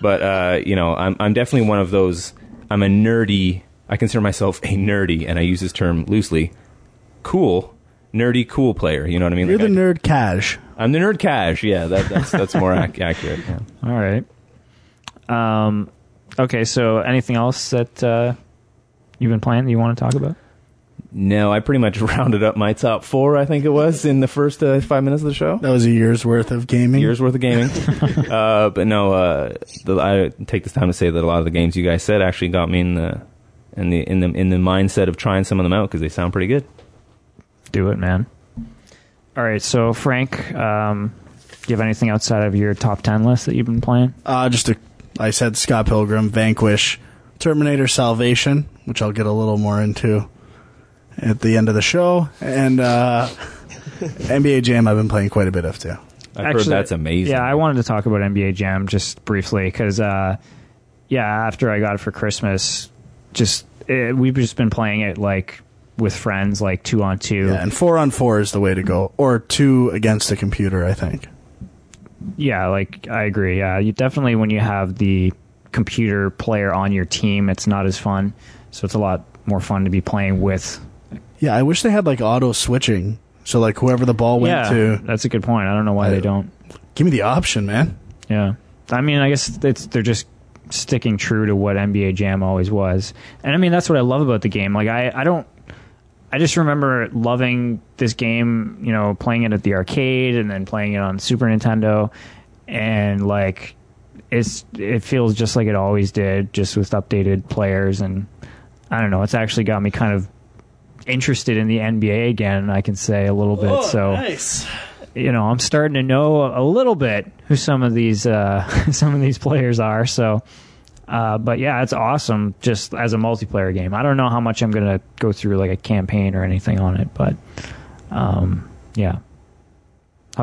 But uh, you know, I'm I'm definitely one of those. I'm a nerdy. I consider myself a nerdy, and I use this term loosely. Cool, nerdy, cool player. You know what I mean? You're Like, the I- nerd cash. I'm the nerd cash. Yeah, that, that's that's more ac- accurate. Yeah. All right. Um, okay, so anything else that uh, you've been playing that you want to talk about? No, I pretty much rounded up my top four. I think it was in the first uh, five minutes of the show. That was a year's worth of gaming. Years worth of gaming. uh, but no, uh, the, I take this time to say that a lot of the games you guys said actually got me in the in the in the in the mindset of trying some of them out because they sound pretty good. Do it, man. All right, so Frank, um, do you have anything outside of your top 10 list that you've been playing? Uh, just a, I said Scott Pilgrim, Vanquish, Terminator Salvation, which I'll get a little more into at the end of the show, and uh, NBA Jam I've been playing quite a bit of too. I've heard that's amazing. Yeah, I wanted to talk about NBA Jam just briefly because, uh, yeah, after I got it for Christmas, just it, we've just been playing it like with friends, like two on two. Yeah, and four on four is the way to go, or two against the computer, I think. Yeah, like I agree. Yeah, you definitely when you have the computer player on your team, it's not as fun. So it's a lot more fun to be playing with. Yeah, I wish they had like auto switching, so like whoever the ball went yeah, to, that's a good point. I don't know why I- they don't. give me the option, man. Yeah, I mean, I guess it's they're just sticking true to what NBA Jam always was, and I mean that's what I love about the game. Like I, I don't. I just remember loving this game, you know, playing it at the arcade and then playing it on Super Nintendo, and like it's it feels just like it always did, just with updated players, and I don't know. It's actually got me kind of interested in the NBA again. I can say a little bit. so nice. you know, I'm starting to know a little bit who some of these uh, some of these players are. So, uh, but yeah, it's awesome just as a multiplayer game. I don't know how much I'm gonna go through like a campaign or anything on it, but um, yeah.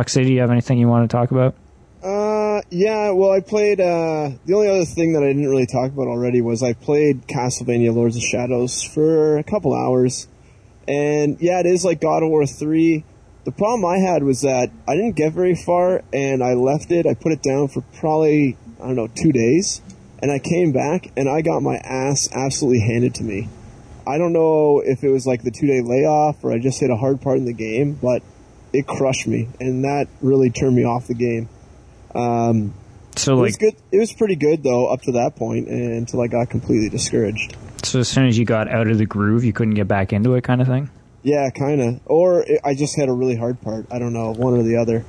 City, do you have anything you want to talk about? Uh, yeah. Well, I played. Uh, the only other thing that I didn't really talk about already was I played Castlevania: Lords of Shadows for a couple hours, and yeah, it is like God of War three. The problem I had was that I didn't get very far, and I left it. I put it down for probably I don't know two days, and I came back and I got my ass absolutely handed to me. I don't know if it was like the two day layoff or I just hit a hard part in the game, but it crushed me, and that really turned me off the game. Um, So it like, was good. It was pretty good though up to that point, and until I got completely discouraged. so as soon as you got out of the groove, you couldn't get back into it, kind of thing. Yeah, kind of. Or it, I just had a really hard part. I don't know, one or the other.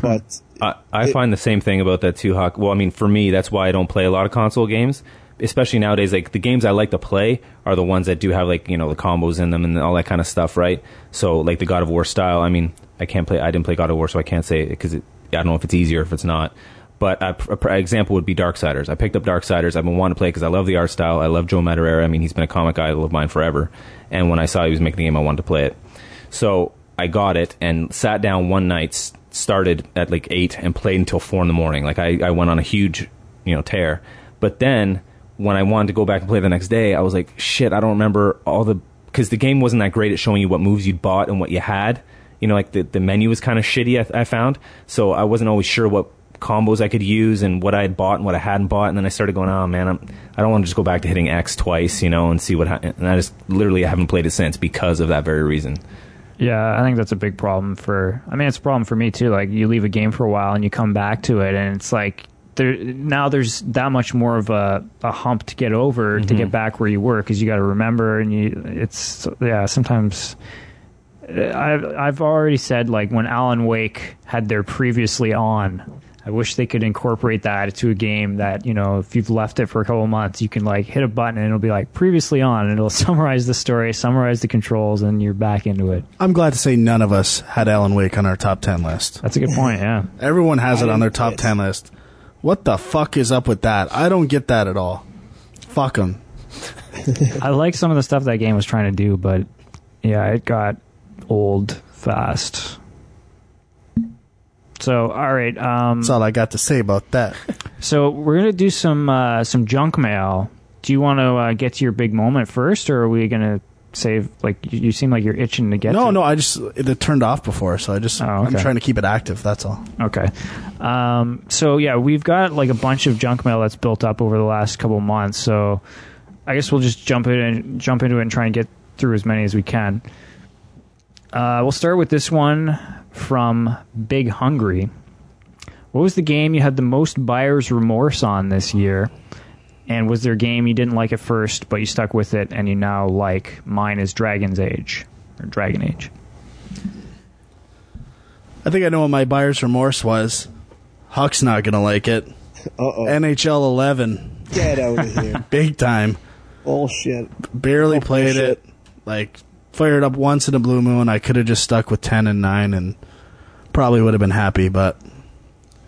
But I, I It- find the same thing about that too, Huck. Well, I mean, for me, that's why I don't play a lot of console games. Especially nowadays, like the games I like to play are the ones that do have like you know the combos in them and all that kind of stuff, right? So like the God of War style. I mean, I can't play. I didn't play God of War, so I can't say because I don't know if it's easier or if it's not. But a, a, a example would be Darksiders. I picked up Darksiders. I've been wanting to play because I love the art style. I love Joe Madureira. I mean, he's been a comic idol of mine forever. And when I saw he was making the game, I wanted to play it. So I got it and sat down one night, started at like eight and played until four in the morning. Like I, I went on a huge, you know, tear. But then when I wanted to go back and play the next day, I was like, shit, I don't remember all the because the game wasn't that great at showing you what moves you'd bought and what you had. You know, like the the menu was kind of shitty. I, I found so I wasn't always sure what combos I could use and what I had bought and what I hadn't bought. And then I started going, oh man, I'm, I don't want to just go back to hitting X twice, you know, and see what. Ha-. And I just literally I haven't played it since because of that very reason. Yeah, I think that's a big problem for. I mean, it's a problem for me too. Like, you leave a game for a while and you come back to it, and it's like there now there's that much more of a, a hump to get over to mm-hmm. get back where you were because you got to remember, and you it's yeah sometimes. I've I've already said like when Alan Wake had their previously on. I wish they could incorporate that to a game that you know if you've left it for a couple months, you can like hit a button and it'll be like previously on, and it'll summarize the story, summarize the controls, and you're back into it. I'm glad to say none of us had Alan Wake on our top 10 list. That's a good point. Yeah. Everyone has it on their top 10 list. What the fuck is up with that? I don't get that at all. Fuck them. I like some of the stuff that game was trying to do, but yeah, it got old fast. So, all right. Um, That's all I got to say about that. so we're gonna do some uh, some junk mail. Do you want to uh, get to your big moment first, or are we gonna save? Like you, you seem like you're itching to get. No, to no, I just it turned off before, so I just Oh, I'm okay. trying to keep it active. That's all. Okay. Um, so yeah, we've got like a bunch of junk mail that's built up over the last couple months. So I guess we'll just jump in and jump into it and try and get through as many as we can. Uh, we'll start with this one from Big Hungry. What was the game you had the most buyer's remorse on this year? And was there a game you didn't like at first, but you stuck with it and you now like? Mine is Dragon's Age or Dragon Age. I think I know what my buyer's remorse was. Huck's not gonna like it. Uh oh. NHL 11, Get out of here. big time. Bullshit. Barely Oh, played bullshit. it. Like fired up once in a blue moon. I could have just stuck with 10 and 9 and probably would have been happy, but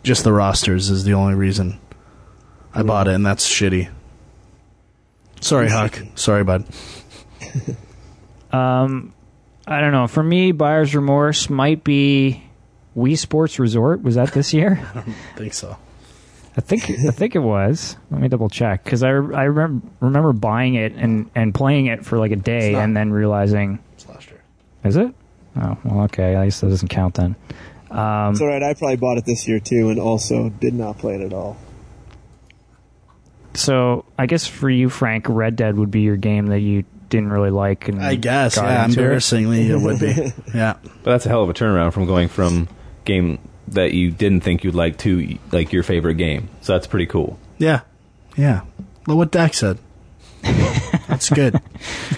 just the rosters is the only reason I bought it, and that's shitty. Sorry, Huck. Sorry, bud. Um, I don't know. For me, buyer's remorse might be Wii Sports Resort. Was that this year? I don't think so. I think I think it was. Let me double check because I I remember remember buying it and and playing it for like a day not. and then realizing It's last year. is it? Oh well, okay. I guess that doesn't count then. Um, It's alright, I probably bought it this year too and also did not play it at all. so I guess for you, Frank, Red Dead would be your game that you didn't really like. And I guess, got yeah, into it. embarrassingly, it would be. Yeah. But that's a hell of a turnaround from going from game that you didn't think you'd like to like your favorite game. So that's pretty cool. Yeah. Yeah. Look what Dax said. That's good.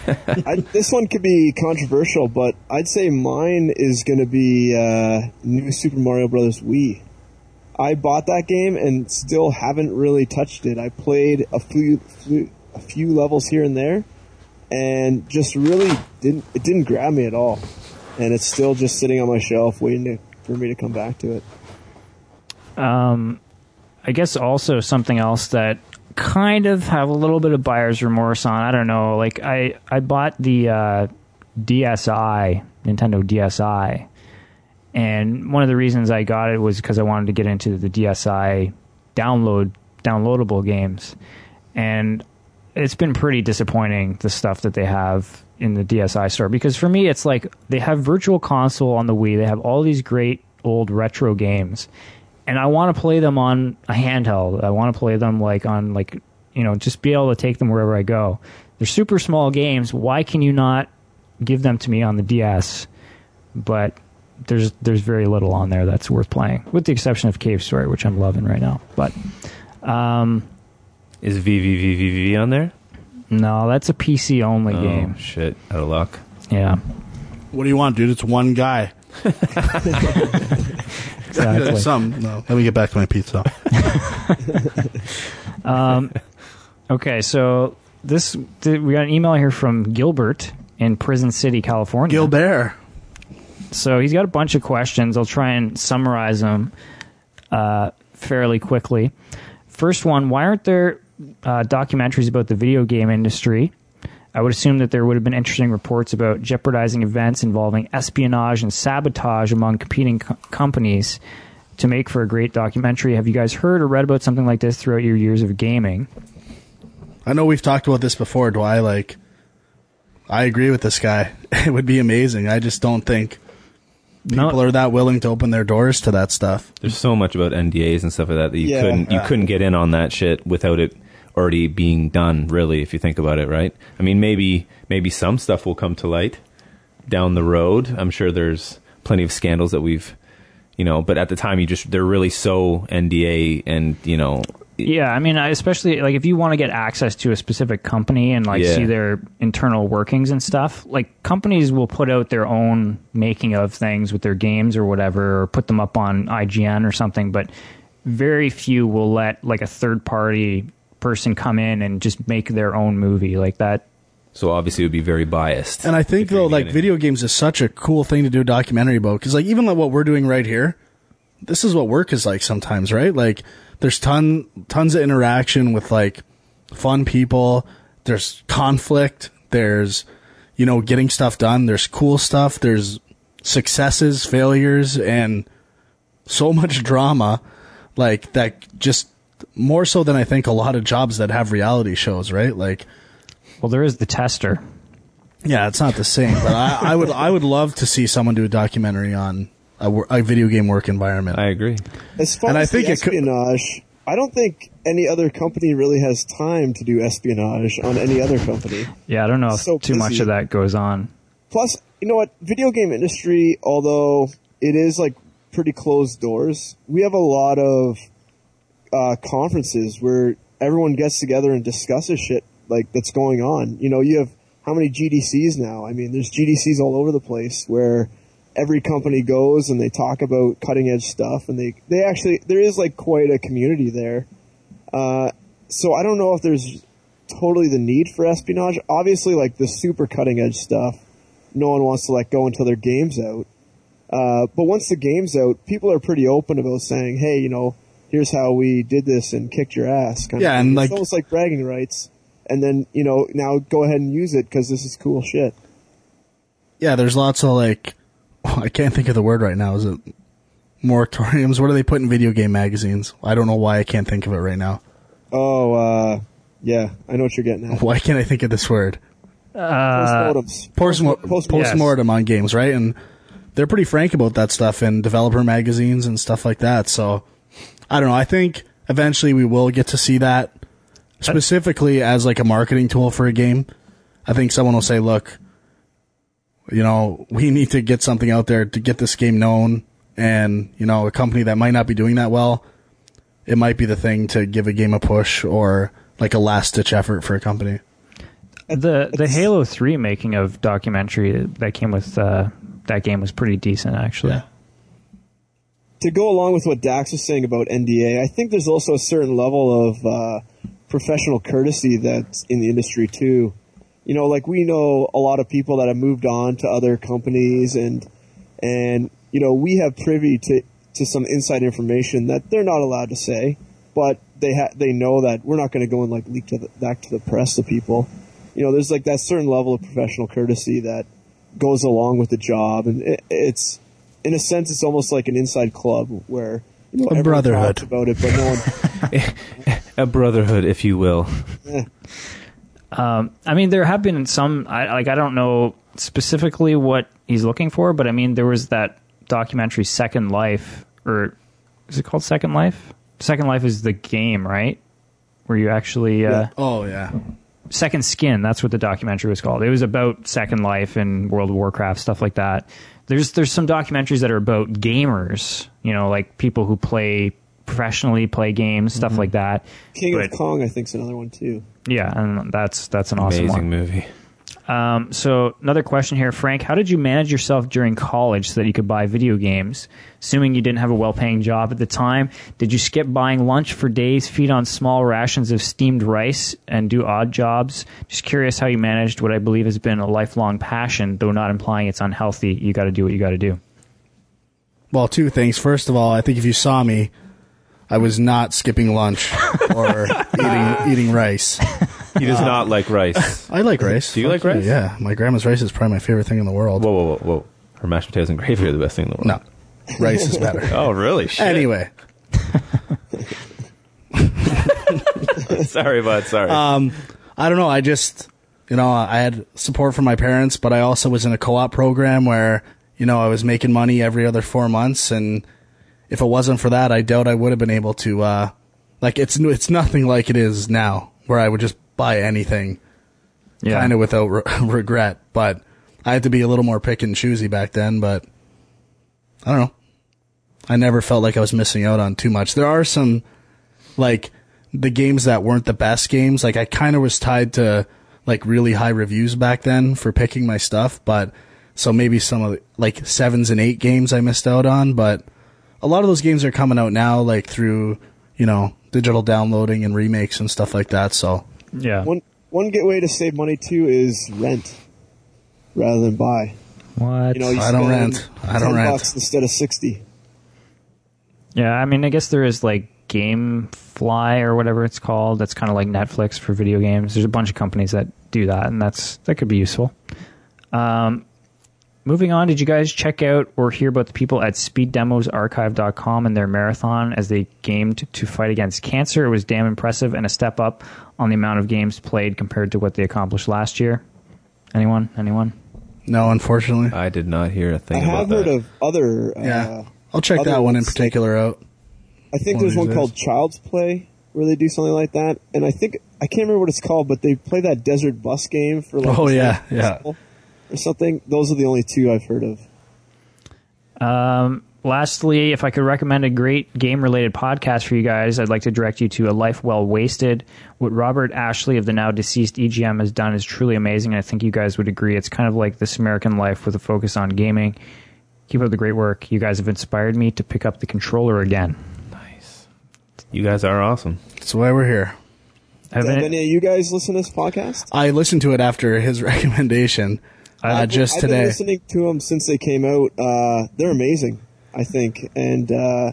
I, this one could be controversial, but I'd say mine is going to be uh, New Super Mario Brothers Wii. I bought that game and still haven't really touched it. I played a few, few a few levels here and there, and just really didn't it didn't grab me at all. And it's still just sitting on my shelf, waiting to, for me to come back to it. Um, I guess also something else that kind of have a little bit of buyer's remorse on. I don't know. Like I, I bought the uh, DSi, Nintendo DSi, and one of the reasons I got it was because I wanted to get into the DSi download downloadable games, and it's been pretty disappointing the stuff that they have in the DSi store. Because for me it's like they have virtual console on the Wii. They have all these great old retro games. And I want to play them on a handheld. I want to play them like on like you know just be able to take them wherever I go. They're super small games. Why can you not give them to me on the DS but there's there's very little on there that's worth playing with the exception of Cave Story which I'm loving right now. But um Is VVVVV on there? No that's a PC only Oh, game shit. Out of luck. yeah What do you want, dude? It's one guy. exactly Some. No. Let me get back to my pizza. Um, okay, so this th- we got an email here from Gilbert in Prison City, California. Gilbert. So he's got a bunch of questions. I'll try and summarize them uh, fairly quickly. First one: Why aren't there uh, documentaries about the video game industry? I would assume that there would have been interesting reports about jeopardizing events involving espionage and sabotage among competing co- companies to make for a great documentary. Have you guys heard or read about something like this throughout your years of gaming? I know we've talked about this before, Do I Like, I agree with this guy. It would be amazing. I just don't think No- people are that willing to open their doors to that stuff. There's so much about NDAs and stuff like that that you Yeah. couldn't you Yeah. couldn't get in on that shit without it already being done. Really, if you think about it, right? I mean, maybe maybe some stuff will come to light down the road. I'm sure there's plenty of scandals that we've, you know, but at the time you just they're really so NDA and you know, Yeah, I mean, I- especially like if you want to get access to a specific company and like Yeah. see their internal workings and stuff, like companies will put out their own making of things with their games or whatever, or put them up on IGN or something. But very few will let like a third party person come in and just make their own movie like that. so obviously it would be very biased. And I think though, like getting- video games is such a cool thing to do a documentary about because like even like what we're doing right here, this is what work is like sometimes, right? Like there's ton tons of interaction with like fun people. There's conflict. There's you know getting stuff done. There's cool stuff. There's successes, failures, and so much drama. Like that, just more so than I think a lot of jobs that have reality shows, right? Like Well, there is the tester. Yeah, it's not the same, but I, I would I would love to see someone do a documentary on a, a video game work environment. I agree. As far And I as think the it could- espionage, I don't think any other company really has time to do espionage on any other company. Yeah, I don't know if So too much of that goes on. Plus, you know what? Video game industry, although it is like pretty closed doors, we have a lot of uh, conferences where everyone gets together and discusses shit like that's going on. You know, you have how many GDCs now? I mean, there's GDCs all over the place where every company goes and they talk about cutting edge stuff, and they they actually there is like quite a community there. Uh, so I don't know if there's totally the need for espionage. Obviously, like the super cutting edge stuff, no one wants to let go until their game's out. Uh, but once the game's out, people are pretty open about saying, "Hey, you know, here's how we did this and kicked your ass." Kind Yeah, of and, thing. like- it's almost like bragging rights. And then you know, now go ahead and use it because this is cool shit. Yeah, there's lots of like I can't think of the word right now. Is it moratoriums? What do they put in video game magazines? I don't know why I can't think of it right now. Oh, uh, yeah, I know what you're getting at. Why can't I think of this word? Postmortems. Post Post- post mortem on games, right? And they're pretty frank about that stuff in developer magazines and stuff like that. So I don't know. I think eventually we will get to see that specifically as like a marketing tool for a game. I think someone will say, "Look, you know, we need to get something out there to get this game known." And you know, a company that might not be doing that well, it might be the thing to give a game a push or like a last ditch effort for a company. The the It's- Halo Three making of documentary that came with uh, that game was pretty decent actually. Yeah. To go along with what Dax was saying about NDA, I think there's also a certain level of uh, professional courtesy that's in the industry too. You know, like we know a lot of people that have moved on to other companies, and and you know we have privy to to some inside information that they're not allowed to say, but they ha- they know that we're not going to go and like leak to the, back to the press to people. You know, there's like that certain level of professional courtesy that goes along with the job, and it, it's in a sense, it's almost like an inside club where you know A everyone brotherhood. talks about it, but no one. A brotherhood, if you will. I mean, there have been some. I, like, I don't know specifically what he's looking for, but I mean, there was that documentary Second Life, or is it called Second Life? Second Life is the game, right? Where you actually uh, Yeah. Oh yeah. Second Skin. That's what the documentary was called. It was about Second Life and World of Warcraft stuff like that. There's there's some documentaries that are about gamers. You know, like people who play professionally, play games, stuff mm-hmm. like that. King But- of Kong, I think, is another one too. Yeah, and that's that's an awesome Amazing one. movie. Um, so another question here, Frank. How did you manage yourself during college so that you could buy video games? Assuming you didn't have a well-paying job at the time, did you skip buying lunch for days, feed on small rations of steamed rice, and do odd jobs? Just curious how you managed what I believe has been a lifelong passion, though not implying it's unhealthy. You got to do what you got to do. Well, two things. First of all, I think if you saw me, I was not skipping lunch or eating eating rice. He does not like rice. I like rice. Do you like rice? Yeah, my grandma's rice is probably my favorite thing in the world. Whoa, whoa, whoa, whoa. Her mashed potatoes and gravy are the best thing in the world. no, rice is better. Oh, really? Shit. Anyway, sorry, bud. Sorry. um, I don't know. I just, you know, I had support from my parents, but I also was in a co-op program where, you know, I was making money every other four months, and if it wasn't for that, I doubt I would have been able to. Uh, like, it's it's nothing like it is now, where I would just buy anything. Yeah, kind of without re- regret. But I had to be a little more pick and choosy back then. But I don't know. I never felt like I was missing out on too much. There are some like the games that weren't the best games. Like I kind of was tied to like really high reviews back then for picking my stuff. But so maybe some of the, like sevens and eight games I missed out on. But a lot of those games are coming out now, like through you know digital downloading and remakes and stuff like that. So yeah. One one good way to save money too is rent rather than buy. What? You know, you I don't rent. I don't 10 rent. bucks instead of sixty. Yeah, I mean, I guess there is like GameFly or whatever it's called. That's kind of like Netflix for video games. There's a bunch of companies that do that, and that's that could be useful. Um, moving on, did you guys check out or hear about the people at SpeedDemosArchive.com and their marathon as they gamed to fight against cancer? It was damn impressive and a step up on the amount of games played compared to what they accomplished last year. Anyone? Anyone? No, unfortunately. I did not hear a thing I have about heard that. of other. Uh, yeah, I'll check that one in ones. particular out. I think One there's one these called. Child's Play where they do something like that, and I think I can't remember what it's called, but they play that desert bus game for like Oh, yeah, yeah. Festival or something. Those are the only two I've heard of. Um, lastly, if I could recommend a great game related podcast for you guys, I'd like to direct you to A Life Well Wasted. What Robert Ashley of the now deceased EGM has done is truly amazing. And I think you guys would agree. It's kind of like This American Life with a focus on gaming. Keep up the great work. You guys have inspired me to pick up the controller again. Nice. You guys are awesome. That's why we're here. Have Have any- any of you guys listen to this podcast? I listened to it after his recommendation uh, just I've been listening to them since they came out. Uh, they're amazing, I think, and uh,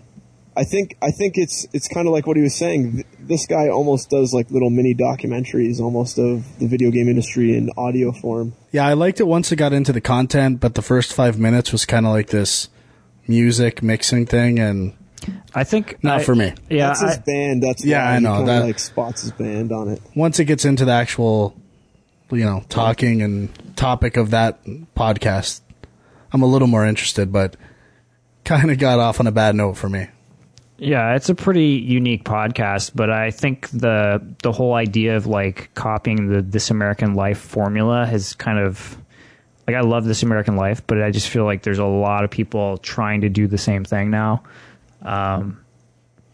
I think I think it's it's kind of like what he was saying. This guy almost does like little mini documentaries, almost of the video game industry in audio form. Yeah, I liked it once it got into the content, but the first five minutes was kind of like this music mixing thing, and I think not I- for me. Yeah, that's his I- band. That's Yeah, why I know, that- like spots his band on it. Once it gets into the actual, you know, talking and topic of that podcast, I'm a little more interested, but kind of got off on a bad note for me. Yeah, it's a pretty unique podcast, but I think the the whole idea of like copying the This American Life formula has kind of like I love This American Life, but I just feel like there's a lot of people trying to do the same thing now. Um,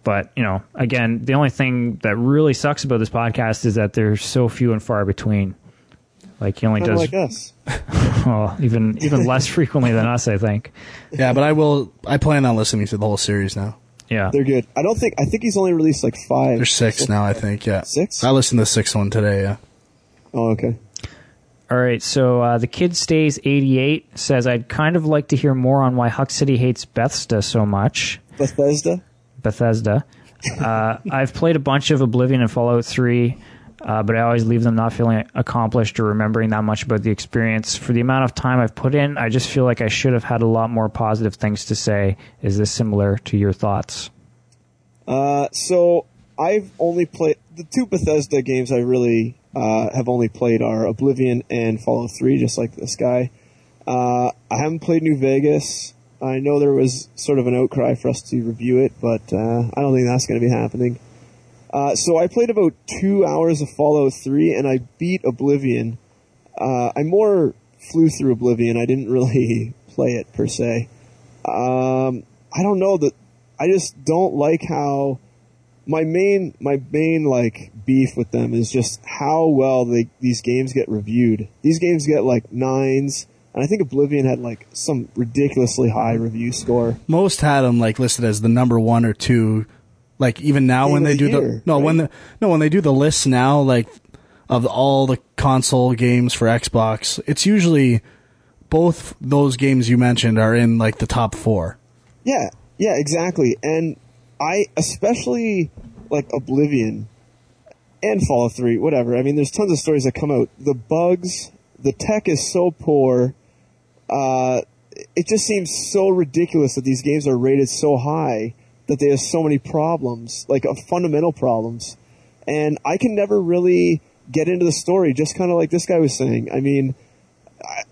but you know, again, the only thing that really sucks about this podcast is that there's so few and far between. Like he only Kind does like us. well, even even less frequently than us, I think. Yeah, but I will. I plan on listening to the whole series now. Yeah. They're good. I don't think. I think he's only released like five. There's six so now, I think. Yeah, Six? I listened to the sixth one today. Yeah. Oh, okay. All right, so uh, the kid stays 88 says I'd kind of like to hear more on why Huck City hates Bethesda so much. Bethesda. Bethesda. Uh, I've played a bunch of Oblivion and Fallout 3, uh, but I always leave them not feeling accomplished or remembering that much about the experience. For the amount of time I've put in, I just feel like I should have had a lot more positive things to say. Is this similar to your thoughts? Uh, so I've only played the two Bethesda games. I really uh, have only played are Oblivion and Fallout Three, just like this guy. Uh, I haven't played New Vegas. I know there was sort of an outcry for us to review it, but uh, I don't think that's going to be happening. Uh, so I played about two hours of Fallout 3, and I beat Oblivion. Uh, I more flew through Oblivion. I didn't really play it per se. Um, I don't know that. I just don't like how my main my main like beef with them is just how well they these games get reviewed. These games get like nines, and I think Oblivion had like some ridiculously high review score. Most had them like listed as the number one or two. Like even now when they the do the year, no when the no when they do the lists now like of all the console games for Xbox, it's usually both those games you mentioned are in like the top four. Yeah, yeah, exactly. And I especially like Oblivion and Fallout 3, whatever. I mean, there's tons of stories that come out. The bugs, the tech is so poor. Uh, it just seems so ridiculous that these games are rated so high that they have so many problems, like uh, fundamental problems. And I can never really get into the story, just kind of like this guy was saying. I mean,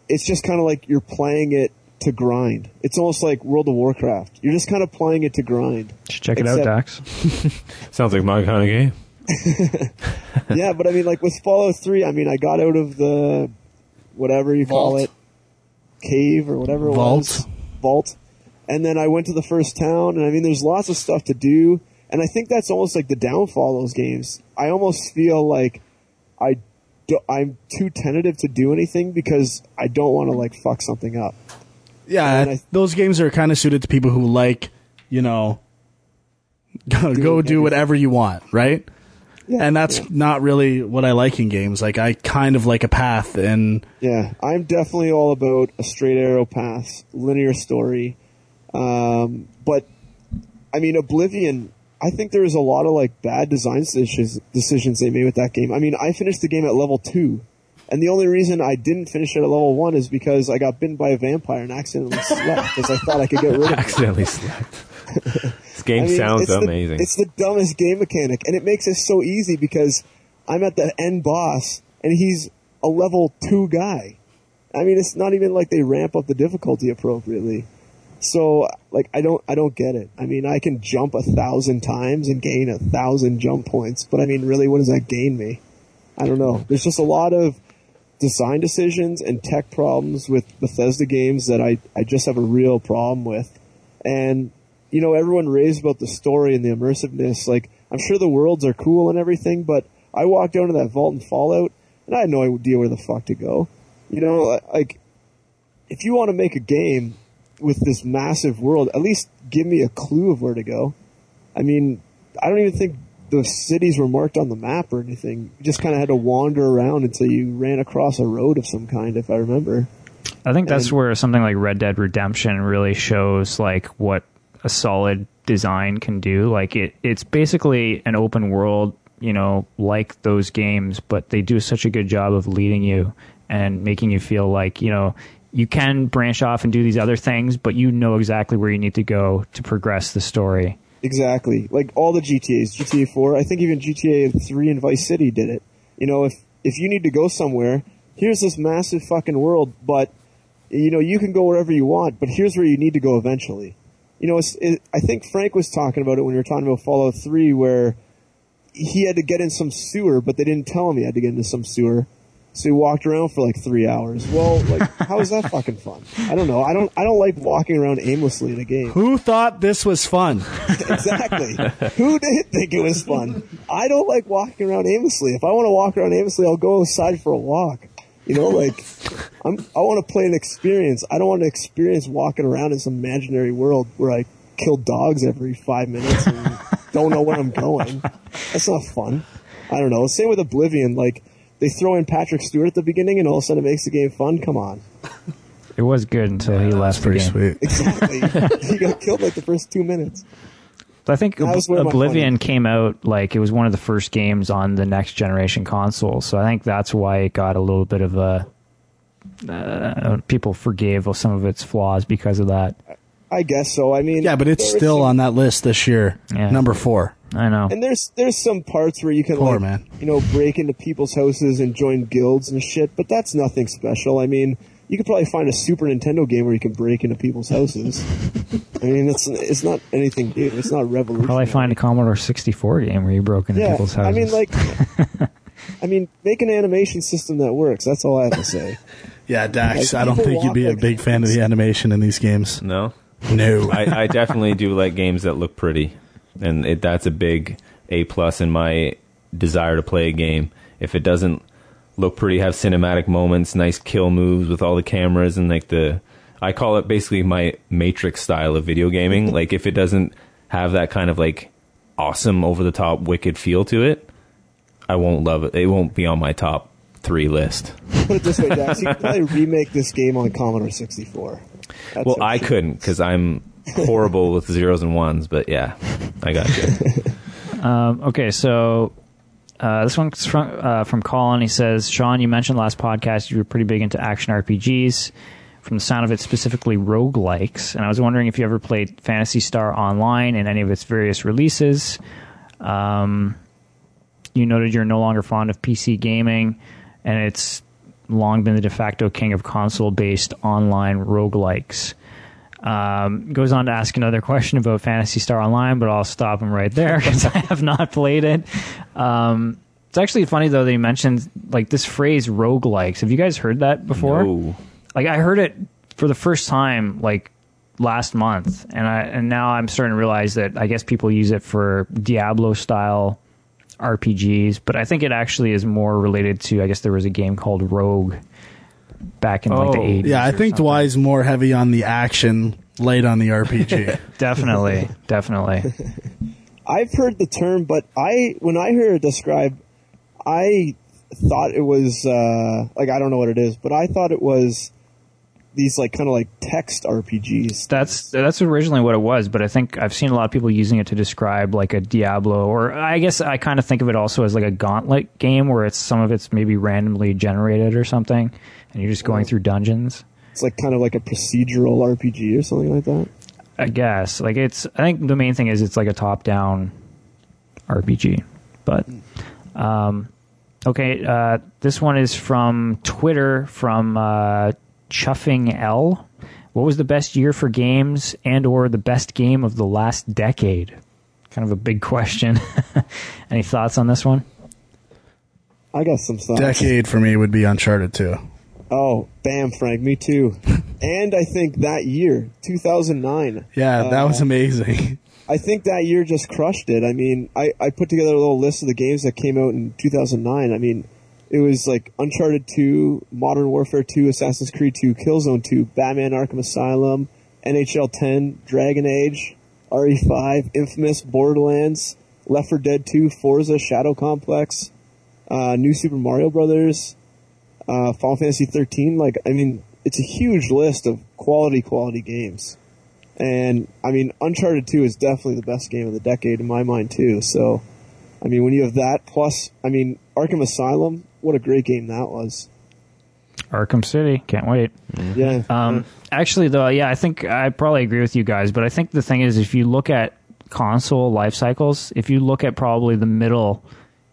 it's just kind of like you're playing it to grind. It's almost like World of Warcraft. You're just kind of playing it to grind. Should check it out, Dax. Sounds like my kind of game. yeah, but I mean, like with Fallout 3, I mean, I got out of the whatever you call it, cave or whatever it Vault. was, vault, and then I went to the first town, and I mean, there's lots of stuff to do, and I think that's almost like the downfall of those games. I almost feel like I. Do, I'm too tentative to do anything because I don't want to like fuck something up. Yeah, those games are kind of suited to people who like, you know, go, go do whatever you want, right? Yeah, and that's yeah. not really what I like in games. Like I kind of like a path, and Yeah, I'm definitely all about a straight arrow path, linear story. Um, but I mean, Oblivion. I think there was a lot of like bad design decisions decisions they made with that game. I mean, I finished the game at level two, and the only reason I didn't finish it at level one is because I got bitten by a vampire and accidentally slept because I thought I could get rid of it. Accidentally slept. this game I mean, sounds it's the- amazing. it's the dumbest game mechanic, and it makes it so easy because I'm at the end boss, and he's a level two guy. I mean, it's not even like they ramp up the difficulty appropriately. So, like, I don't, I don't get it. I mean, I can jump a thousand times and gain a thousand jump points, but I mean, really, what does that gain me? I don't know. There's just a lot of design decisions and tech problems with Bethesda games that I, I just have a real problem with. And, you know, everyone raves about the story and the immersiveness. Like, I'm sure the worlds are cool and everything, but I walked down to that vault in Fallout and I had no idea where the fuck to go. You know, like, if you want to make a game with this massive world, at least give me a clue of where to go. I mean, I don't even think the cities were marked on the map or anything. You just kind of had to wander around until you ran across a road of some kind, if I remember. I think that's And- where something like Red Dead Redemption really shows like what a solid design can do. Like it, it's basically an open world, you know, like those games, but they do such a good job of leading you and making you feel like you know you can branch off and do these other things, but you know exactly where you need to go to progress the story. Exactly. Like all the GTAs, GTA 4, I think even GTA 3 and Vice City did it. You know, if if you need to go somewhere, here's this massive fucking world, but you know, you can go wherever you want, but here's where you need to go eventually. You know, it, I think Frank was talking about it when we were talking about Fallout 3 where he had to get in some sewer, but they didn't tell him he had to get into some sewer. So he walked around for like three hours. Well, like, how is that fucking fun? I don't know. I don't. I don't like walking around aimlessly in a game. Who thought this was fun? exactly. Who did think it was fun? I don't like walking around aimlessly. If I want to walk around aimlessly, I'll go outside for a walk. You know, like I'm, I want to play an experience. I don't want to experience walking around in some imaginary world where I kill dogs every five minutes and don't know where I'm going. That's not fun. I don't know. Same with Oblivion. Like they throw in Patrick Stewart at the beginning, and all of a sudden it makes the game fun. Come on. It was good until he left the Pretty game. sweet. Exactly. he got killed like the first two minutes. I think That was where my Oblivion came out like it was one of the first games on the next generation console, so I think that's why it got a little bit of a. Uh, people forgave some of its flaws because of that. I guess so. I mean, Yeah, but it's still some- on that list this year. Yeah. Number four. I know. And there's there's some parts where you can Poor like man. you know break into people's houses and join guilds and shit, but that's nothing special. I mean, you could probably find a Super Nintendo game where you can break into people's houses. I mean, it's it's not anything new. It's not revolutionary. Probably find a Commodore 64 game where you broke into yeah. people's houses. I mean, like, I mean, make an animation system that works. That's all I have to say. Yeah, Dax, Like, I don't think you'd be walk a big fan of the animation in these games. No, No. I, I definitely do like games that look pretty, and it, that's a big a plus in my desire to play a game. If it doesn't look pretty, have cinematic moments, nice kill moves with all the cameras and like the, I call it basically my Matrix style of video gaming. Mm-hmm. like if it doesn't have that kind of like awesome, over the top, wicked feel to it, I won't love it. It won't be on my top three list. Put it this way, Dax. You could probably remake this game on Commodore 64. That's Well, I sure. couldn't because I'm horrible with zeros and ones. But yeah, I got you. Um, okay, so uh, this one's from uh, from Colin. He says, Sean, you mentioned last podcast you were pretty big into action RPGs. From the sound of it, specifically roguelikes. And I was wondering if you ever played Phantasy Star Online and any of its various releases. Um, you noted you're no longer fond of PC gaming, and it's long been the de facto king of console based online roguelikes. Um, goes on to ask another question about Phantasy Star Online, but I'll stop him right there because I have not played it. Um, it's actually funny though that he mentioned like this phrase roguelikes. Have you guys heard that before? No. Like I heard it for the first time like last month, and I and now I'm starting to realize that I guess people use it for Diablo style RPGs, but I think it actually is more related to I guess there was a game called Rogue back in like the Oh. 80s. yeah, I think something. Dwight's more heavy on the action, late on the RPG. Definitely, definitely. I've heard the term, but I when I hear it described, I thought it was uh, like I don't know what it is, but I thought it was these like kind of like text RPGs. That's that's originally what it was, but I think I've seen a lot of people using it to describe like a Diablo, or I guess I kind of think of it also as like a gauntlet game where it's some of it's maybe randomly generated or something, and you're just going through dungeons. It's like kind of like a procedural RPG or something like that. I guess like it's. I think the main thing is it's like a top-down RPG, but um, Okay, uh, this one is from Twitter from uh, Chuffing L. What was the best year for games and or the best game of the last decade? Kind of a big question. Any thoughts on this one? I got some thoughts. Decade for me would be Uncharted 2. Oh, bam, Frank, me too. and I think that year, 2009. Yeah, that uh, was amazing. I think that year just crushed it. I mean, I, I put together a little list of the games that came out in 2009. I mean, it was like Uncharted 2, Modern Warfare 2, Assassin's Creed 2, Killzone 2, Batman Arkham Asylum, NHL 10, Dragon Age, RE5, Infamous, Borderlands, Left 4 Dead 2, Forza, Shadow Complex, uh, New Super Mario Brothers, uh, Final Fantasy 13. Like, I mean, it's a huge list of quality, quality games. And I mean, Uncharted 2 is definitely the best game of the decade in my mind too. So, I mean, when you have that plus, I mean, Arkham Asylum, what a great game that was. Arkham City, can't wait. Yeah. Um, actually, though, yeah, I think I probably agree with you guys, but I think the thing is, if you look at console life cycles, if you look at probably the middle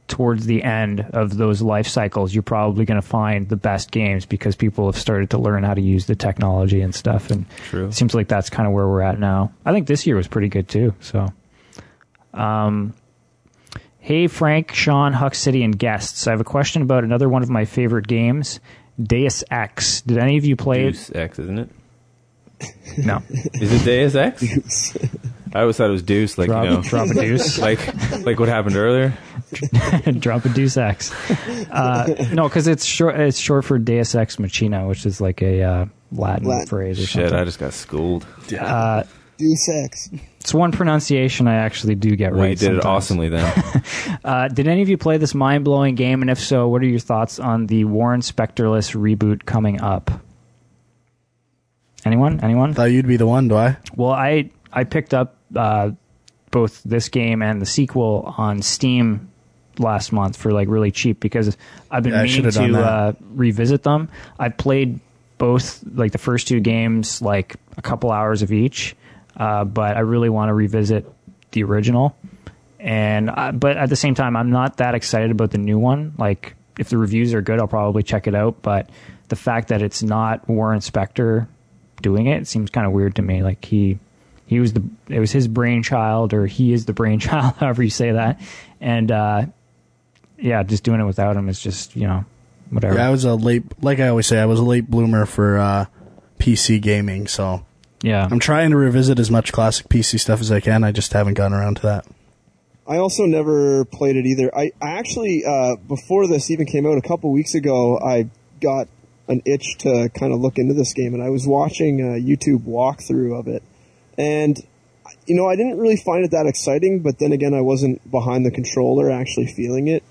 towards the end of those life cycles, you're probably going to find the best games because people have started to learn how to use the technology and stuff. And True. it seems like that's kind of where we're at now. I think this year was pretty good too. So, um, hey Frank, Sean, Huck City, and guests. I have a question about another one of my favorite games, Deus Ex. Did any of you play it? Deus X, isn't it? it? No. Is it Deus X? I always thought it was Deuce, like Drop, you know, drop a deuce. like like what happened earlier. drop a Deus Ex. Uh, no, because it's short. It's short for Deus Ex Machina, which is like a uh, Latin, Latin. phrase or Shit, something. I just got schooled. uh, Deus Ex. It's one pronunciation I actually do get Well, right. you did it awesomely then. Uh, did any of you play this mind blowing game? And if so, what are your thoughts on the Warren Spectorless reboot coming up? Anyone? Anyone? Thought you'd be the one, do I? Well, I I picked up uh, both this game and the sequel on Steam last month for like really cheap because I've been Yeah, meaning to uh, revisit them. I played both like the first two games like a couple hours of each, uh, but I really want to revisit the original. And uh, but at the same time, I'm not that excited about the new one. Like if the reviews are good, I'll probably check it out. But the fact that it's not Warren Spector doing it, it seems kind of weird to me. Like he he was the it was his brainchild or he is the brainchild however you say that and uh yeah just doing it without him is just you know whatever Yeah, I was a late, like I always say, I was a late bloomer for uh, PC gaming, so yeah I'm trying to revisit as much classic PC stuff as I can. I just haven't gotten around to that. I also never played it either. I, I actually, uh, before this even came out a couple weeks ago, I got an itch to kind of look into this game, and I was watching a YouTube walkthrough of it. And, you know, I didn't really find it that exciting, but then again, I wasn't behind the controller actually feeling it.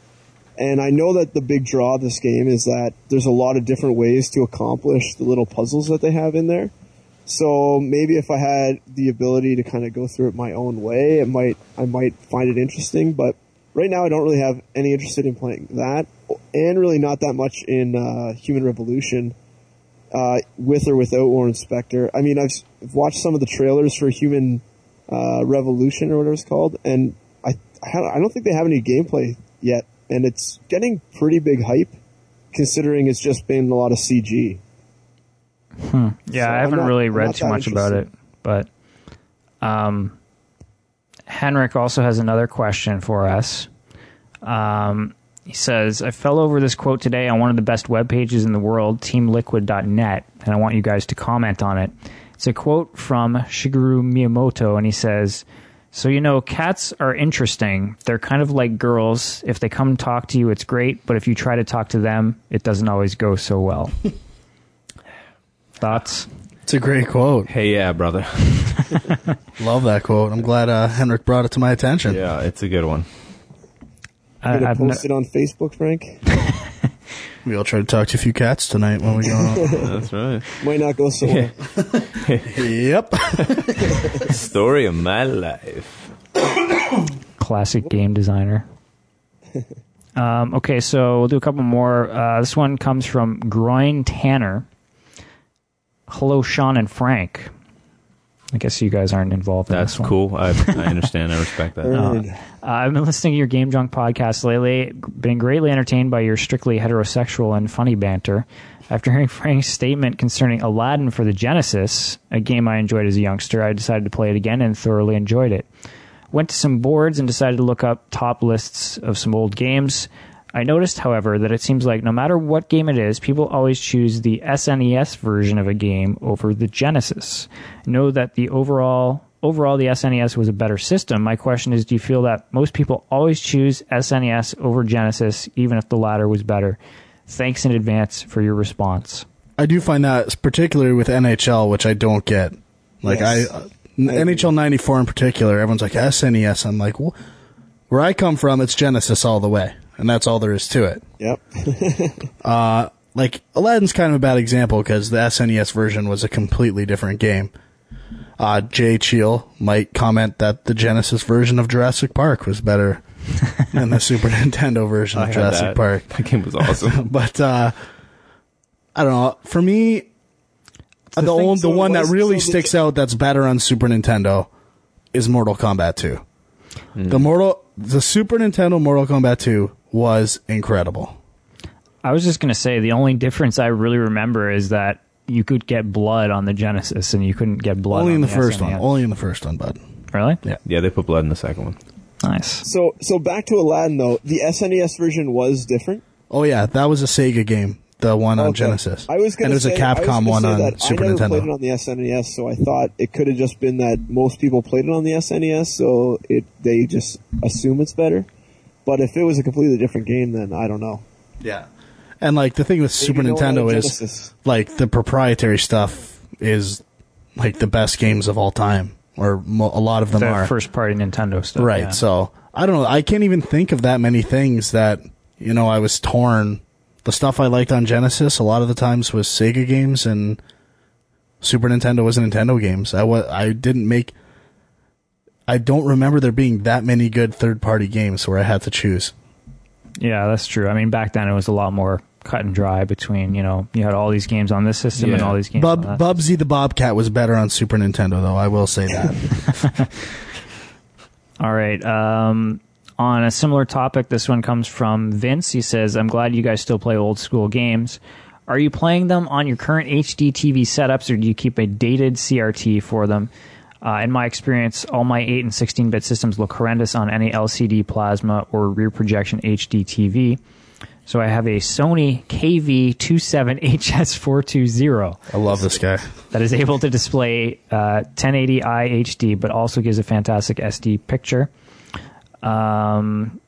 And I know that the big draw of this game is that there's a lot of different ways to accomplish the little puzzles that they have in there. So maybe if I had the ability to kind of go through it my own way, it might I might find it interesting. But right now, I don't really have any interest in playing that, and really not that much in uh, Human Revolution, uh, with or without Warren Spector. I mean, I've, I've watched some of the trailers for Human uh, Revolution or whatever it's called, and I I don't think they have any gameplay yet, and it's getting pretty big hype, considering it's just been a lot of CG. Yeah so i haven't not- really read too much about it but um henrik also has another question for us um he says, I fell over this quote today on one of the best web pages in the world, teamliquid.net, and I want you guys to comment on it. It's a quote from Shigeru Miyamoto, and he says, So, you know, cats are interesting. They're kind of like girls. If they come talk to you, it's great, but if you try to talk to them, it doesn't always go so well. Thoughts? It's a great quote. hey, yeah, brother. Love that quote. I'm glad uh, Henrik brought it to my attention. Yeah, it's a good one. I, Gonna I've no- post it on Facebook, Frank. we all try to talk to a few cats tonight when we go out. That's right. Might not go so well. yep. Story of my life. classic game designer. um, okay, so we'll do a couple more. Uh, this one comes from Groin Tanner. Hello, Sean and Frank. I guess you guys aren't involved in That's this one. cool. I, I understand. I respect that. Uh, I've been listening to your Game Junk podcast lately. Been greatly entertained by your strictly heterosexual and funny banter. After hearing Frank's statement concerning Aladdin for the Genesis, a game I enjoyed as a youngster, I decided to play it again and thoroughly enjoyed it. Went to some boards and decided to look up top lists of some old games. I noticed, however, that it seems like no matter what game it is, people always choose the SNES version of a game over the Genesis. Know that the overall overall the SNES was a better system. My question is, do you feel that most people always choose SNES over Genesis, even if the latter was better? Thanks in advance for your response. I do find that particularly with NHL, which I don't get. Like Yes. I, uh, NHL '94 in particular, everyone's like SNES. I'm like, well, where I come from, it's Genesis all the way, and that's all there is to it. Yep. Like Aladdin's kind of a bad example because the SNES version was a completely different game. Uh, Jay Cheel might comment that the Genesis version of Jurassic Park was better than the Super Nintendo version of Jurassic that. Park. That game was awesome. But uh, I don't know. For me, the, thing- old, so the one that really so the- sticks out that's better on Super Nintendo is Mortal Kombat 2. Hmm. The Mortal, the Super Nintendo Mortal Kombat 2 was incredible. I was just going to say the only difference I really remember is that you could get blood on the Genesis and you couldn't get blood Only on in the first one. Only in the first one, bud. Really? Yeah. yeah, they put blood in the second one. Nice. So so back to Aladdin though. The SNES version was different. Oh yeah, that was a Sega game. The one on Okay. Genesis. I was and gonna say it was a a I was Capcom one say on that Super I never played it on the SNES, so I thought it could have just been that most people played it on the SNES, so it they just assume it's better. But if it was a completely different game, then I don't know. Yeah. And like the thing with Super no one Nintendo is like the proprietary stuff is like the best games of all time, or mo- a lot of them The are. first party Nintendo stuff. right. yeah. So I don't know. I can't even think of that many things that you know I was torn. The stuff I liked on Genesis a lot of the times was Sega games, and Super Nintendo was Nintendo games. I wa- I didn't make. I don't remember there being that many good third party games where I had to choose. Yeah, that's true. I mean, back then it was a lot more cut and dry between, you know, you had all these games on this system and all these games Bub, on that. Bubsy the Bobcat was better on Super Nintendo, though. I will say that. All right. Um, on a similar topic, this one comes from Vince. He says, I'm glad you guys still play old school games. Are you playing them on your current HD TV setups or do you keep a dated CRT for them? Uh, in my experience, all my 8 and 16 bit systems look horrendous on any LCD plasma or rear projection HD TV. So I have a Sony KV27HS420 I love this guy. that is able to display uh, 1080i HD, but also gives a fantastic SD picture. Um,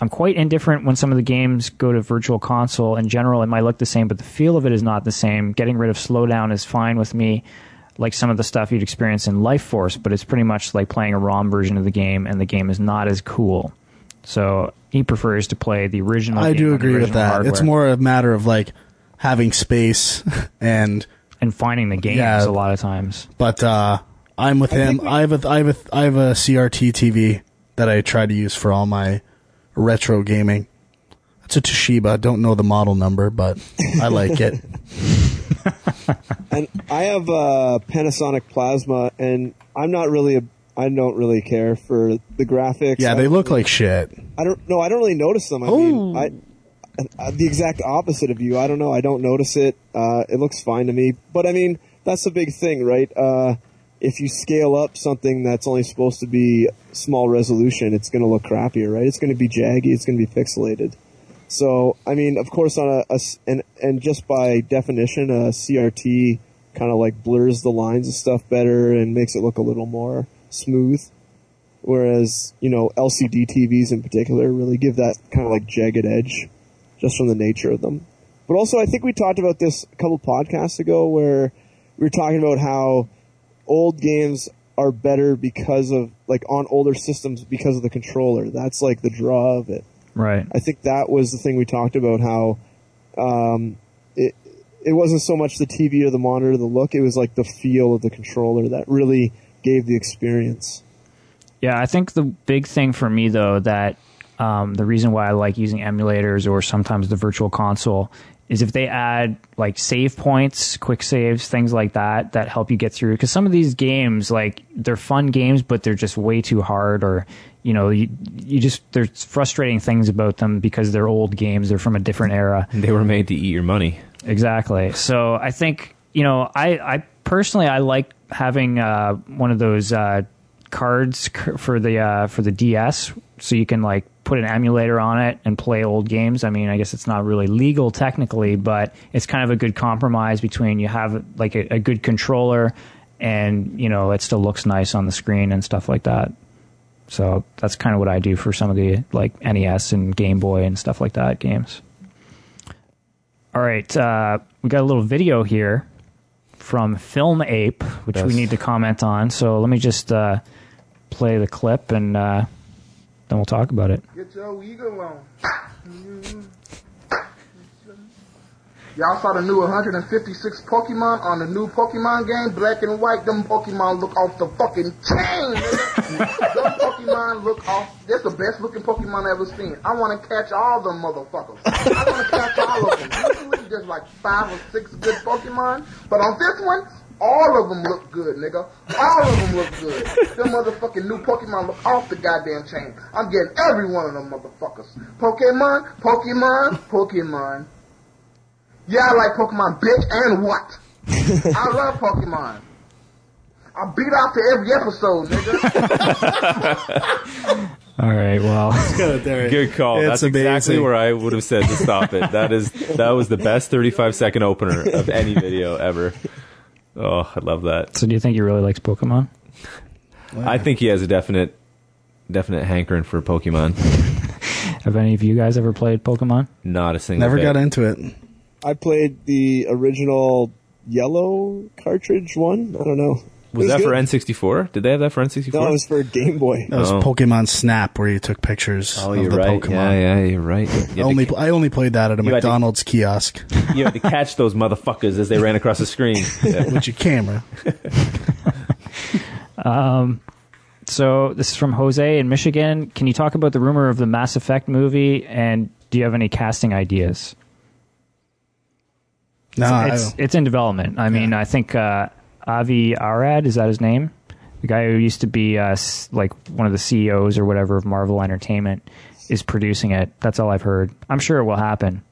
I'm quite indifferent when some of the games go to Virtual Console. In general, it might look the same, but the feel of it is not the same. Getting rid of slowdown is fine with me, like some of the stuff you'd experience in Life Force, but it's pretty much like playing a ROM version of the game, and the game is not as cool. So he prefers to play the original. I game do agree with that. hardware It's more a matter of like having space and and finding the games Yeah. a lot of times. but uh I'm with him. we- I have a I have a I have a CRT TV that I try to use for all my retro gaming. It's a Toshiba. Don't know the model number, but I like it. And I have a Panasonic Plasma, and I'm not really a. I don't really care for the graphics. Yeah, I they look really- like shit. I don't. No, I don't really notice them. I mean, I. uh, The exact opposite of you. I don't know. I don't notice it. Uh, it looks fine to me. But I mean, that's the big thing, right? Uh, if you scale up something that's only supposed to be small resolution, it's going to look crappier, right? It's going to be jaggy. It's going to be pixelated. So, I mean, of course, on a, a and and just by definition, a CRT kind of like blurs the lines and stuff better and makes it look a little more smooth. Whereas, you know, LCD TVs in particular really give that kind of like jagged edge just from the nature of them. But also, I think we talked about this a couple podcasts ago where we were talking about how old games are better because of, like, on older systems because of the controller. That's like the draw of it. Right. I think that was the thing we talked about how um, it it wasn't so much the TV or the monitor, or the look. It was like the feel of the controller that really gave the experience. Yeah, I think the big thing for me though that um, the reason why I like using emulators or sometimes the virtual console is if they add like save points, quick saves, things like that that help you get through. Because some of these games, like they're fun games, but they're just way too hard, or you know, you you just there's frustrating things about them because they're old games. They're from a different era. They were made to eat your money. Exactly. So I think you know, I I personally I like having uh, one of those uh, cards for the uh, for the DS, so you can like put an emulator on it and play old games. I mean, I guess it's not really legal technically, but it's kind of a good compromise between you have like a, a good controller and you know it still looks nice on the screen and stuff like that. So that's kind of what I do for some of the like NES and Game Boy and stuff like that games. All right, uh, we got a little video here from Film Ape, which we need to comment on. So let me just uh, play the clip and uh, then we'll talk about it. Get your eagle on. Y'all saw the new 156 Pokemon on the new Pokemon game, black and white. Them Pokemon look off the fucking chain, them Pokemon look off. That's the best looking Pokemon I ever seen. I want to catch all them motherfuckers. I want to catch all of them. Usually there's like five or six good Pokemon, but on this one, all of them look good, nigga. All of them look good. Them motherfucking new Pokemon look off the goddamn chain. I'm getting every one of them motherfuckers. Pokemon, Pokemon, Pokemon. Yeah, I like Pokemon, bitch, and what? I love Pokemon. I beat out to every episode, nigga. All right, well, Good call. It's That's exactly where I would have said to stop it. That is that was the best 35 second opener of any video ever. Oh, I love that. so do you think he really likes Pokemon? I think he has a definite definite hankering for Pokemon. Have any of you guys ever played Pokemon? Not a single one. Never bit. got into it. I played the original yellow cartridge one. I don't know. Was It that for. N64? Did they have that for N64? No, it was for Game Boy. That was Oh. Pokemon Snap, where you took pictures oh, of you're the right. Pokemon. Yeah, yeah, you're right. You I only to, I only played that at a You had to- McDonald's kiosk you had to catch those motherfuckers as they ran across the screen. Yeah. with your camera. um, So this is from Jose in Michigan. Can you talk about the rumor of the Mass Effect movie, and do you have any casting ideas? No, I it's it's in development. I mean, I think uh, Avi Arad is that his name? The guy who used to be uh, like one of the CEOs or whatever of Marvel Entertainment is producing it. That's all I've heard. I'm sure it will happen.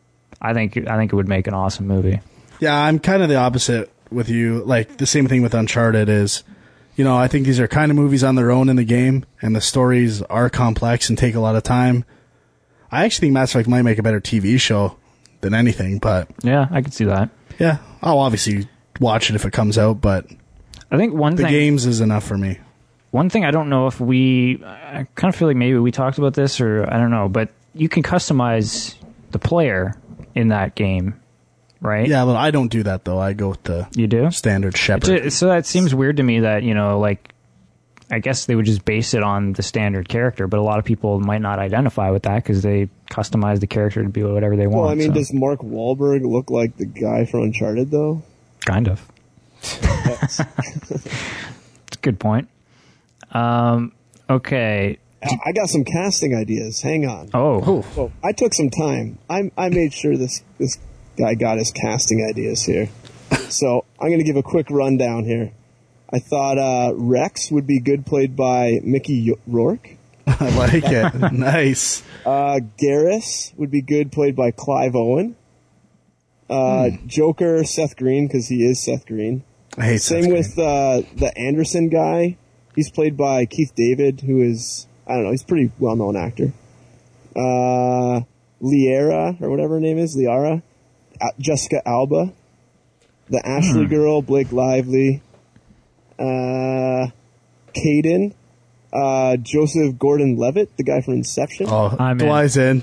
I think I think it would make an awesome movie. Yeah, I'm kind of the opposite with you. Like the same thing with Uncharted is, you know, I think these are kind of movies on their own in the game, and the stories are complex and take a lot of time. I actually think Mass Effect might make a better TV show than anything, but Yeah, I could see that. yeah, I'll obviously watch it if it comes out. But I think one the thing games is enough for me. One thing I don't know if we, I kind of feel like maybe we talked about this or I don't know, but you can customize the player in that game, right? Yeah, but I don't do that though. I go with the You do? standard Shepard. So that seems weird to me that, you know, like, I guess they would just base it on the standard character, but a lot of people might not identify with that because they customize the character to be whatever they want. Well, I mean, so- does Mark Wahlberg look like the guy from Uncharted though? kind of. It's a good point. Um, okay. I I got some casting ideas. Hang on. Oh, So I took some time. I I made sure this this guy got his casting ideas here. so I'm going to give a quick rundown here. I thought uh, Wrex would be good, played by Mickey Rourke. I like it. nice. Uh, Garrus would be good, played by Clive Owen. Uh, Joker, Seth Green, because he is Seth Green. I hate Same Seth with uh, the Anderson guy. He's played by Keith David, who is I don't know. He's a pretty well known actor. Uh, Liara or whatever her name is, Liara, Jessica Alba, the Ashley girl, Blake Lively, uh, Kaidan, uh, Joseph Gordon-Levitt, the guy from Inception. Oh, I'm in. Dwight's in.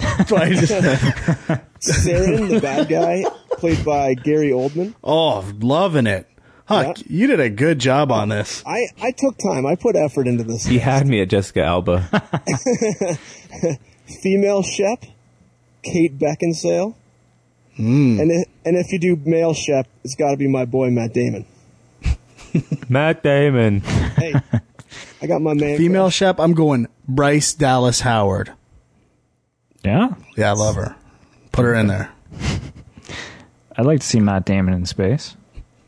Saren, the bad guy, played by Gary Oldman. oh, loving it. Huh, Yeah. you did a good job on this. I, I took time. I put effort into this. He had me at Jessica Alba. female Shep, Kate Beckinsale. Hmm. And, if, and if you do male Shep, it's got to be my boy Matt Damon. Matt Damon. Hey, I got my man. Female Shep, I'm going Bryce Dallas Howard. yeah. Yeah, I love her. Put her in there. I'd like to see Matt Damon in space.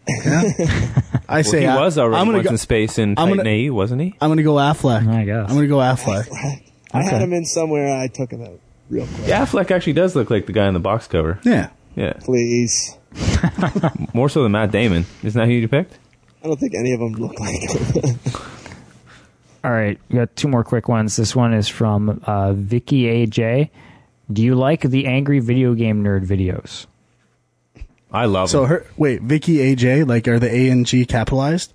I say he I- was already I'm gonna once go, in space in I'm Titan gonna- A, wasn't he? I'm gonna go Affleck. I guess. I'm gonna go Affleck. I had him in somewhere. I took him out real quick. Yeah, Affleck actually does look like the guy in the box cover. Yeah. Yeah, Please. more so than Matt Damon. Isn't that who you picked? I don't think any of them look like him. All right, we got two more quick ones. This one is from uh, Vicky AJ. Do you like the angry video game nerd videos? I love them. So him. her wait, Vicky AJ, like are the A and G capitalized?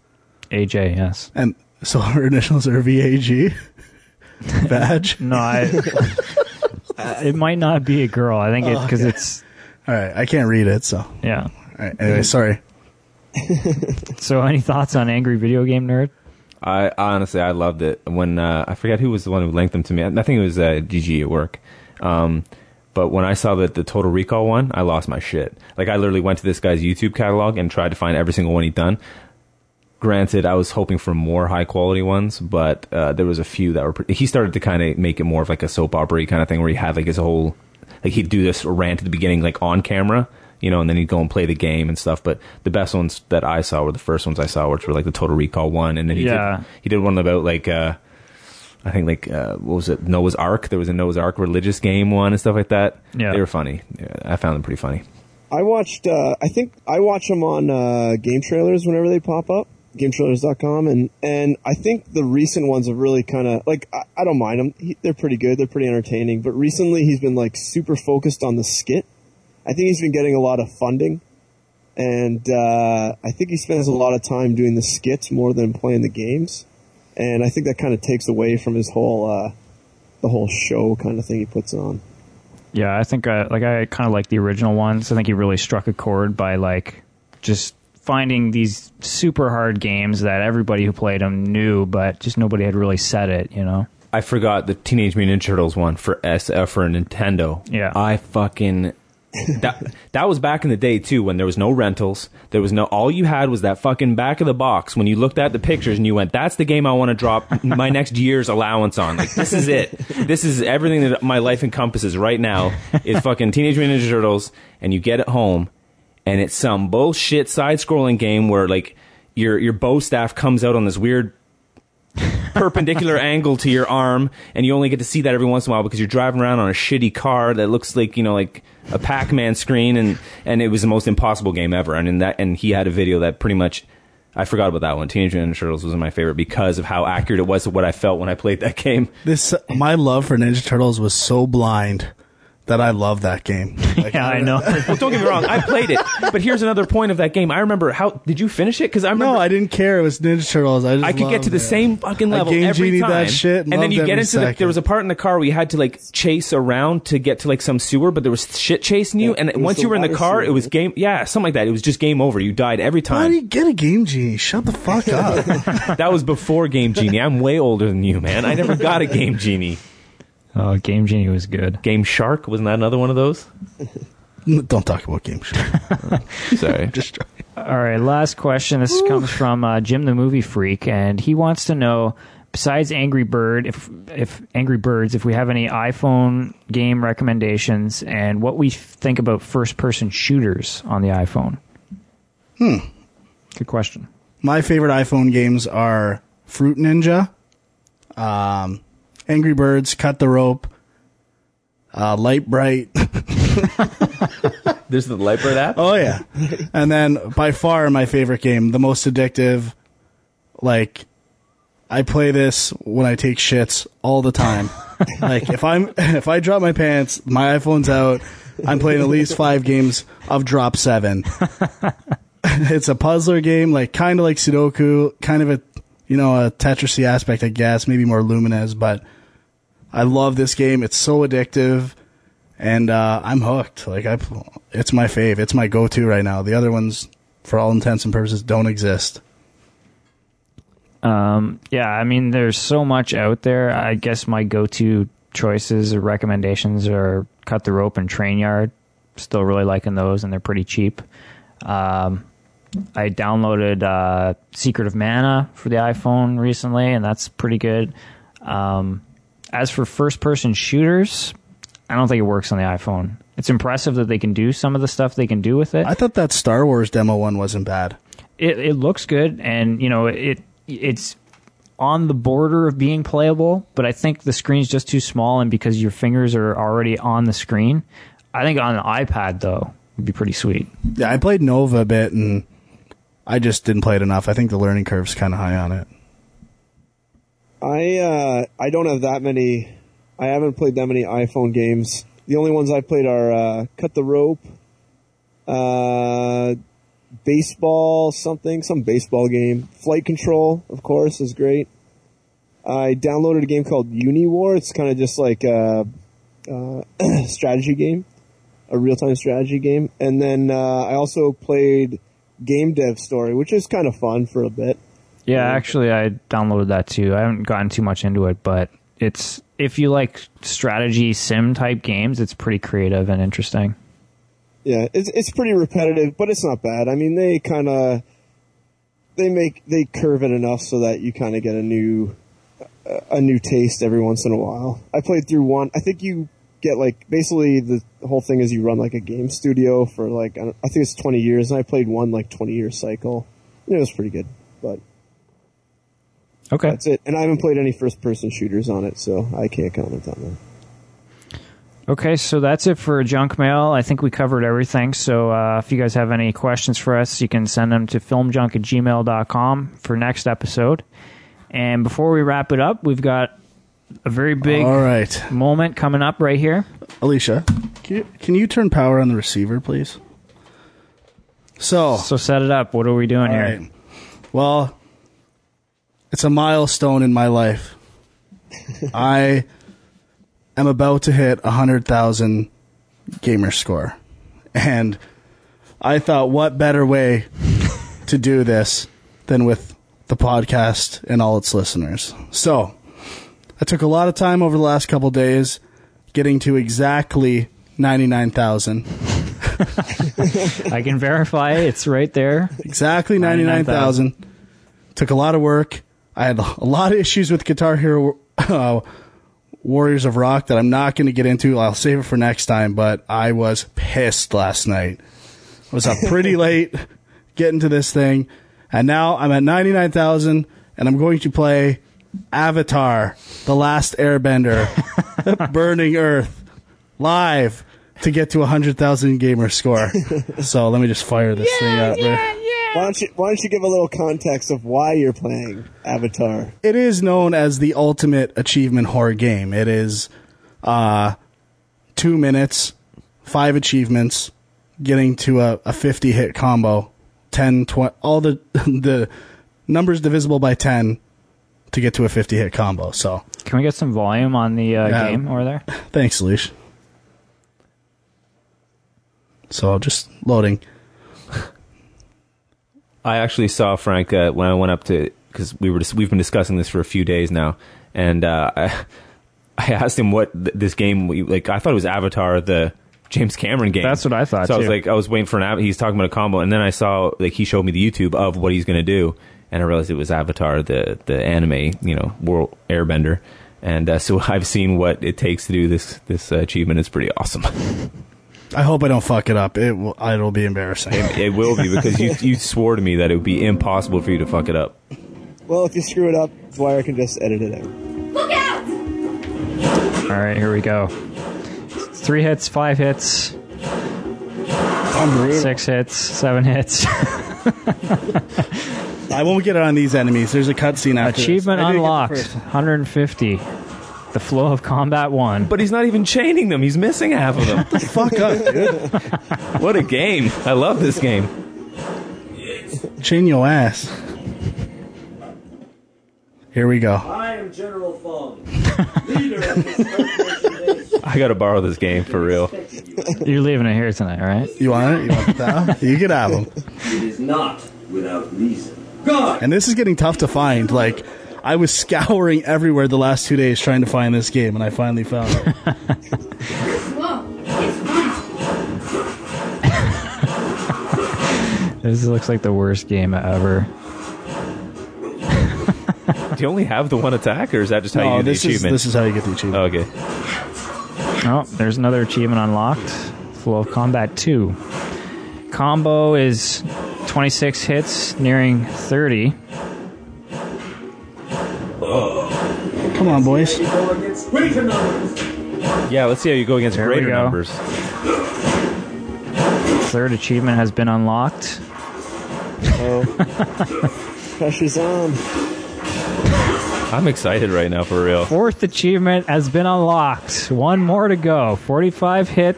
AJ, yes. And so her initials are VAG. Badge. No, I. it might not be a girl. I think it because it's All right, I can't read it, so. Yeah. right, anyway, sorry. So, any thoughts on angry video game nerd? I honestly, I loved it when uh, I forget who was the one who linked them to me. I think it was uh, DG at work. Um, but when I saw that the Total Recall one, I lost my shit. Like I literally went to this guy's YouTube catalog and tried to find every single one he'd done. Granted, I was hoping for more high quality ones, but uh, there was a few that were. He started to kind of make it more of like a soap opera kind of thing, where he had like his whole, like he'd do this rant at the beginning, like on camera, you know, and then he'd go and play the game and stuff. But the best ones that I saw were the first ones I saw, which were like the Total Recall one, and then he Yeah. did he did one about like. uh I think like uh, what was it Noah's Ark? There was a Noah's Ark religious game one and stuff like that. Yeah. they were funny. Yeah, I found them pretty funny. I watched. Uh, I think I watch them on uh, game trailers whenever they pop up. GameTrailers.com and and I think the recent ones have really kind of like I, I don't mind them. He, they're pretty good. They're pretty entertaining. But recently he's been like super focused on the skit. I think he's been getting a lot of funding, and uh, I think he spends a lot of time doing the skits more than playing the games. And I think that kind of takes away from his whole uh, the whole show kind of thing he puts on. Yeah, I think I like I kind of like the original ones. I think he really struck a chord by like just finding these super hard games that everybody who played them knew, but just nobody had really said it. You know? I forgot the Teenage Mutant Ninja Turtles one for S uh, for Nintendo. Yeah. I fucking that that was back in the day too when there was no rentals. There was no all you had was that fucking back of the box when you looked at the pictures and you went, "That's the game I want to drop my next year's allowance on." Like this is it. This is everything that my life encompasses right now is fucking Teenage Mutant Ninja Turtles and you get it home and it's some bullshit side scrolling game where like your your bow staff comes out on this weird perpendicular angle to your arm, and you only get to see that every once in a while because you're driving around on a shitty car that looks like you know like a Pac-Man screen, and and it was the most impossible game ever. And in that, and he had a video that pretty much. I forgot about that one. Teenage Ninja Turtles was my favorite because of how accurate it was to what I felt when I played that game. This my love for Ninja Turtles was so blind that I love that game. Like, Yeah, I know. Well, don't get me wrong, I played it, but here's another point of that game. I remember how did you finish it? Because I remember No, I didn't care. It was Ninja Turtles. I just I could get to the it. same fucking I level Game every Genie time. that shit and then you get every into the, there was a part in the car where you had to like chase around to get to like some sewer, but there was shit chasing you. Yeah, and once you were in the car, sewer, it was game. Yeah, something like that. It was just game over. You died every Why time. do you get a Game Genie? Shut the fuck up. that was before Game Genie. I'm way older than you, man. I never got a Game Genie. Oh, Game Genie was good. Game Shark wasn't that another one of those? Don't talk about Game Shark. Sorry. Just All right, last question. This comes from uh, Jim the Movie Freak, and he wants to know, besides Angry Bird, if if Angry Birds, if we have any iPhone game recommendations, and what we think about first-person shooters on the iPhone. Hmm. Good question. my favorite iPhone games are Fruit Ninja, um, Angry Birds, Cut the Rope, uh, Light Bright. There's the Lightbird app. Oh yeah, and then by far my favorite game, the most addictive. Like, I play this when I take shits all the time. like if I'm if I drop my pants, my iPhone's out. I'm playing at least five games of Drop Seven. it's a puzzler game, like kind of like Sudoku, kind of a you know a Tetrisy aspect, I guess, maybe more Lumines, but I love this game. It's so addictive, and uh, I'm hooked. Like I, it's my fave. It's my go-to right now. The other ones, for all intents and purposes, don't exist. Um, yeah, I mean, there's so much out there. I guess my go-to choices or recommendations are Cut the Rope and Trainyard. Still really liking those, and they're pretty cheap. Um, I downloaded uh, Secret of Mana for the iPhone recently, and that's pretty good. Um, as for first-person shooters, I don't think it works on the iPhone. it's impressive that they can do some of the stuff they can do with it. I thought that Star Wars demo one wasn't bad. it, it looks good and you know it it's on the border of being playable but i think the screen's just too small and because your fingers are already on the screen i think on an ipad though would be pretty sweet Yeah, I played Nova a bit and I just didn't play it enough. I think the learning curve's kind of high on it. I uh, I don't have that many. I haven't played that many iPhone games. The only ones I played are uh, Cut the Rope, uh, baseball something, some baseball game. Flight Control, of course, is great. I downloaded a game called UniWar. It's kind of just like a, a strategy game, a real time strategy game. And then uh, I also played Game Dev Story, which is kind of fun for a bit. Yeah actually i downloaded that too i haven't gotten too much into it but it's if you like strategy sim type games it's pretty creative and interesting Yeah, it's it's pretty repetitive, but it's not bad. I mean, they kind of they make they curve it enough so that you kind of get a new a new taste every once in a while. I played through one. I think you get like basically the whole thing is you run like a game studio for like I, think it's twenty years, and I played one like twenty year cycle. It was pretty good, but okay that's it. And I haven't played any first person shooters on it, so I can't comment on that. Okay, so that's it for junk mail. I think we covered everything. So uh, if you guys have any questions for us, you can send them to filmjunk at gmail.com for next episode. And before we wrap it up, we've got a very big All right, moment coming up right here. Alicia, can you, can you turn power on the receiver, please? So, So set it up. What are we doing all here? right. Well, it's a milestone in my life. I am about to hit a hundred thousand gamer score, and I thought, what better way to do this than with the podcast and all its listeners? So, I took a lot of time over the last couple days getting to exactly ninety nine thousand. I can verify it's right there. Exactly 99,000. Took a lot of work. I had a lot of issues with Guitar Hero uh, Warriors of Rock that I'm not going to get into. I'll save it for next time, but I was pissed last night. I was up pretty late getting to this thing, and now I'm at 99,000, and I'm going to play Avatar, The Last Airbender, Burning Earth, live to get to a 100,000 gamer score. so let me just fire this thing up. Why don't you Why don't you give a little context of why you're playing Avatar? it is known as the ultimate achievement horror game. It is uh, two minutes, five achievements, getting to a, a 50 hit combo, 10, 20, all the, the numbers divisible by 10 to get to a 50 hit combo. So Can we get some volume on the uh, Yeah. game over there? thanks, Leash. So I'm just loading. I actually saw Frank uh, when I went up to because we were dis- we've been discussing this for a few days now, and uh, I, I asked him what th- this game like. I thought it was Avatar, the James Cameron game. That's what I thought, So I was too. like, I was waiting for an. Av- He's talking about a combo, and then I saw like he showed me the YouTube of what he's going to do, and I realized it was Avatar, the the anime, you know, world Airbender. And uh, so I've seen what it takes to do this this uh, achievement. It's pretty awesome. I hope I don't fuck it up. It will, it'll be embarrassing. it will be because you you swore to me that it would be impossible for you to fuck it up. Well, if you screw it up, Dwyer can just edit it out. Look out! All right, here we go. Three hits, five hits, six hits, seven hits. I won't get it on these enemies. There's a cutscene after this. Achievement I did get the unlocked. first 150. The flow of combat one. But he's not even chaining them. He's missing half of them. Fuck up, dude. what a game! I love this game. Chain your ass. Here we go. I am General Fong, leader of the Star I got to borrow this game for real. You're leaving it here tonight, right? You want it? You want that? You can have them. It is not without reason. God! And this is getting tough to find. Like, I was scouring everywhere the last two days trying to find this game, and I finally found it. Whoa, it's fun. This looks like the worst game ever. Do you only have the one attack, or is that just how no, you get the this is achievement? this is how you get the achievement. Oh, okay. Oh, there's another achievement unlocked. World of Combat 2. Combo is 26 hits, nearing 30. Come on, boys. Go against greater numbers. Yeah, let's see how you go against There we greater go. numbers. Third achievement has been unlocked. Oh, pressure's on. I'm excited right now for real. Fourth achievement has been unlocked. One more to go. 45 hit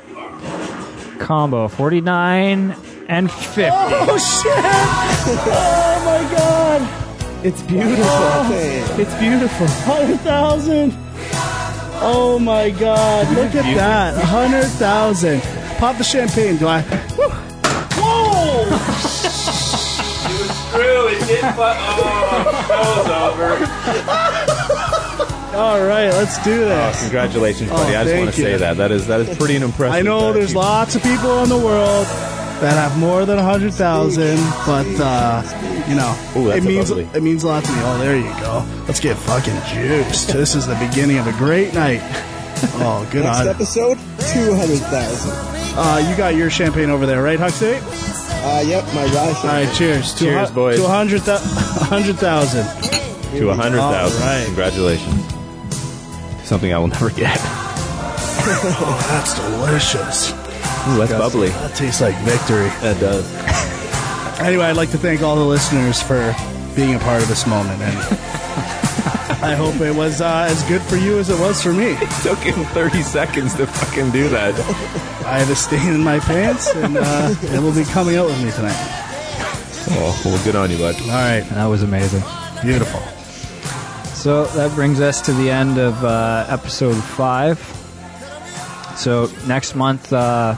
combo. 49 and 50. Oh shit! Oh my god! It's beautiful. Damn. It's beautiful. Hundred thousand. Oh my god! Look at that. Hundred thousand. Pop the champagne. Do I? Woo. Whoa! It was really? It, but, oh, that was over. All right, let's do oh, this. Congratulations, oh, buddy. Oh, I just want to say that. That is that is pretty an impressive. I know there's achievement. lots of people in the world that have more than hundred thousand, but uh, you know, Ooh, it means it means a lot to me. Oh, there you go. Let's get fucking juiced. this is the beginning of a great night. Oh, good Next on. episode, 200,000. Uh, you got your champagne over there, right, Huxley? Uh, yep, my rye All right, cheers. To Cheers, hu- boys. To a hundred thou- hundred thousand. to a hundred thousand. All right. Congratulations. Something I will never get. Oh, that's delicious. Ooh, that's bubbly. That tastes like victory. That does. Anyway, I'd like to thank all the listeners for being a part of this moment, and I hope it was uh, as good for you as it was for me. It took him 30 seconds to fucking do that. I have a stain in my pants, and uh, it will be coming out with me tonight. Oh, well, good on you, bud. All right, That was amazing. beautiful. So that brings us to the end of uh, episode five. So next month, uh,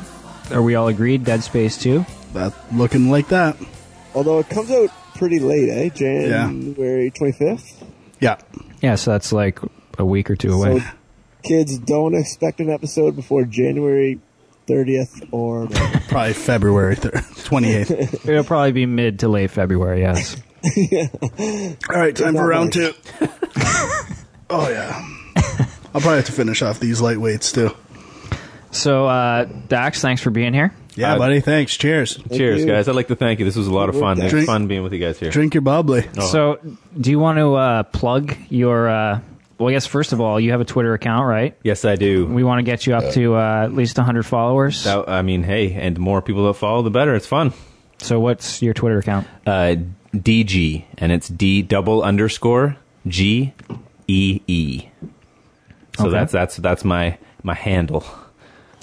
are we all agreed? Dead Space 2? That looking like that. Although it comes out pretty late, eh? January 25th. Yeah, Yeah, so that's like a week or two away. So kids don't expect an episode before January 30th or probably February twenty eighth. It'll probably be mid to late February, yes. All right, time for round much. two. oh yeah, I'll probably have to finish off these lightweights too. So, uh, Dax, thanks for being here. Yeah, Uh, buddy. Thanks. Cheers. Cheers, you. guys. I'd like to thank you. This was a lot of fun. It was Drink- fun being with you guys here. Drink your bubbly. So, do you want to uh, plug your? Uh, well, I guess first of all, you have a Twitter account, right? Yes, I do. We want to get you up to uh, at least 100 followers. That, I mean, hey, and the more people that follow, the better. It's fun. So, what's your Twitter account? Uh, DG, and it's D double underscore G E E. So Okay. that's that's that's my my handle.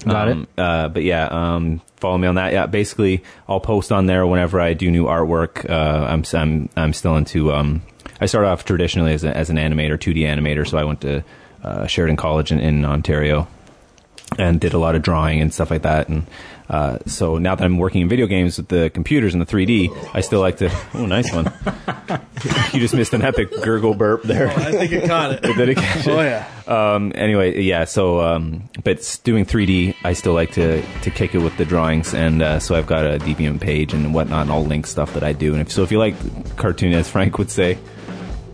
Got Um, Uh, but yeah, um, follow me on that. Yeah, basically, I'll post on there whenever I do new artwork. Uh, I'm I'm I'm still into. Um, I started off traditionally as, a, as an animator, 2D animator. So I went to uh, Sheridan College in, in Ontario and did a lot of drawing and stuff like that. And uh, so now that I'm working in video games with the computers and the 3D, I still like to. Oh, nice one! you just missed an epic gurgle burp there. I think it caught it. The dedication Oh yeah. um, anyway, yeah. So, um, but doing 3D, I still like to to kick it with the drawings, and uh, so I've got a Deviant page and whatnot, and I'll link stuff that I do. And if so, if you like cartoon, as Frank would say,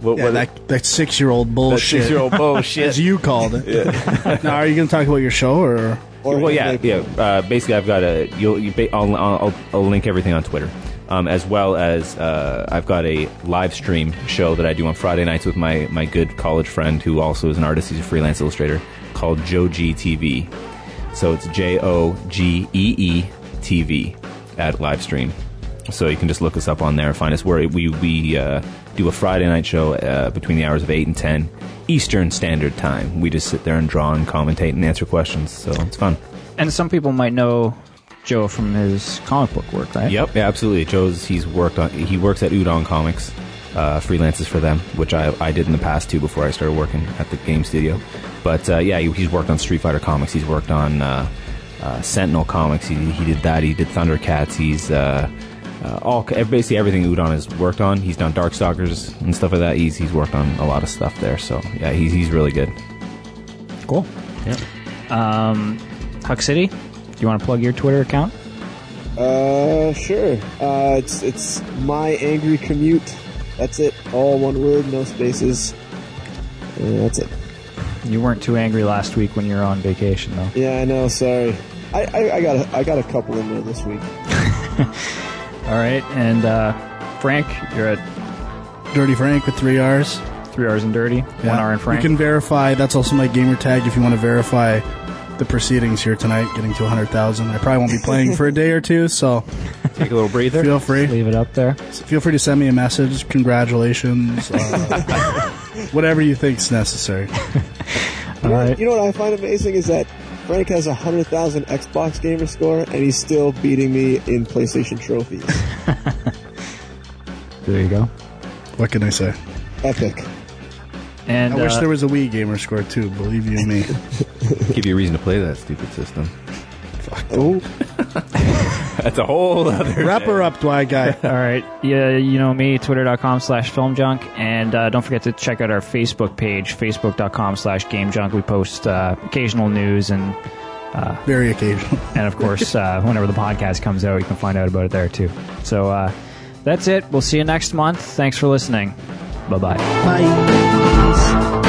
what, Yeah, what that that six year old that bullshit. six-year-old bullshit. as you called it. now, are you going to talk about your show or? Or well, yeah, yeah. Uh, basically, I've got a. You'll, you, ba- I'll, I'll, I'll link everything on Twitter, um, as well as uh, I've got a live stream show that I do on Friday nights with my my good college friend who also is an artist. He's a freelance illustrator called Joe G TV. So it's J O G E E TV at live stream. So you can just look us up on there. And find us where we we uh, do a Friday night show uh, between the hours of eight and ten Eastern Standard Time. We just sit there and draw and commentate and answer questions. So it's fun. And some people might know Joe from his comic book work, right? Yep, yeah, absolutely. Joe's he's worked on he works at Udon Comics, uh, freelances for them, which I I did in the past too before I started working at the game studio. But uh, yeah, he, he's worked on Street Fighter comics. He's worked on uh, uh, Sentinel comics. He, he did that. He did Thundercats. He's uh, all basically everything Udon has worked on. He's done Darkstalkers and stuff like that. He's he's worked on a lot of stuff there. So yeah, he's he's really good. Cool. Yeah. Um, Huck City, do you want to plug your Twitter account? Uh, sure. Uh, it's it's my angry commute. That's it. All one word, no spaces. Uh, that's it. You weren't too angry last week when you were on vacation, though. Yeah, I know. Sorry. I, I, I got a, I got a couple in there this week. All right, and uh, Frank, you're at Dirty Frank with three R's. three hours and dirty, one hour and Frank. You can verify. That's also my gamer tag if you want to verify the proceedings here tonight, getting to 100,000. I probably won't be playing for a day or two, so Take a little breather. feel free. Leave it up there. Feel free to send me a message. Congratulations. Uh, whatever you think's necessary. All right. You know what I find amazing is that Frank has a hundred thousand Xbox gamer score, and he's still beating me in PlayStation trophies. There you go. What can I say? Epic. And I wish uh, there was a Wii gamer score too. Believe you me. Give you a reason to play that stupid system. Fuck. Oh, That's a whole other. Wrap her up, Dwight guy. All right. Yeah, you know me, twitter.com slash filmjunk. And uh, don't forget to check out our Facebook page, facebook.com slash gamejunk. We post uh, occasional news and, Very occasional. and of course, uh, whenever the podcast comes out, you can find out about it there too. So uh, that's it. We'll see you next month. Thanks for listening. Bye-bye. Bye.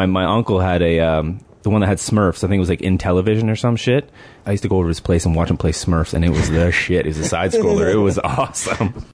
My my uncle had a um, the one that had Smurfs. I think it was like in television or some shit. I used to go over to his place and watch him play Smurfs, and it was the shit. It was a side scroller. It was awesome.